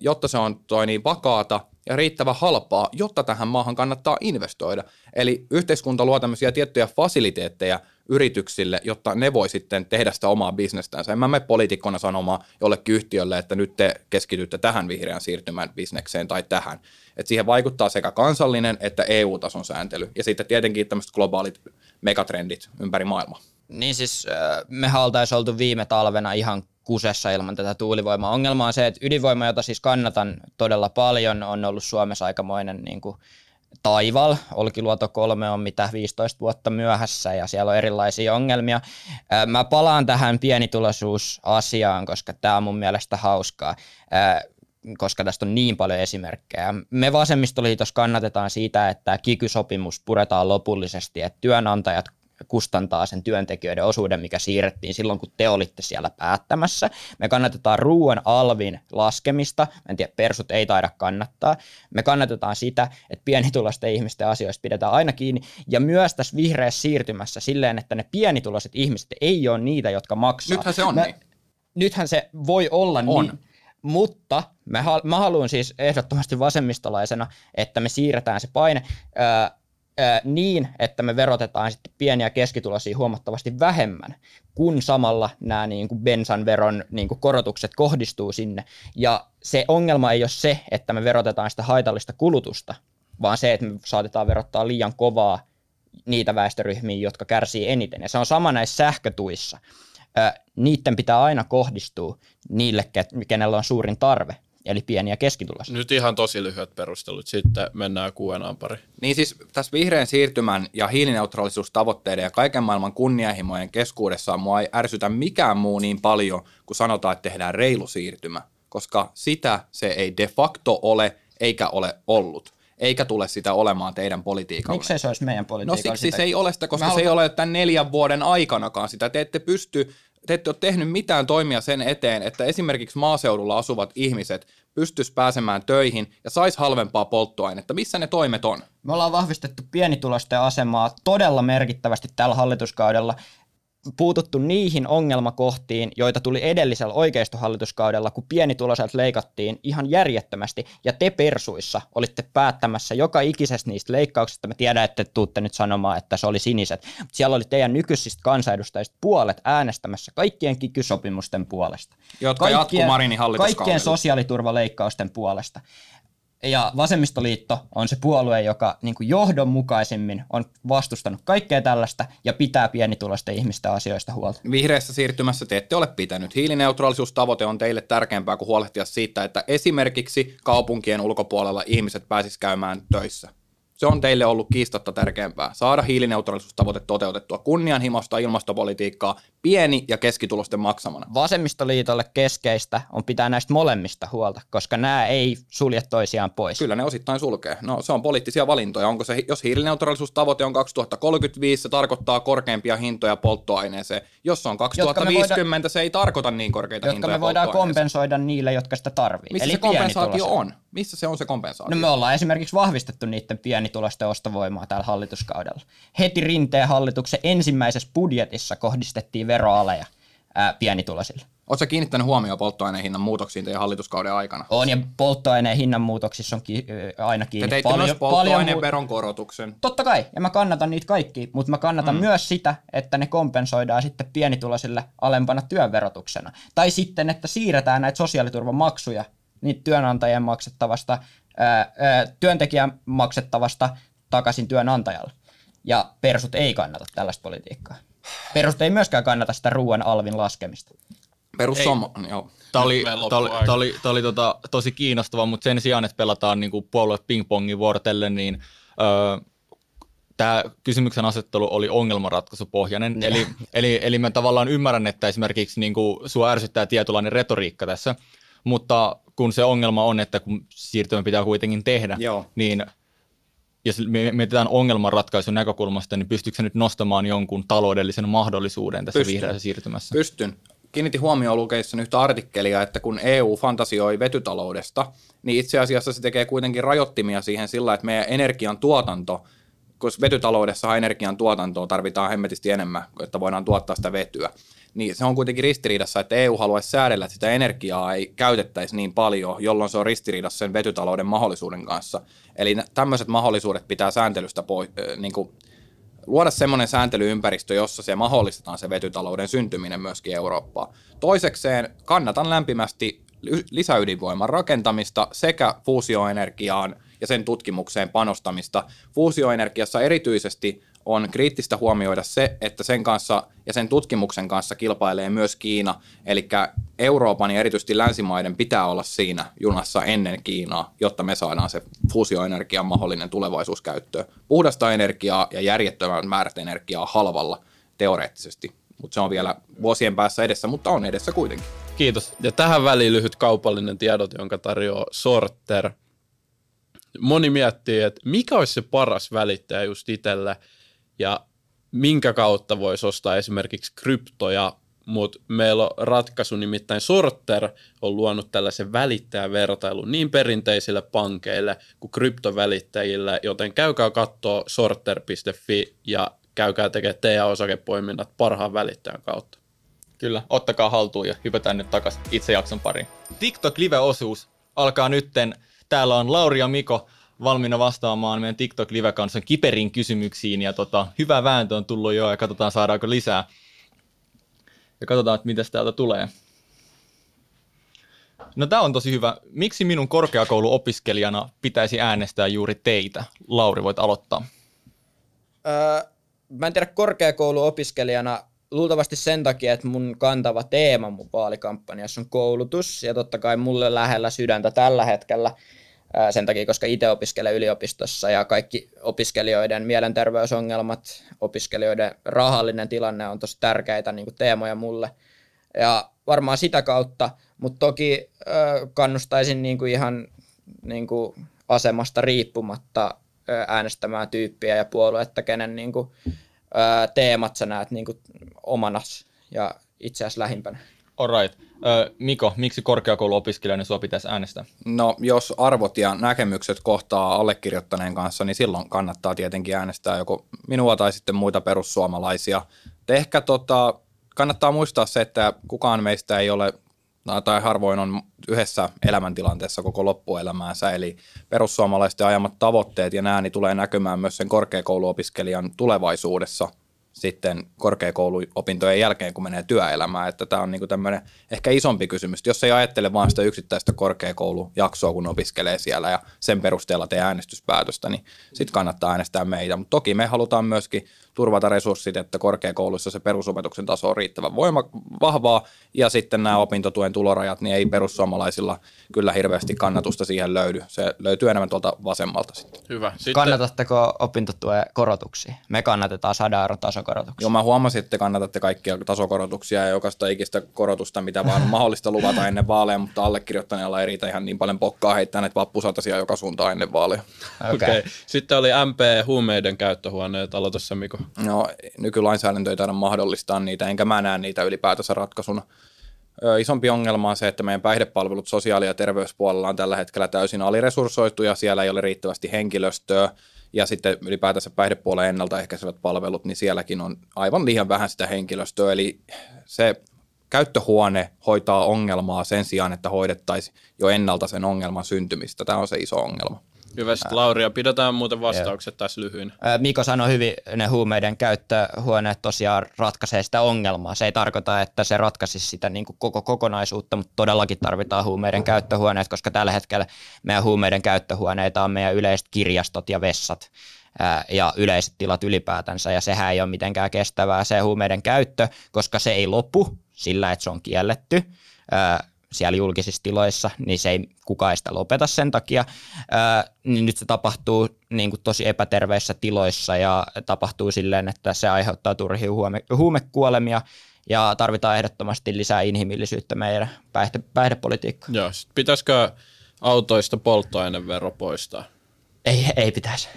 jotta se on toi niin vakaata ja riittävä halpaa, jotta tähän maahan kannattaa investoida. Eli yhteiskunta luo tämmöisiä tiettyjä fasiliteetteja yrityksille, jotta ne voi sitten tehdä sitä omaa bisnestänsä. En mä mene poliitikkona sanomaan jollekin yhtiölle, että nyt te keskitytte tähän vihreän siirtymän bisnekseen tai tähän. Et siihen vaikuttaa sekä kansallinen että EU-tason sääntely ja sitten tietenkin tämmöiset globaalit megatrendit ympäri maailmaa. Niin siis me oltaisiin oltu viime talvena ihan kusessa ilman tätä tuulivoimaa. Ongelma on se, että ydinvoima, jota siis kannatan todella paljon, on ollut Suomessa aikamoinen niin kuin taival. Olkiluoto 3 on mitä 15 vuotta myöhässä ja siellä on erilaisia ongelmia. Mä palaan tähän pienituloisuusasiaan, koska tämä on mun mielestä hauskaa koska tästä on niin paljon esimerkkejä. Me vasemmistoliitossa kannatetaan siitä, että kikysopimus puretaan lopullisesti, että työnantajat kustantaa sen työntekijöiden osuuden, mikä siirrettiin silloin, kun te olitte siellä päättämässä. Me kannatetaan ruoan alvin laskemista. En tiedä, persut ei taida kannattaa. Me kannatetaan sitä, että pienituloisten ihmisten asioista pidetään aina kiinni. Ja myös tässä vihreässä siirtymässä silleen, että ne pienituloiset ihmiset ei ole niitä, jotka maksaa. Nythän se on Mä, niin. Nythän se voi olla on. niin. Mutta mä, mä haluan siis ehdottomasti vasemmistolaisena, että me siirretään se paine niin, että me verotetaan sitten pieniä ja keskituloisia huomattavasti vähemmän, kun samalla nämä niin kuin bensan veron niin kuin korotukset kohdistuu sinne. Ja se ongelma ei ole se, että me verotetaan sitä haitallista kulutusta, vaan se, että me saatetaan verottaa liian kovaa niitä väestöryhmiä, jotka kärsii eniten. Ja se on sama näissä sähkötuissa. Niiden pitää aina kohdistua niille, kenellä on suurin tarve eli pieniä keskituloisia. Nyt ihan tosi lyhyet perustelut, sitten mennään Q&A pari. Niin siis tässä vihreän siirtymän ja hiilineutraalisuustavoitteiden ja kaiken maailman kunnianhimojen keskuudessa mua ei ärsytä mikään muu niin paljon, kuin sanotaan, että tehdään reilu siirtymä, koska sitä se ei de facto ole eikä ole ollut eikä tule sitä olemaan teidän politiikalle. Miksi se olisi meidän politiikalla? No siksi sitä? se ei ole sitä, koska haluan... se ei ole tämän neljän vuoden aikanakaan sitä. Te ette pysty te ette ole tehnyt mitään toimia sen eteen, että esimerkiksi maaseudulla asuvat ihmiset pystyisi pääsemään töihin ja sais halvempaa polttoainetta. Missä ne toimet on? Me ollaan vahvistettu pienitulosten asemaa todella merkittävästi tällä hallituskaudella puututtu niihin ongelmakohtiin, joita tuli edellisellä oikeistohallituskaudella, kun pienituloiset leikattiin ihan järjettömästi, ja te persuissa olitte päättämässä joka ikisestä niistä leikkauksista. Mä tiedän, että tuutte nyt sanomaan, että se oli siniset, siellä oli teidän nykyisistä kansanedustajista puolet äänestämässä kaikkien kikysopimusten puolesta. Jotka kaikkien, Marinin Kaikkien sosiaaliturvaleikkausten puolesta. Ja vasemmistoliitto on se puolue, joka niin kuin johdonmukaisemmin on vastustanut kaikkea tällaista ja pitää pienituloisten ihmisten asioista huolta. Vihreässä siirtymässä te ette ole pitänyt. Hiilineutraalisuustavoite on teille tärkeämpää kuin huolehtia siitä, että esimerkiksi kaupunkien ulkopuolella ihmiset pääsis käymään töissä. Se on teille ollut kiistatta tärkeämpää. Saada hiilineutraalisuustavoite toteutettua kunnianhimosta ilmastopolitiikkaa pieni- ja keskitulosten maksamana. Vasemmistoliitolle keskeistä on pitää näistä molemmista huolta, koska nämä ei sulje toisiaan pois. Kyllä ne osittain sulkee. No se on poliittisia valintoja. Onko se, jos hiilineutraalisuustavoite on 2035, se tarkoittaa korkeampia hintoja polttoaineeseen. Jos se on 2050, voida, se ei tarkoita niin korkeita jotka hintoja me voidaan kompensoida niille, jotka sitä tarvii. Missä Eli se kompensaatio on? Missä se on se kompensaatio? No me ollaan esimerkiksi vahvistettu niiden pienitulosten ostovoimaa tällä hallituskaudella. Heti Rinteen hallituksen ensimmäisessä budjetissa kohdistettiin veroaleja ää, pienituloisille. Oletko kiinnittänyt huomioon polttoaineen hinnan muutoksiin teidän hallituskauden aikana? On, ja polttoaineen hinnan muutoksissa on ki- aina kiinni. Te teitte paljon, myös polttoaineen veron korotuksen. Totta kai, ja mä kannatan niitä kaikki, mutta mä kannatan mm. myös sitä, että ne kompensoidaan sitten pienituloisille alempana työnverotuksena. Tai sitten, että siirretään näitä sosiaaliturvamaksuja niitä työnantajien maksettavasta, työntekijän maksettavasta takaisin työnantajalle. Ja persut ei kannata tällaista politiikkaa. Perust ei myöskään kannata sitä ruoan alvin laskemista. Perussuoma, joo. Tämä oli, tää oli, tää oli, tää oli tota, tosi kiinnostava, mutta sen sijaan, että pelataan niinku puolue pingpongin vuorotellen, niin öö, tämä kysymyksen asettelu oli ongelmanratkaisupohjainen. Eli, eli, eli mä tavallaan ymmärrän, että esimerkiksi niinku, sua ärsyttää tietynlainen retoriikka tässä, mutta kun se ongelma on, että kun siirtymä pitää kuitenkin tehdä, Joo. niin jos me mietitään ongelmanratkaisun näkökulmasta, niin pystyykö se nyt nostamaan jonkun taloudellisen mahdollisuuden tässä Pystyn. vihreässä siirtymässä? Pystyn. Kiinnitin huomioon lukeissa yhtä artikkelia, että kun EU fantasioi vetytaloudesta, niin itse asiassa se tekee kuitenkin rajoittimia siihen sillä, että meidän energian tuotanto, koska vetytaloudessa energian tuotantoa tarvitaan hemmetisti enemmän, että voidaan tuottaa sitä vetyä niin se on kuitenkin ristiriidassa, että EU haluaisi säädellä, että sitä energiaa ei käytettäisi niin paljon, jolloin se on ristiriidassa sen vetytalouden mahdollisuuden kanssa. Eli tämmöiset mahdollisuudet pitää sääntelystä pois, niin kuin, luoda semmoinen sääntelyympäristö, jossa se mahdollistetaan se vetytalouden syntyminen myöskin Eurooppaan. Toisekseen kannatan lämpimästi lisäydinvoiman rakentamista sekä fuusioenergiaan ja sen tutkimukseen panostamista. Fuusioenergiassa erityisesti on kriittistä huomioida se, että sen kanssa ja sen tutkimuksen kanssa kilpailee myös Kiina, eli Euroopan ja erityisesti länsimaiden pitää olla siinä junassa ennen Kiinaa, jotta me saadaan se fuusioenergian mahdollinen tulevaisuus käyttöön. Puhdasta energiaa ja järjettömän määrät energiaa halvalla teoreettisesti, mutta se on vielä vuosien päässä edessä, mutta on edessä kuitenkin. Kiitos. Ja tähän väliin lyhyt kaupallinen tiedot, jonka tarjoaa Sorter. Moni miettii, että mikä olisi se paras välittäjä just itselle – ja minkä kautta voisi ostaa esimerkiksi kryptoja, mutta meillä on ratkaisu, nimittäin Sorter on luonut tällaisen välittäjävertailun niin perinteisille pankeille kuin kryptovälittäjille, joten käykää katsoa sorter.fi ja käykää tekemään teidän osakepoiminnat parhaan välittäjän kautta. Kyllä, ottakaa haltuun ja hypätään nyt takaisin itse jakson pariin. TikTok Live-osuus alkaa nytten. Täällä on Lauri ja Miko valmiina vastaamaan meidän TikTok Live kanssa kiperin kysymyksiin ja tota, hyvä vääntö on tullut jo ja katsotaan saadaanko lisää. Ja katsotaan, että mitä täältä tulee. No tämä on tosi hyvä. Miksi minun korkeakouluopiskelijana pitäisi äänestää juuri teitä? Lauri, voit aloittaa. Öö, mä en tiedä korkeakouluopiskelijana luultavasti sen takia, että mun kantava teema mun vaalikampanjassa on koulutus ja totta kai mulle lähellä sydäntä tällä hetkellä – sen takia, koska itse opiskelen yliopistossa ja kaikki opiskelijoiden mielenterveysongelmat, opiskelijoiden rahallinen tilanne on tosi tärkeitä niin teemoja mulle. Ja varmaan sitä kautta, mutta toki kannustaisin niin kuin ihan niin kuin asemasta riippumatta äänestämään tyyppiä ja puoluetta, kenen niin kuin, teemat sä näet niin kuin omanas ja itse asiassa lähimpänä. Alright. Miko, miksi korkeakouluopiskelijana sinua pitäisi äänestää? No, jos arvot ja näkemykset kohtaa allekirjoittaneen kanssa, niin silloin kannattaa tietenkin äänestää joko minua tai sitten muita perussuomalaisia. Te ehkä tota, kannattaa muistaa se, että kukaan meistä ei ole tai harvoin on yhdessä elämäntilanteessa koko loppuelämäänsä, eli perussuomalaisten ajamat tavoitteet ja nämä niin tulee näkymään myös sen korkeakouluopiskelijan tulevaisuudessa – sitten korkeakouluopintojen jälkeen, kun menee työelämään. Että tämä on niin tämmöinen ehkä isompi kysymys. Jos ei ajattele vain sitä yksittäistä korkeakoulujaksoa, kun opiskelee siellä ja sen perusteella tee äänestyspäätöstä, niin sitten kannattaa äänestää meitä. Mutta toki me halutaan myöskin turvata resurssit, että korkeakouluissa se perusopetuksen taso on riittävän voima, vahvaa, ja sitten nämä opintotuen tulorajat, niin ei perussuomalaisilla kyllä hirveästi kannatusta siihen löydy. Se löytyy enemmän tuolta vasemmalta sitten. Hyvä. Sitten, Kannatatteko opintotuen korotuksia? Me kannatetaan 100 euron tasokorotuksia. Joo, mä huomasin, että te kannatatte kaikkia tasokorotuksia ja jokaista ikistä korotusta, mitä vaan on mahdollista luvata ennen vaaleja, mutta allekirjoittaneella ei riitä ihan niin paljon pokkaa heittää näitä vappusatasia joka suuntaan ennen vaaleja. Okei. Okay. Sitten oli MP huumeiden käyttöhuoneet. Aloita se, Miko. No, nykylainsäädäntö ei taida mahdollistaa niitä, enkä mä näe niitä ylipäätänsä ratkaisuna. Ö, isompi ongelma on se, että meidän päihdepalvelut sosiaali- ja terveyspuolella on tällä hetkellä täysin aliresurssoitu ja siellä ei ole riittävästi henkilöstöä. Ja sitten ylipäätänsä päihdepuolen ennaltaehkäisevät palvelut, niin sielläkin on aivan liian vähän sitä henkilöstöä. Eli se käyttöhuone hoitaa ongelmaa sen sijaan, että hoidettaisiin jo ennalta sen ongelman syntymistä. Tämä on se iso ongelma. Hyvä. Sitten Lauria, pidetään muuten vastaukset tässä lyhyin. Miko sanoi hyvin, ne huumeiden käyttöhuoneet tosiaan ratkaisee sitä ongelmaa. Se ei tarkoita, että se ratkaisisi sitä niin kuin koko kokonaisuutta, mutta todellakin tarvitaan huumeiden käyttöhuoneet, koska tällä hetkellä meidän huumeiden käyttöhuoneita on meidän yleiset kirjastot ja vessat ja yleiset tilat ylipäätänsä, ja sehän ei ole mitenkään kestävää se huumeiden käyttö, koska se ei lopu sillä, että se on kielletty. Siellä julkisissa tiloissa, niin se ei kukaan sitä lopeta sen takia. Ää, niin nyt se tapahtuu niin kuin tosi epäterveissä tiloissa ja tapahtuu silleen, että se aiheuttaa turhia huume, huumekuolemia ja tarvitaan ehdottomasti lisää inhimillisyyttä meidän päihde, päihdepolitiikkaan. Joo. Sitten pitäisikö autoista polttoainevero poistaa? Ei, ei pitäisi.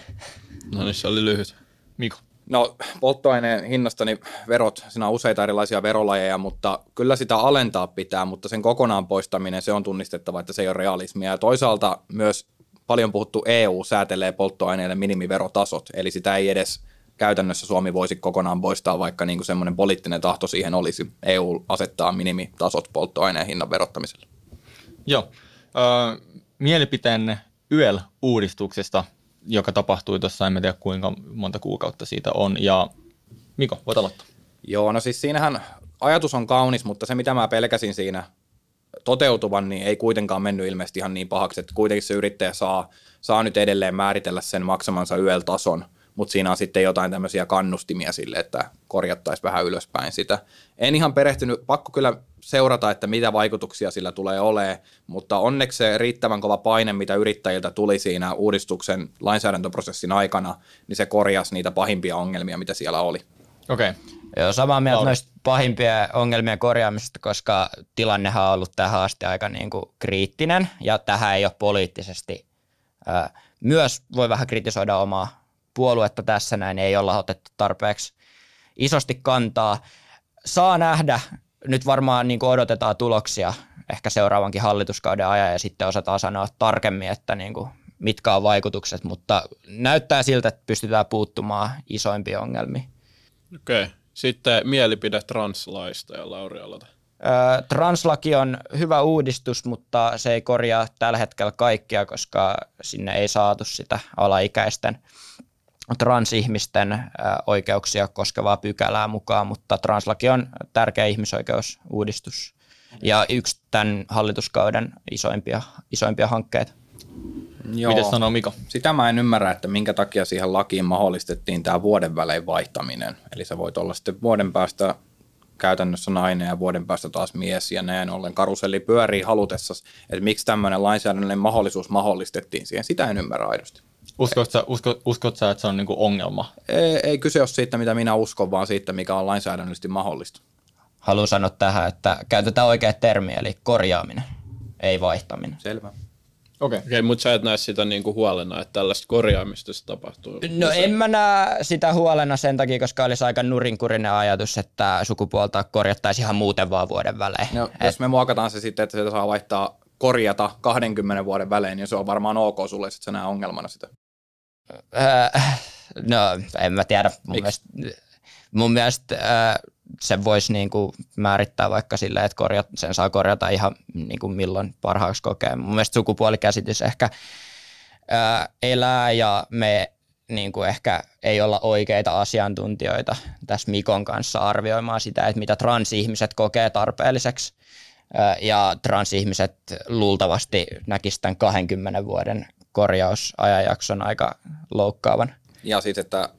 No niin, se oli lyhyt. Miko. No polttoaineen hinnasta niin verot, siinä on useita erilaisia verolajeja, mutta kyllä sitä alentaa pitää, mutta sen kokonaan poistaminen, se on tunnistettava, että se ei ole realismia. Ja toisaalta myös paljon puhuttu EU säätelee polttoaineille minimiverotasot, eli sitä ei edes käytännössä Suomi voisi kokonaan poistaa, vaikka niin kuin semmoinen poliittinen tahto siihen olisi. EU asettaa minimitasot polttoaineen hinnan verottamiselle. Joo. Ö, mielipiteenne YEL-uudistuksesta, joka tapahtui tuossa, en tiedä kuinka monta kuukautta siitä on. Ja Miko, voit aloittaa. Joo, no siis siinähän ajatus on kaunis, mutta se mitä mä pelkäsin siinä toteutuvan, niin ei kuitenkaan mennyt ilmeisesti ihan niin pahaksi, että kuitenkin se yrittäjä saa, saa nyt edelleen määritellä sen maksamansa YEL-tason, mutta siinä on sitten jotain tämmöisiä kannustimia sille, että korjattaisiin vähän ylöspäin sitä. En ihan perehtynyt, pakko kyllä seurata, että mitä vaikutuksia sillä tulee olemaan, mutta onneksi se riittävän kova paine, mitä yrittäjiltä tuli siinä uudistuksen lainsäädäntöprosessin aikana, niin se korjasi niitä pahimpia ongelmia, mitä siellä oli. Okei. Okay. Joo, samaa mieltä Lauri. noista pahimpia ongelmien korjaamisesta, koska tilannehan on ollut tähän asti aika niin kuin kriittinen ja tähän ei ole poliittisesti. Myös voi vähän kritisoida omaa puoluetta tässä näin, ei olla otettu tarpeeksi isosti kantaa. Saa nähdä, nyt varmaan niin kuin odotetaan tuloksia ehkä seuraavankin hallituskauden ajan ja sitten osataan sanoa tarkemmin, että niin kuin mitkä on vaikutukset, mutta näyttää siltä, että pystytään puuttumaan isoimpiin ongelmiin. Okei. Okay. Sitten mielipide translaista ja Lauri aloita. Translaki on hyvä uudistus, mutta se ei korjaa tällä hetkellä kaikkia, koska sinne ei saatu sitä alaikäisten transihmisten oikeuksia koskevaa pykälää mukaan, mutta translaki on tärkeä ihmisoikeusuudistus ja yksi tämän hallituskauden isoimpia, isoimpia hankkeita. Joo. Miten sanoo Miko? Sitä mä en ymmärrä, että minkä takia siihen lakiin mahdollistettiin tämä vuoden välein vaihtaminen. Eli sä voit olla sitten vuoden päästä käytännössä nainen ja vuoden päästä taas mies ja näin ollen karuselli pyörii halutessa. Että miksi tämmöinen lainsäädännöllinen mahdollisuus mahdollistettiin siihen, sitä en ymmärrä aidosti. Uskotko sä, usko, uskot sä että se on niinku ongelma? Ei, ei kyse ole siitä, mitä minä uskon, vaan siitä, mikä on lainsäädännöllisesti mahdollista. Haluan sanoa tähän, että käytetään oikea termi, eli korjaaminen, ei vaihtaminen. Selvä. Okei. Okay. Okei, mutta sä et näe sitä niinku huolena, että tällaista korjaamista se tapahtuu. No en mä näe sitä huolena sen takia, koska olisi aika nurinkurinen ajatus, että sukupuolta korjattaisiin ihan muuten vaan vuoden välein. No, jos me muokataan se sitten, että sitä saa vaihtaa korjata 20 vuoden välein, niin se on varmaan ok sulle, että sä näe ongelmana sitä. Öö, no en mä tiedä. Mun Miksi? mielestä, mun mielestä öö, se voisi niinku määrittää vaikka silleen, että korjat, sen saa korjata ihan niinku milloin parhaaksi kokee. Mun mielestä sukupuolikäsitys ehkä öö, elää ja me niinku ehkä ei olla oikeita asiantuntijoita tässä Mikon kanssa arvioimaan sitä, että mitä transihmiset kokee tarpeelliseksi. Ja transihmiset luultavasti näkisivät tämän 20 vuoden korjausajanjakson aika loukkaavan. Ja siis, että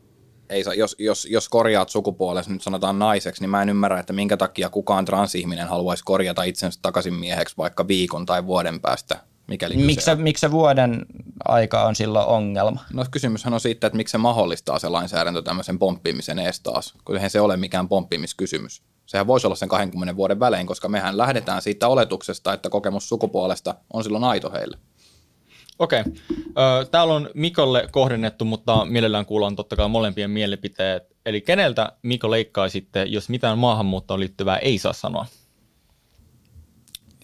ei saa, jos, jos, jos korjaat sukupuolesi, nyt sanotaan naiseksi, niin mä en ymmärrä, että minkä takia kukaan transihminen haluaisi korjata itsensä takaisin mieheksi vaikka viikon tai vuoden päästä, mikäli Miksi se, miksi se vuoden aika on silloin ongelma? No kysymyshän on siitä, että miksi se mahdollistaa se lainsäädäntö tämmöisen pomppimisen ees taas, kun eihän se ole mikään pomppimiskysymys. Sehän voisi olla sen 20 vuoden välein, koska mehän lähdetään siitä oletuksesta, että kokemus sukupuolesta on silloin aito heille. Okei. Okay. Täällä on Mikolle kohdennettu, mutta mielellään kuullaan totta kai molempien mielipiteet. Eli keneltä Miko leikkaisitte, jos mitään maahanmuuttoon liittyvää ei saa sanoa?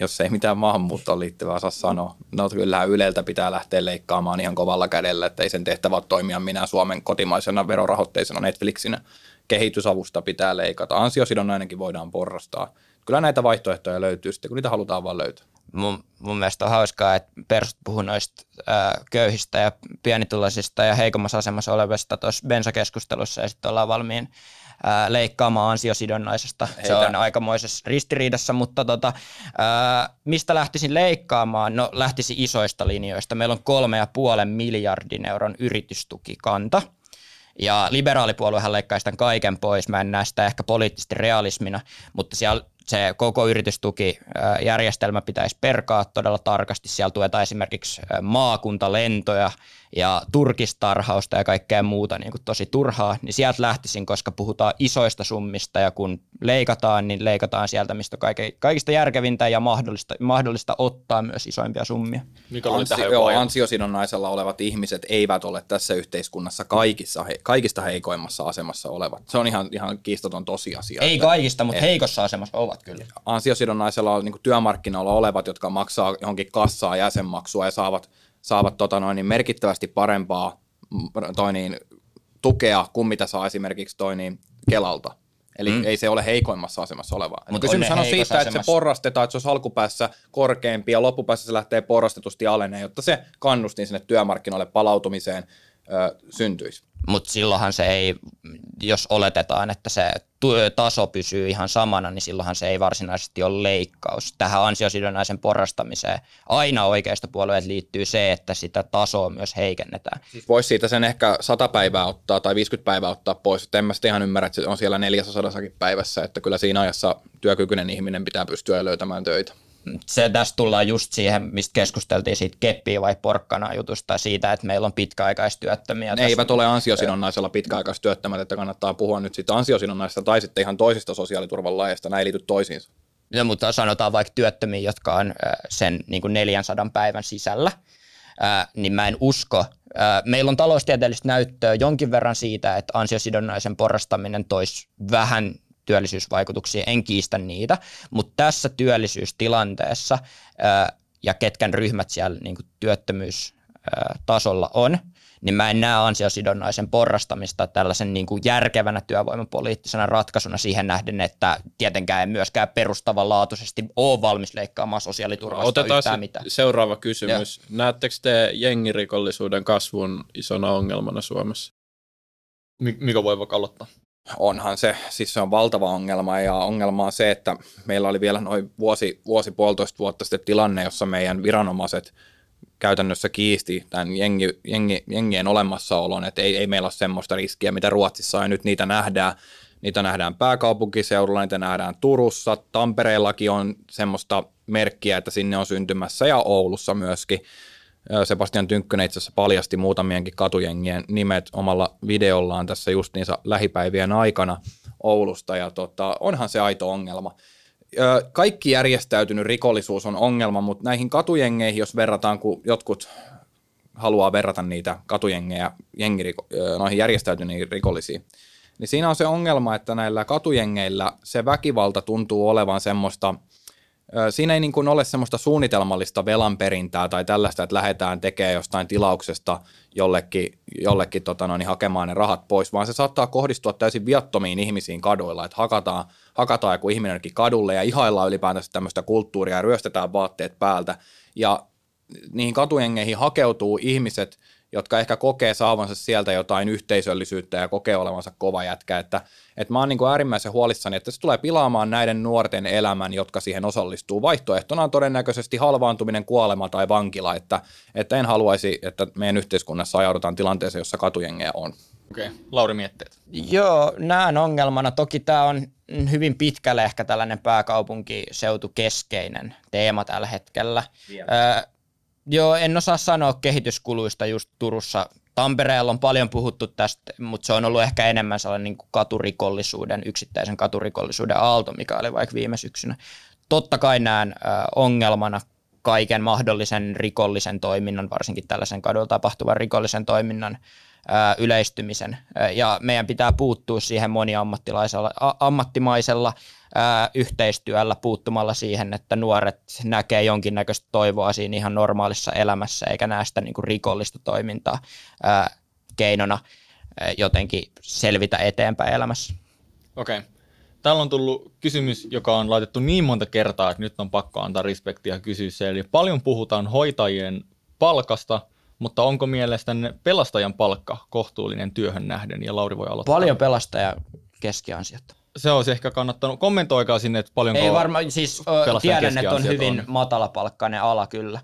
Jos ei mitään maahanmuuttoon liittyvää saa sanoa. No kyllä Yleltä pitää lähteä leikkaamaan ihan kovalla kädellä, että ei sen tehtävä ole toimia minä Suomen kotimaisena verorahoitteisena Netflixinä. Kehitysavusta pitää leikata. Ansiosidonnainenkin voidaan porrastaa. Kyllä näitä vaihtoehtoja löytyy sitten, kun niitä halutaan vaan löytää mun, mun mielestä on hauskaa, että Persut puhui noista ää, köyhistä ja pienituloisista ja heikommassa asemassa olevista tuossa bensakeskustelussa ja sitten ollaan valmiin ää, leikkaamaan ansiosidonnaisesta. Heitä. Se on aikamoisessa ristiriidassa, mutta tota, ää, mistä lähtisin leikkaamaan? No lähtisin isoista linjoista. Meillä on kolme ja puolen miljardin euron yritystukikanta. Ja liberaalipuoluehan leikkaa sitä kaiken pois. Mä en näe sitä ehkä poliittisesti realismina, mutta siellä se koko yritystukijärjestelmä pitäisi perkaa todella tarkasti. Siellä tuetaan esimerkiksi maakuntalentoja ja turkistarhausta ja kaikkea muuta niin kuin tosi turhaa, niin sieltä lähtisin, koska puhutaan isoista summista ja kun leikataan, niin leikataan sieltä, mistä on kaikista järkevintä ja mahdollista, mahdollista ottaa myös isoimpia summia. Mikä oli Ansio, joo, ansiosidonnaisella olevat ihmiset eivät ole tässä yhteiskunnassa kaikissa, he, kaikista heikoimmassa asemassa olevat. Se on ihan, ihan kiistaton tosiasia. Ei kaikista, mutta heikossa asemassa ovat kyllä. Ansiosidonnaisella niin työmarkkinoilla olevat, jotka maksaa johonkin kassaa jäsenmaksua ja saavat saavat tota noin, niin merkittävästi parempaa mm, toi niin, tukea kuin mitä saa esimerkiksi toi niin, Kelalta. Eli mm. ei se ole heikoimmassa asemassa olevaa. Mutta kysymys on siitä, asemassa. että se porrastetaan, että se olisi alkupäässä korkeampi ja loppupäässä se lähtee porrastetusti aleneen, jotta se kannustin sinne työmarkkinoille palautumiseen syntyisi. Mutta silloinhan se ei, jos oletetaan, että se taso pysyy ihan samana, niin silloinhan se ei varsinaisesti ole leikkaus. Tähän ansiosidonnaisen porrastamiseen aina oikeista puolueet liittyy se, että sitä tasoa myös heikennetään. Siis voisi siitä sen ehkä 100 päivää ottaa tai 50 päivää ottaa pois. Että en mä ihan ymmärrä, että se on siellä 400 päivässä, että kyllä siinä ajassa työkykyinen ihminen pitää pystyä löytämään töitä se tässä tullaan just siihen, mistä keskusteltiin siitä keppiä vai porkkana jutusta siitä, että meillä on pitkäaikaistyöttömiä. Ne eivät ole ansiosidonnaisella pitkäaikaistyöttömät, että kannattaa puhua nyt siitä ansiosidonnaisesta tai sitten ihan toisista sosiaaliturvan lajeista, nämä ei liity toisiinsa. No, mutta sanotaan vaikka työttömiä, jotka on sen niin kuin 400 päivän sisällä, niin mä en usko. Meillä on taloustieteellistä näyttöä jonkin verran siitä, että ansiosidonnaisen porrastaminen toisi vähän työllisyysvaikutuksia, en kiistä niitä, mutta tässä työllisyystilanteessa ää, ja ketkän ryhmät siellä niin työttömyystasolla on, niin mä en näe ansiosidonnaisen porrastamista tällaisen niin kuin järkevänä työvoimapoliittisena ratkaisuna siihen nähden, että tietenkään en myöskään perustavanlaatuisesti ole valmis leikkaamaan sosiaaliturvasta Otetaan yhtään mitään. seuraava kysymys. Ja. Näettekö te jengirikollisuuden kasvun isona ongelmana Suomessa? Mikä voi vaikka aloittaa? Onhan se, siis se on valtava ongelma ja ongelma on se, että meillä oli vielä noin vuosi, vuosi puolitoista vuotta sitten tilanne, jossa meidän viranomaiset käytännössä kiisti tämän jengi, jengi, jengien olemassaolon, että ei, ei meillä ole semmoista riskiä, mitä Ruotsissa ja nyt niitä nähdään. Niitä nähdään pääkaupunkiseudulla, niitä nähdään Turussa, Tampereellakin on semmoista merkkiä, että sinne on syntymässä ja Oulussa myöskin. Sebastian Tynkkönen itse asiassa paljasti muutamienkin katujengien nimet omalla videollaan tässä justiinsa lähipäivien aikana Oulusta, ja tota, onhan se aito ongelma. Kaikki järjestäytynyt rikollisuus on ongelma, mutta näihin katujengeihin, jos verrataan, kun jotkut haluaa verrata niitä katujengejä jengiriko, noihin järjestäytyneisiin rikollisiin, niin siinä on se ongelma, että näillä katujengeillä se väkivalta tuntuu olevan semmoista – Siinä ei niin kuin ole semmoista suunnitelmallista velanperintää tai tällaista, että lähdetään tekemään jostain tilauksesta jollekin, jollekin tota noin, hakemaan ne rahat pois, vaan se saattaa kohdistua täysin viattomiin ihmisiin kaduilla, että hakataan, hakataan joku ihminen kadulle ja ihaillaan ylipäätänsä tämmöistä kulttuuria ja ryöstetään vaatteet päältä. Ja niihin katujengeihin hakeutuu ihmiset, jotka ehkä kokee saavansa sieltä jotain yhteisöllisyyttä ja kokee olevansa kova jätkä. Että, että mä oon niin kuin äärimmäisen huolissani, että se tulee pilaamaan näiden nuorten elämän, jotka siihen osallistuu. Vaihtoehtona on todennäköisesti halvaantuminen, kuolema tai vankila, että, että en haluaisi, että meidän yhteiskunnassa ajaudutaan tilanteeseen, jossa katujengejä on. Okei, okay. Lauri mietteet. Joo, näen ongelmana. Toki tämä on hyvin pitkälle ehkä tällainen pääkaupunkiseutukeskeinen teema tällä hetkellä. Öö, joo, en osaa sanoa kehityskuluista just Turussa. Tampereella on paljon puhuttu tästä, mutta se on ollut ehkä enemmän sellainen niin katurikollisuuden, yksittäisen katurikollisuuden aalto, mikä oli vaikka viime syksynä. Totta kai näen ongelmana kaiken mahdollisen rikollisen toiminnan, varsinkin tällaisen kadulla tapahtuvan rikollisen toiminnan yleistymisen. Ja meidän pitää puuttua siihen moniammattilaisella, yhteistyöllä puuttumalla siihen, että nuoret näkee jonkinnäköistä toivoa siinä ihan normaalissa elämässä, eikä näe sitä niin kuin rikollista toimintaa keinona jotenkin selvitä eteenpäin elämässä. Okei. Okay. Täällä on tullut kysymys, joka on laitettu niin monta kertaa, että nyt on pakko antaa respektiä kysyä se. Eli paljon puhutaan hoitajien palkasta, mutta onko mielestänne pelastajan palkka kohtuullinen työhön nähden? Ja Lauri voi aloittaa. Paljon pelastaja keskiansiot. Se olisi ehkä kannattanut. Kommentoikaa sinne, että paljonko Ei varmaan, siis tiedän, että on hyvin on. matalapalkkainen ala kyllä.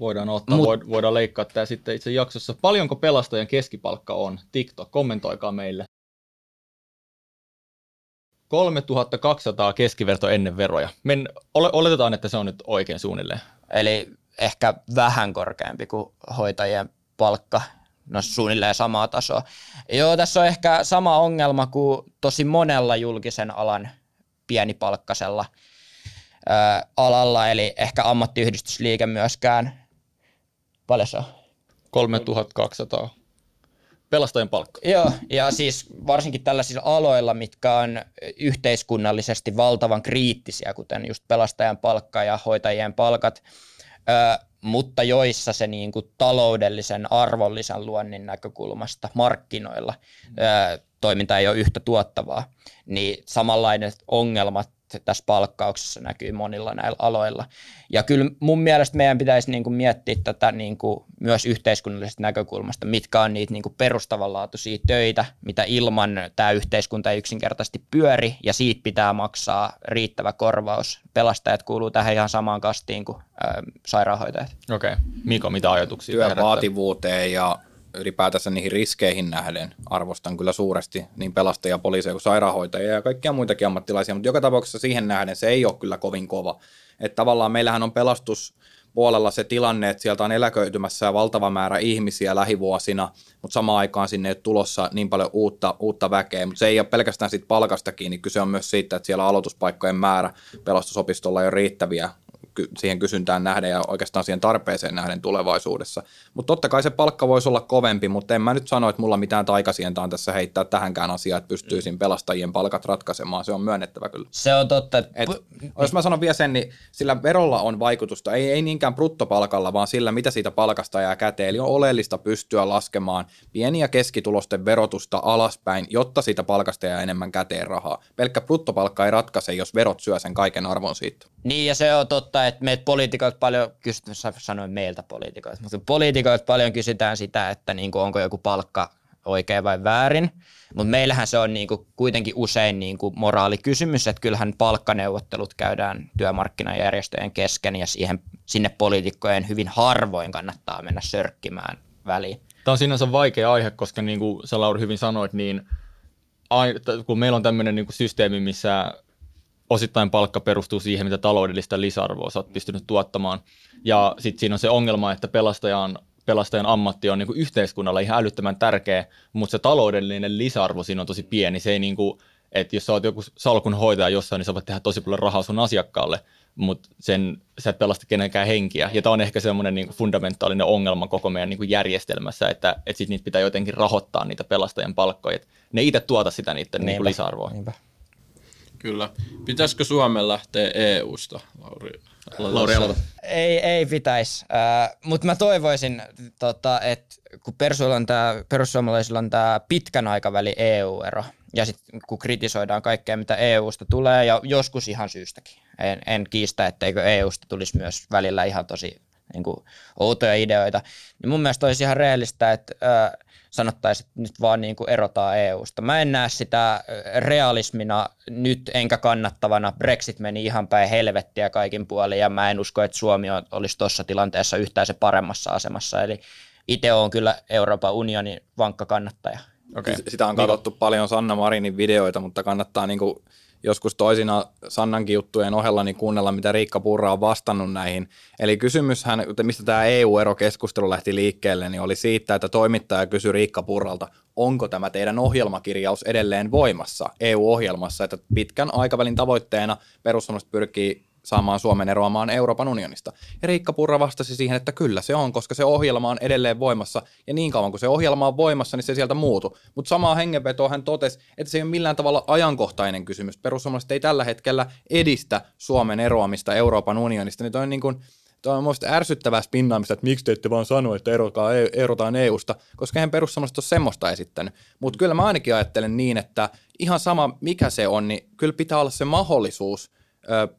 Voidaan ottaa, Mut, voidaan leikkaa tämä sitten itse jaksossa. Paljonko pelastajan keskipalkka on? TikTok, kommentoikaa meille. 3200 keskiverto ennen veroja. Men, oletetaan, että se on nyt oikein suunnilleen. Eli ehkä vähän korkeampi kuin hoitajien palkka, no suunnilleen samaa tasoa. Joo, tässä on ehkä sama ongelma kuin tosi monella julkisen alan pienipalkkasella ää, alalla, eli ehkä ammattiyhdistysliike myöskään. Paljon se on? 3200 pelastajan palkka. Joo, ja siis varsinkin tällaisilla aloilla, mitkä on yhteiskunnallisesti valtavan kriittisiä, kuten just pelastajan palkka ja hoitajien palkat, ö, mutta joissa se niin kuin taloudellisen arvonlisän luonnin näkökulmasta markkinoilla ö, toiminta ei ole yhtä tuottavaa, niin samanlaiset ongelmat tässä palkkauksessa näkyy monilla näillä aloilla. Ja kyllä mun mielestä meidän pitäisi niin kuin miettiä tätä niin kuin myös yhteiskunnallisesta näkökulmasta, mitkä on niitä niin kuin perustavanlaatuisia töitä, mitä ilman tämä yhteiskunta ei yksinkertaisesti pyöri, ja siitä pitää maksaa riittävä korvaus. Pelastajat kuuluu tähän ihan samaan kastiin kuin ää, sairaanhoitajat. Okei. Okay. Miko, mitä ajatuksia? Työn vaativuuteen ja ylipäätänsä niihin riskeihin nähden arvostan kyllä suuresti niin pelastajia, poliiseja kuin sairaanhoitajia ja kaikkia muitakin ammattilaisia, mutta joka tapauksessa siihen nähden se ei ole kyllä kovin kova. Että tavallaan meillähän on pelastus puolella se tilanne, että sieltä on eläköitymässä valtava määrä ihmisiä lähivuosina, mutta samaan aikaan sinne ei ole tulossa niin paljon uutta, uutta väkeä. Mutta se ei ole pelkästään siitä palkasta kiinni, kyse on myös siitä, että siellä aloituspaikkojen määrä pelastusopistolla ei ole riittäviä siihen kysyntään nähden ja oikeastaan siihen tarpeeseen nähden tulevaisuudessa. Mutta totta kai se palkka voisi olla kovempi, mutta en mä nyt sano, että mulla mitään taikasientä on tässä heittää tähänkään asiaan, että pystyisin pelastajien palkat ratkaisemaan. Se on myönnettävä kyllä. Se on totta. Et, jos mä sanon vielä sen, niin sillä verolla on vaikutusta, ei, ei niinkään bruttopalkalla, vaan sillä, mitä siitä palkasta jää käteen. Eli on oleellista pystyä laskemaan pieni- ja keskitulosten verotusta alaspäin, jotta siitä palkasta jää enemmän käteen rahaa. Pelkkä bruttopalkka ei ratkaise, jos verot syö sen kaiken arvon siitä. Niin, ja se on totta, että meitä poliitikoilta paljon kysytään, sanoin meiltä poliitikoilta, mutta poliitikoilta paljon kysytään sitä, että niin kuin onko joku palkka oikein vai väärin, mutta meillähän se on niin kuin kuitenkin usein niin kuin moraalikysymys, että kyllähän palkkaneuvottelut käydään työmarkkinajärjestöjen kesken ja siihen, sinne poliitikkojen hyvin harvoin kannattaa mennä sörkkimään väliin. Tämä on sinänsä vaikea aihe, koska niin kuin sä Lauri hyvin sanoit, niin kun meillä on tämmöinen niin systeemi, missä osittain palkka perustuu siihen, mitä taloudellista lisäarvoa sä oot pystynyt tuottamaan. Ja sitten siinä on se ongelma, että pelastajan, pelastajan ammatti on niin kuin yhteiskunnalla ihan älyttömän tärkeä, mutta se taloudellinen lisäarvo siinä on tosi pieni. Se ei niin kuin, että jos sä oot joku salkun hoitaja jossain, niin sä voit tehdä tosi paljon rahaa sun asiakkaalle, mutta sen, sä et pelasta kenenkään henkiä. Ja tämä on ehkä semmoinen niin fundamentaalinen ongelma koko meidän niin kuin järjestelmässä, että, että sit niitä pitää jotenkin rahoittaa niitä pelastajan palkkoja. Et ne itse tuota sitä niiden niin kuin lisäarvoa. Niinpä. Kyllä. Pitäisikö Suomen lähteä EU-sta, Lauri? Lauri Ei, ei pitäisi, uh, mutta mä toivoisin, tota, että kun on tää, perussuomalaisilla on tämä pitkän aikavälin EU-ero, ja sitten kun kritisoidaan kaikkea, mitä EUsta tulee, ja joskus ihan syystäkin. En, en kiistä, etteikö EUsta tulisi myös välillä ihan tosi niin kuin, outoja ideoita. Niin mun mielestä olisi ihan reellistä, että uh, sanottaisiin, että nyt vaan niin kuin erotaan EUsta. Mä en näe sitä realismina nyt enkä kannattavana. Brexit meni ihan päin helvettiä kaikin puolin ja mä en usko, että Suomi olisi tuossa tilanteessa yhtään se paremmassa asemassa. Eli itse on kyllä Euroopan unionin vankka kannattaja. Okay. Sitä on katsottu niin. paljon Sanna Marinin videoita, mutta kannattaa niin kuin joskus toisina Sannankin juttujen ohella niin kuunnella, mitä Riikka Purra on vastannut näihin. Eli kysymyshän, mistä tämä EU-erokeskustelu lähti liikkeelle, niin oli siitä, että toimittaja kysyi Riikka Purralta, onko tämä teidän ohjelmakirjaus edelleen voimassa EU-ohjelmassa, että pitkän aikavälin tavoitteena perussuomalaiset pyrkii saamaan Suomen eroamaan Euroopan unionista. Ja Riikka Purra vastasi siihen, että kyllä se on, koska se ohjelma on edelleen voimassa, ja niin kauan kuin se ohjelma on voimassa, niin se sieltä muutu. Mutta samaa hengenvetoa hän totesi, että se ei ole millään tavalla ajankohtainen kysymys. Perussuomalaiset ei tällä hetkellä edistä Suomen eroamista Euroopan unionista, niin toi on niin kuin, Tuo on mielestäni ärsyttävää spinnaamista, että miksi te ette vaan sano, että erotaan, erotaan EUsta, koska eihän perussuomalaiset ole semmoista esittänyt. Mutta kyllä mä ainakin ajattelen niin, että ihan sama mikä se on, niin kyllä pitää olla se mahdollisuus –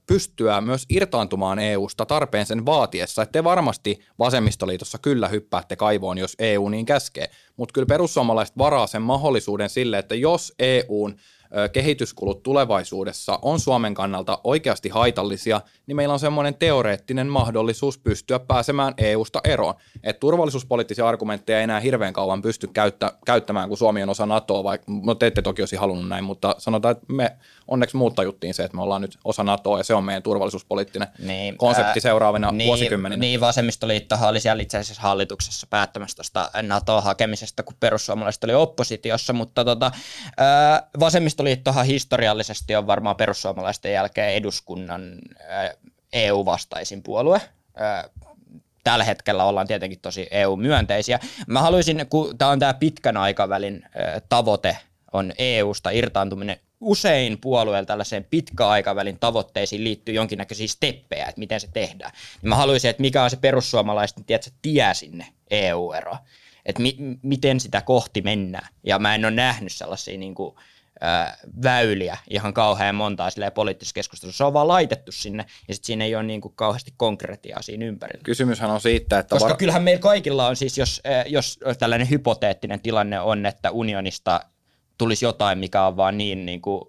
pystyä myös irtaantumaan EUsta tarpeen sen vaatiessa. Että te varmasti vasemmistoliitossa kyllä hyppäätte kaivoon, jos EU niin käskee, mutta kyllä perussuomalaiset varaa sen mahdollisuuden sille, että jos EUn kehityskulut tulevaisuudessa on Suomen kannalta oikeasti haitallisia, niin meillä on semmoinen teoreettinen mahdollisuus pystyä pääsemään EUsta eroon. Et turvallisuuspoliittisia argumentteja ei enää hirveän kauan pysty käyttä, käyttämään, kun Suomi on osa NATOa, vaikka no te ette toki olisi halunnut näin, mutta sanotaan, että me onneksi muutta juttiin se, että me ollaan nyt osa NATOa ja se on meidän turvallisuuspoliittinen niin, konsepti seuraavina niin, vuosikymmeninä. Niin, vasemmistoliittohan oli siellä itse asiassa hallituksessa päättämässä tuosta NATO-hakemisesta, kun perussuomalaiset oli oppositiossa, mutta tota, ää, vasemmistoliittohan historiallisesti on varmaan perussuomalaisten jälkeen eduskunnan ää, EU-vastaisin puolue. Ää, tällä hetkellä ollaan tietenkin tosi EU-myönteisiä. Mä haluaisin, kun tämä on tämä pitkän aikavälin tavoite, on EUsta irtaantuminen usein puolueella tällaiseen pitkäaikavälin tavoitteisiin liittyy jonkinnäköisiä steppejä, että miten se tehdään. Niin mä haluaisin, että mikä on se perussuomalaisten tiedätkö, tie sinne EU-eroon, että mi- miten sitä kohti mennään. Ja mä en ole nähnyt sellaisia niin kuin, väyliä ihan kauhean montaa poliittisessa keskustelussa. Se on vaan laitettu sinne ja sitten siinä ei ole niin kuin kauheasti konkretiaa siinä ympärillä. Kysymyshän on siitä, että... Koska var... kyllähän meillä kaikilla on siis, jos, jos tällainen hypoteettinen tilanne on, että unionista tulisi jotain, mikä on vaan niin, niin kuin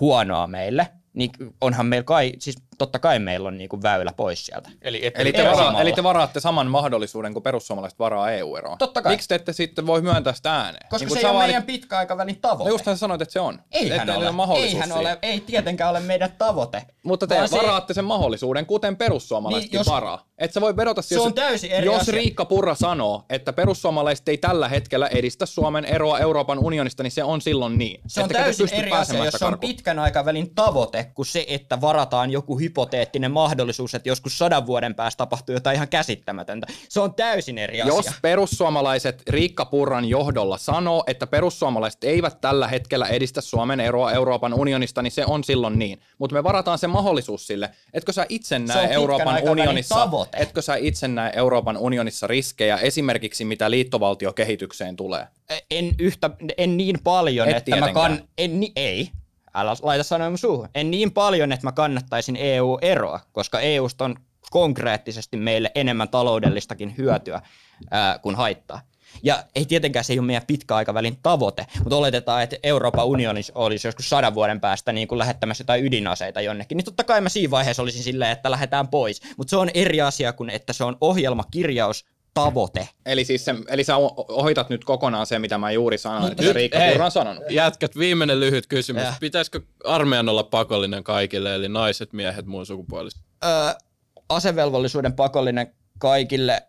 huonoa meille, niin onhan meillä kai, siis totta kai meillä on niinku väylä pois sieltä. Eli, et, eli, te varaa, eli te varaatte saman mahdollisuuden kuin perussuomalaiset varaa EU-eroon. Totta kai. Miksi te ette sitten voi myöntää sitä ääneen? Koska niin se ei ole meidän pitkäaikavälin tavoite. No just sä sanoit, että se on. Eihän ole. ole mahdollisuus Eihän ole. Ei tietenkään ole meidän tavoite. Mutta te varaatte se... sen mahdollisuuden, kuten perussuomalaisetkin niin, jos... varaa. Et sä voi vedota se on täysin eri Jos asia. Riikka Purra sanoo, että perussuomalaiset ei tällä hetkellä edistä Suomen eroa Euroopan unionista, niin se on silloin niin. Se on täysin eri asia, jos se on pitkän aikavälin tavoite, kuin se, että varataan joku hypoteettinen mahdollisuus että joskus sadan vuoden päästä tapahtuu jotain ihan käsittämätöntä. Se on täysin eri asia. Jos perussuomalaiset Riikka Purran johdolla sanoo, että perussuomalaiset eivät tällä hetkellä edistä Suomen eroa Euroopan unionista, niin se on silloin niin. Mutta me varataan se mahdollisuus sille. Etkö sä itse näe Euroopan unionissa, tavoite. etkö sä itse näe Euroopan unionissa riskejä esimerkiksi mitä liittovaltiokehitykseen tulee? En yhtä, en niin paljon, Et että tietenkään. mä kan, en, ei, älä laita sanoa suuhun. En niin paljon, että mä kannattaisin EU-eroa, koska EUsta on konkreettisesti meille enemmän taloudellistakin hyötyä ää, kuin haittaa. Ja ei tietenkään se ei ole meidän pitkäaikavälin tavoite, mutta oletetaan, että Euroopan unioni olisi joskus sadan vuoden päästä niin kuin lähettämässä jotain ydinaseita jonnekin, niin totta kai mä siinä vaiheessa olisin silleen, että lähdetään pois. Mutta se on eri asia kuin, että se on ohjelmakirjaus, tavoite. Eli, siis se, eli sä ohitat nyt kokonaan se, mitä mä juuri sanoin, Mutta että Riikka Purra on sanonut. Jätkät, viimeinen lyhyt kysymys. Ja. Pitäisikö armeijan olla pakollinen kaikille, eli naiset, miehet, muun sukupuolista? Öö, asevelvollisuuden pakollinen kaikille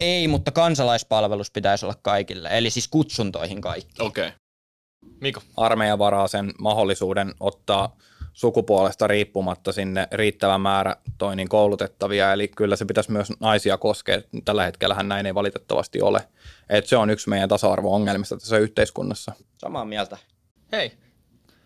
ei, mutta kansalaispalvelus pitäisi olla kaikille, eli siis kutsuntoihin kaikki. Okei. Okay. Miko? Armeija varaa sen mahdollisuuden ottaa sukupuolesta riippumatta sinne riittävä määrä toi niin koulutettavia, eli kyllä se pitäisi myös naisia koskea. Tällä hetkellä näin ei valitettavasti ole. Et se on yksi meidän tasa-arvo-ongelmista tässä yhteiskunnassa. Samaa mieltä. Hei,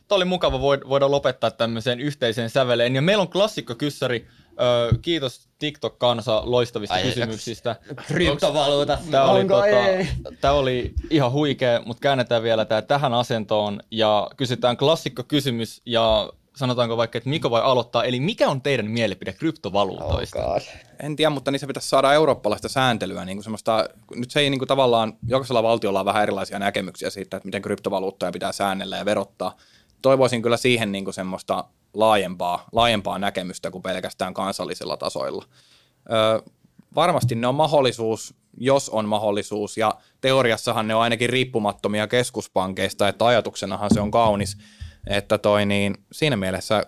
Tämä oli mukava voida lopettaa tämmöiseen yhteiseen säveleen. Ja meillä on klassikko-kyssäri. Öö, kiitos TikTok-kansa loistavista Ai, kysymyksistä. Kryptovaluuta. Tämä oli, tota, tämä oli ihan huikea, mutta käännetään vielä tämä tähän asentoon ja kysytään klassikko-kysymys ja sanotaanko vaikka, että Miko voi aloittaa, eli mikä on teidän mielipide kryptovaluutoista? Oh en tiedä, mutta niissä pitäisi saada eurooppalaista sääntelyä. Niin kuin semmoista, nyt se ei niin kuin tavallaan, jokaisella valtiolla on vähän erilaisia näkemyksiä siitä, että miten kryptovaluuttoja pitää säännellä ja verottaa. Toivoisin kyllä siihen niin kuin semmoista laajempaa, laajempaa näkemystä kuin pelkästään kansallisilla tasoilla. Ö, varmasti ne on mahdollisuus jos on mahdollisuus. Ja teoriassahan ne on ainakin riippumattomia keskuspankeista, että ajatuksenahan se on kaunis. Että toi niin, siinä mielessä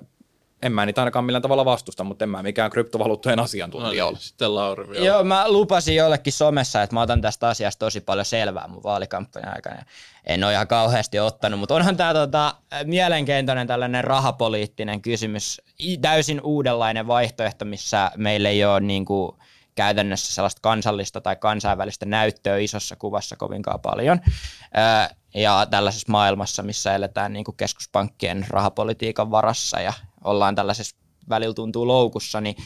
en mä niitä ainakaan millään tavalla vastusta, mutta en mä mikään kryptovaluuttojen asiantuntija No ole. niin, sitten Lauri vielä. Joo, mä lupasin jollekin somessa, että mä otan tästä asiasta tosi paljon selvää mun vaalikampanjan aikana. En ole ihan kauheasti ottanut, mutta onhan tämä tota, mielenkiintoinen tällainen rahapoliittinen kysymys. Täysin uudenlainen vaihtoehto, missä meillä ei ole niin kuin, käytännössä sellaista kansallista tai kansainvälistä näyttöä isossa kuvassa kovinkaan paljon. Ja tällaisessa maailmassa, missä eletään niin kuin keskuspankkien rahapolitiikan varassa ja ollaan tällaisessa välillä tuntuu loukussa, niin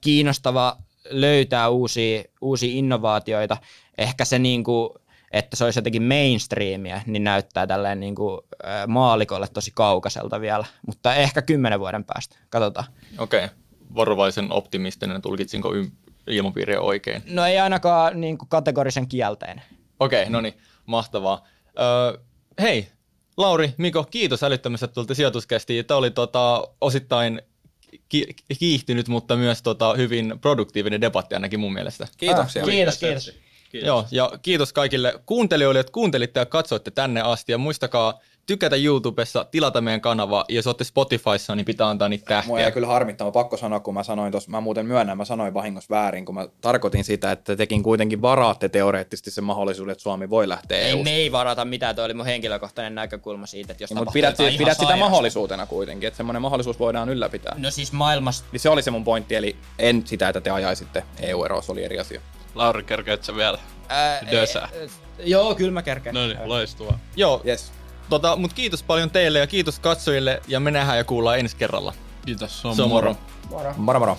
kiinnostava löytää uusia, uusia innovaatioita. Ehkä se, niin kuin, että se olisi jotenkin mainstreamia, niin näyttää tälleen niin kuin, maalikolle tosi kaukaiselta vielä, mutta ehkä kymmenen vuoden päästä. Katsotaan. Okei, okay. varovaisen optimistinen, tulkitsinko ilmapiiriä oikein? No ei ainakaan niin kuin kategorisen kielteen. Okei, okay, no niin, mahtavaa. Öö, hei, Lauri, Miko, kiitos älyttömästä tulta sijoituskästiin. Tämä oli tota, osittain ki- kiihtynyt, mutta myös tota, hyvin produktiivinen debatti ainakin mun mielestä. Kiitoksia. Ah, kiitos, kiitos. Kiitos. Joo, ja kiitos kaikille kuuntelijoille, että kuuntelitte ja katsoitte tänne asti. Ja muistakaa tykätä YouTubessa, tilata meidän kanava. Ja jos olette Spotifyssa, niin pitää antaa niitä Mua tähtiä. jäi kyllä harmittama pakko sanoa, kun mä sanoin tuossa, mä muuten myönnän, mä sanoin vahingossa väärin, kun mä tarkoitin sitä, että tekin kuitenkin varaatte teoreettisesti sen mahdollisuuden, että Suomi voi lähteä Ei, EUsta. me ei varata mitään, toi oli mun henkilökohtainen näkökulma siitä, että jos Mutta tapahtuu pidät, ihan pidät sitä sairasta. mahdollisuudena kuitenkin, että semmoinen mahdollisuus voidaan ylläpitää. No siis maailmassa Niin se oli se mun pointti, eli en sitä, että te ajaisitte EU-eroa, se oli eri asia. Lauri, kerkeet vielä? Ää, Dösää. e- e- joo, kyllä mä kerkeen. No niin, loistua. Joo, Yes. Tota, mutta kiitos paljon teille ja kiitos katsojille. Ja me nähdään ja kuullaan ensi kerralla. Kiitos, Se on moro. Moro. Moro moro.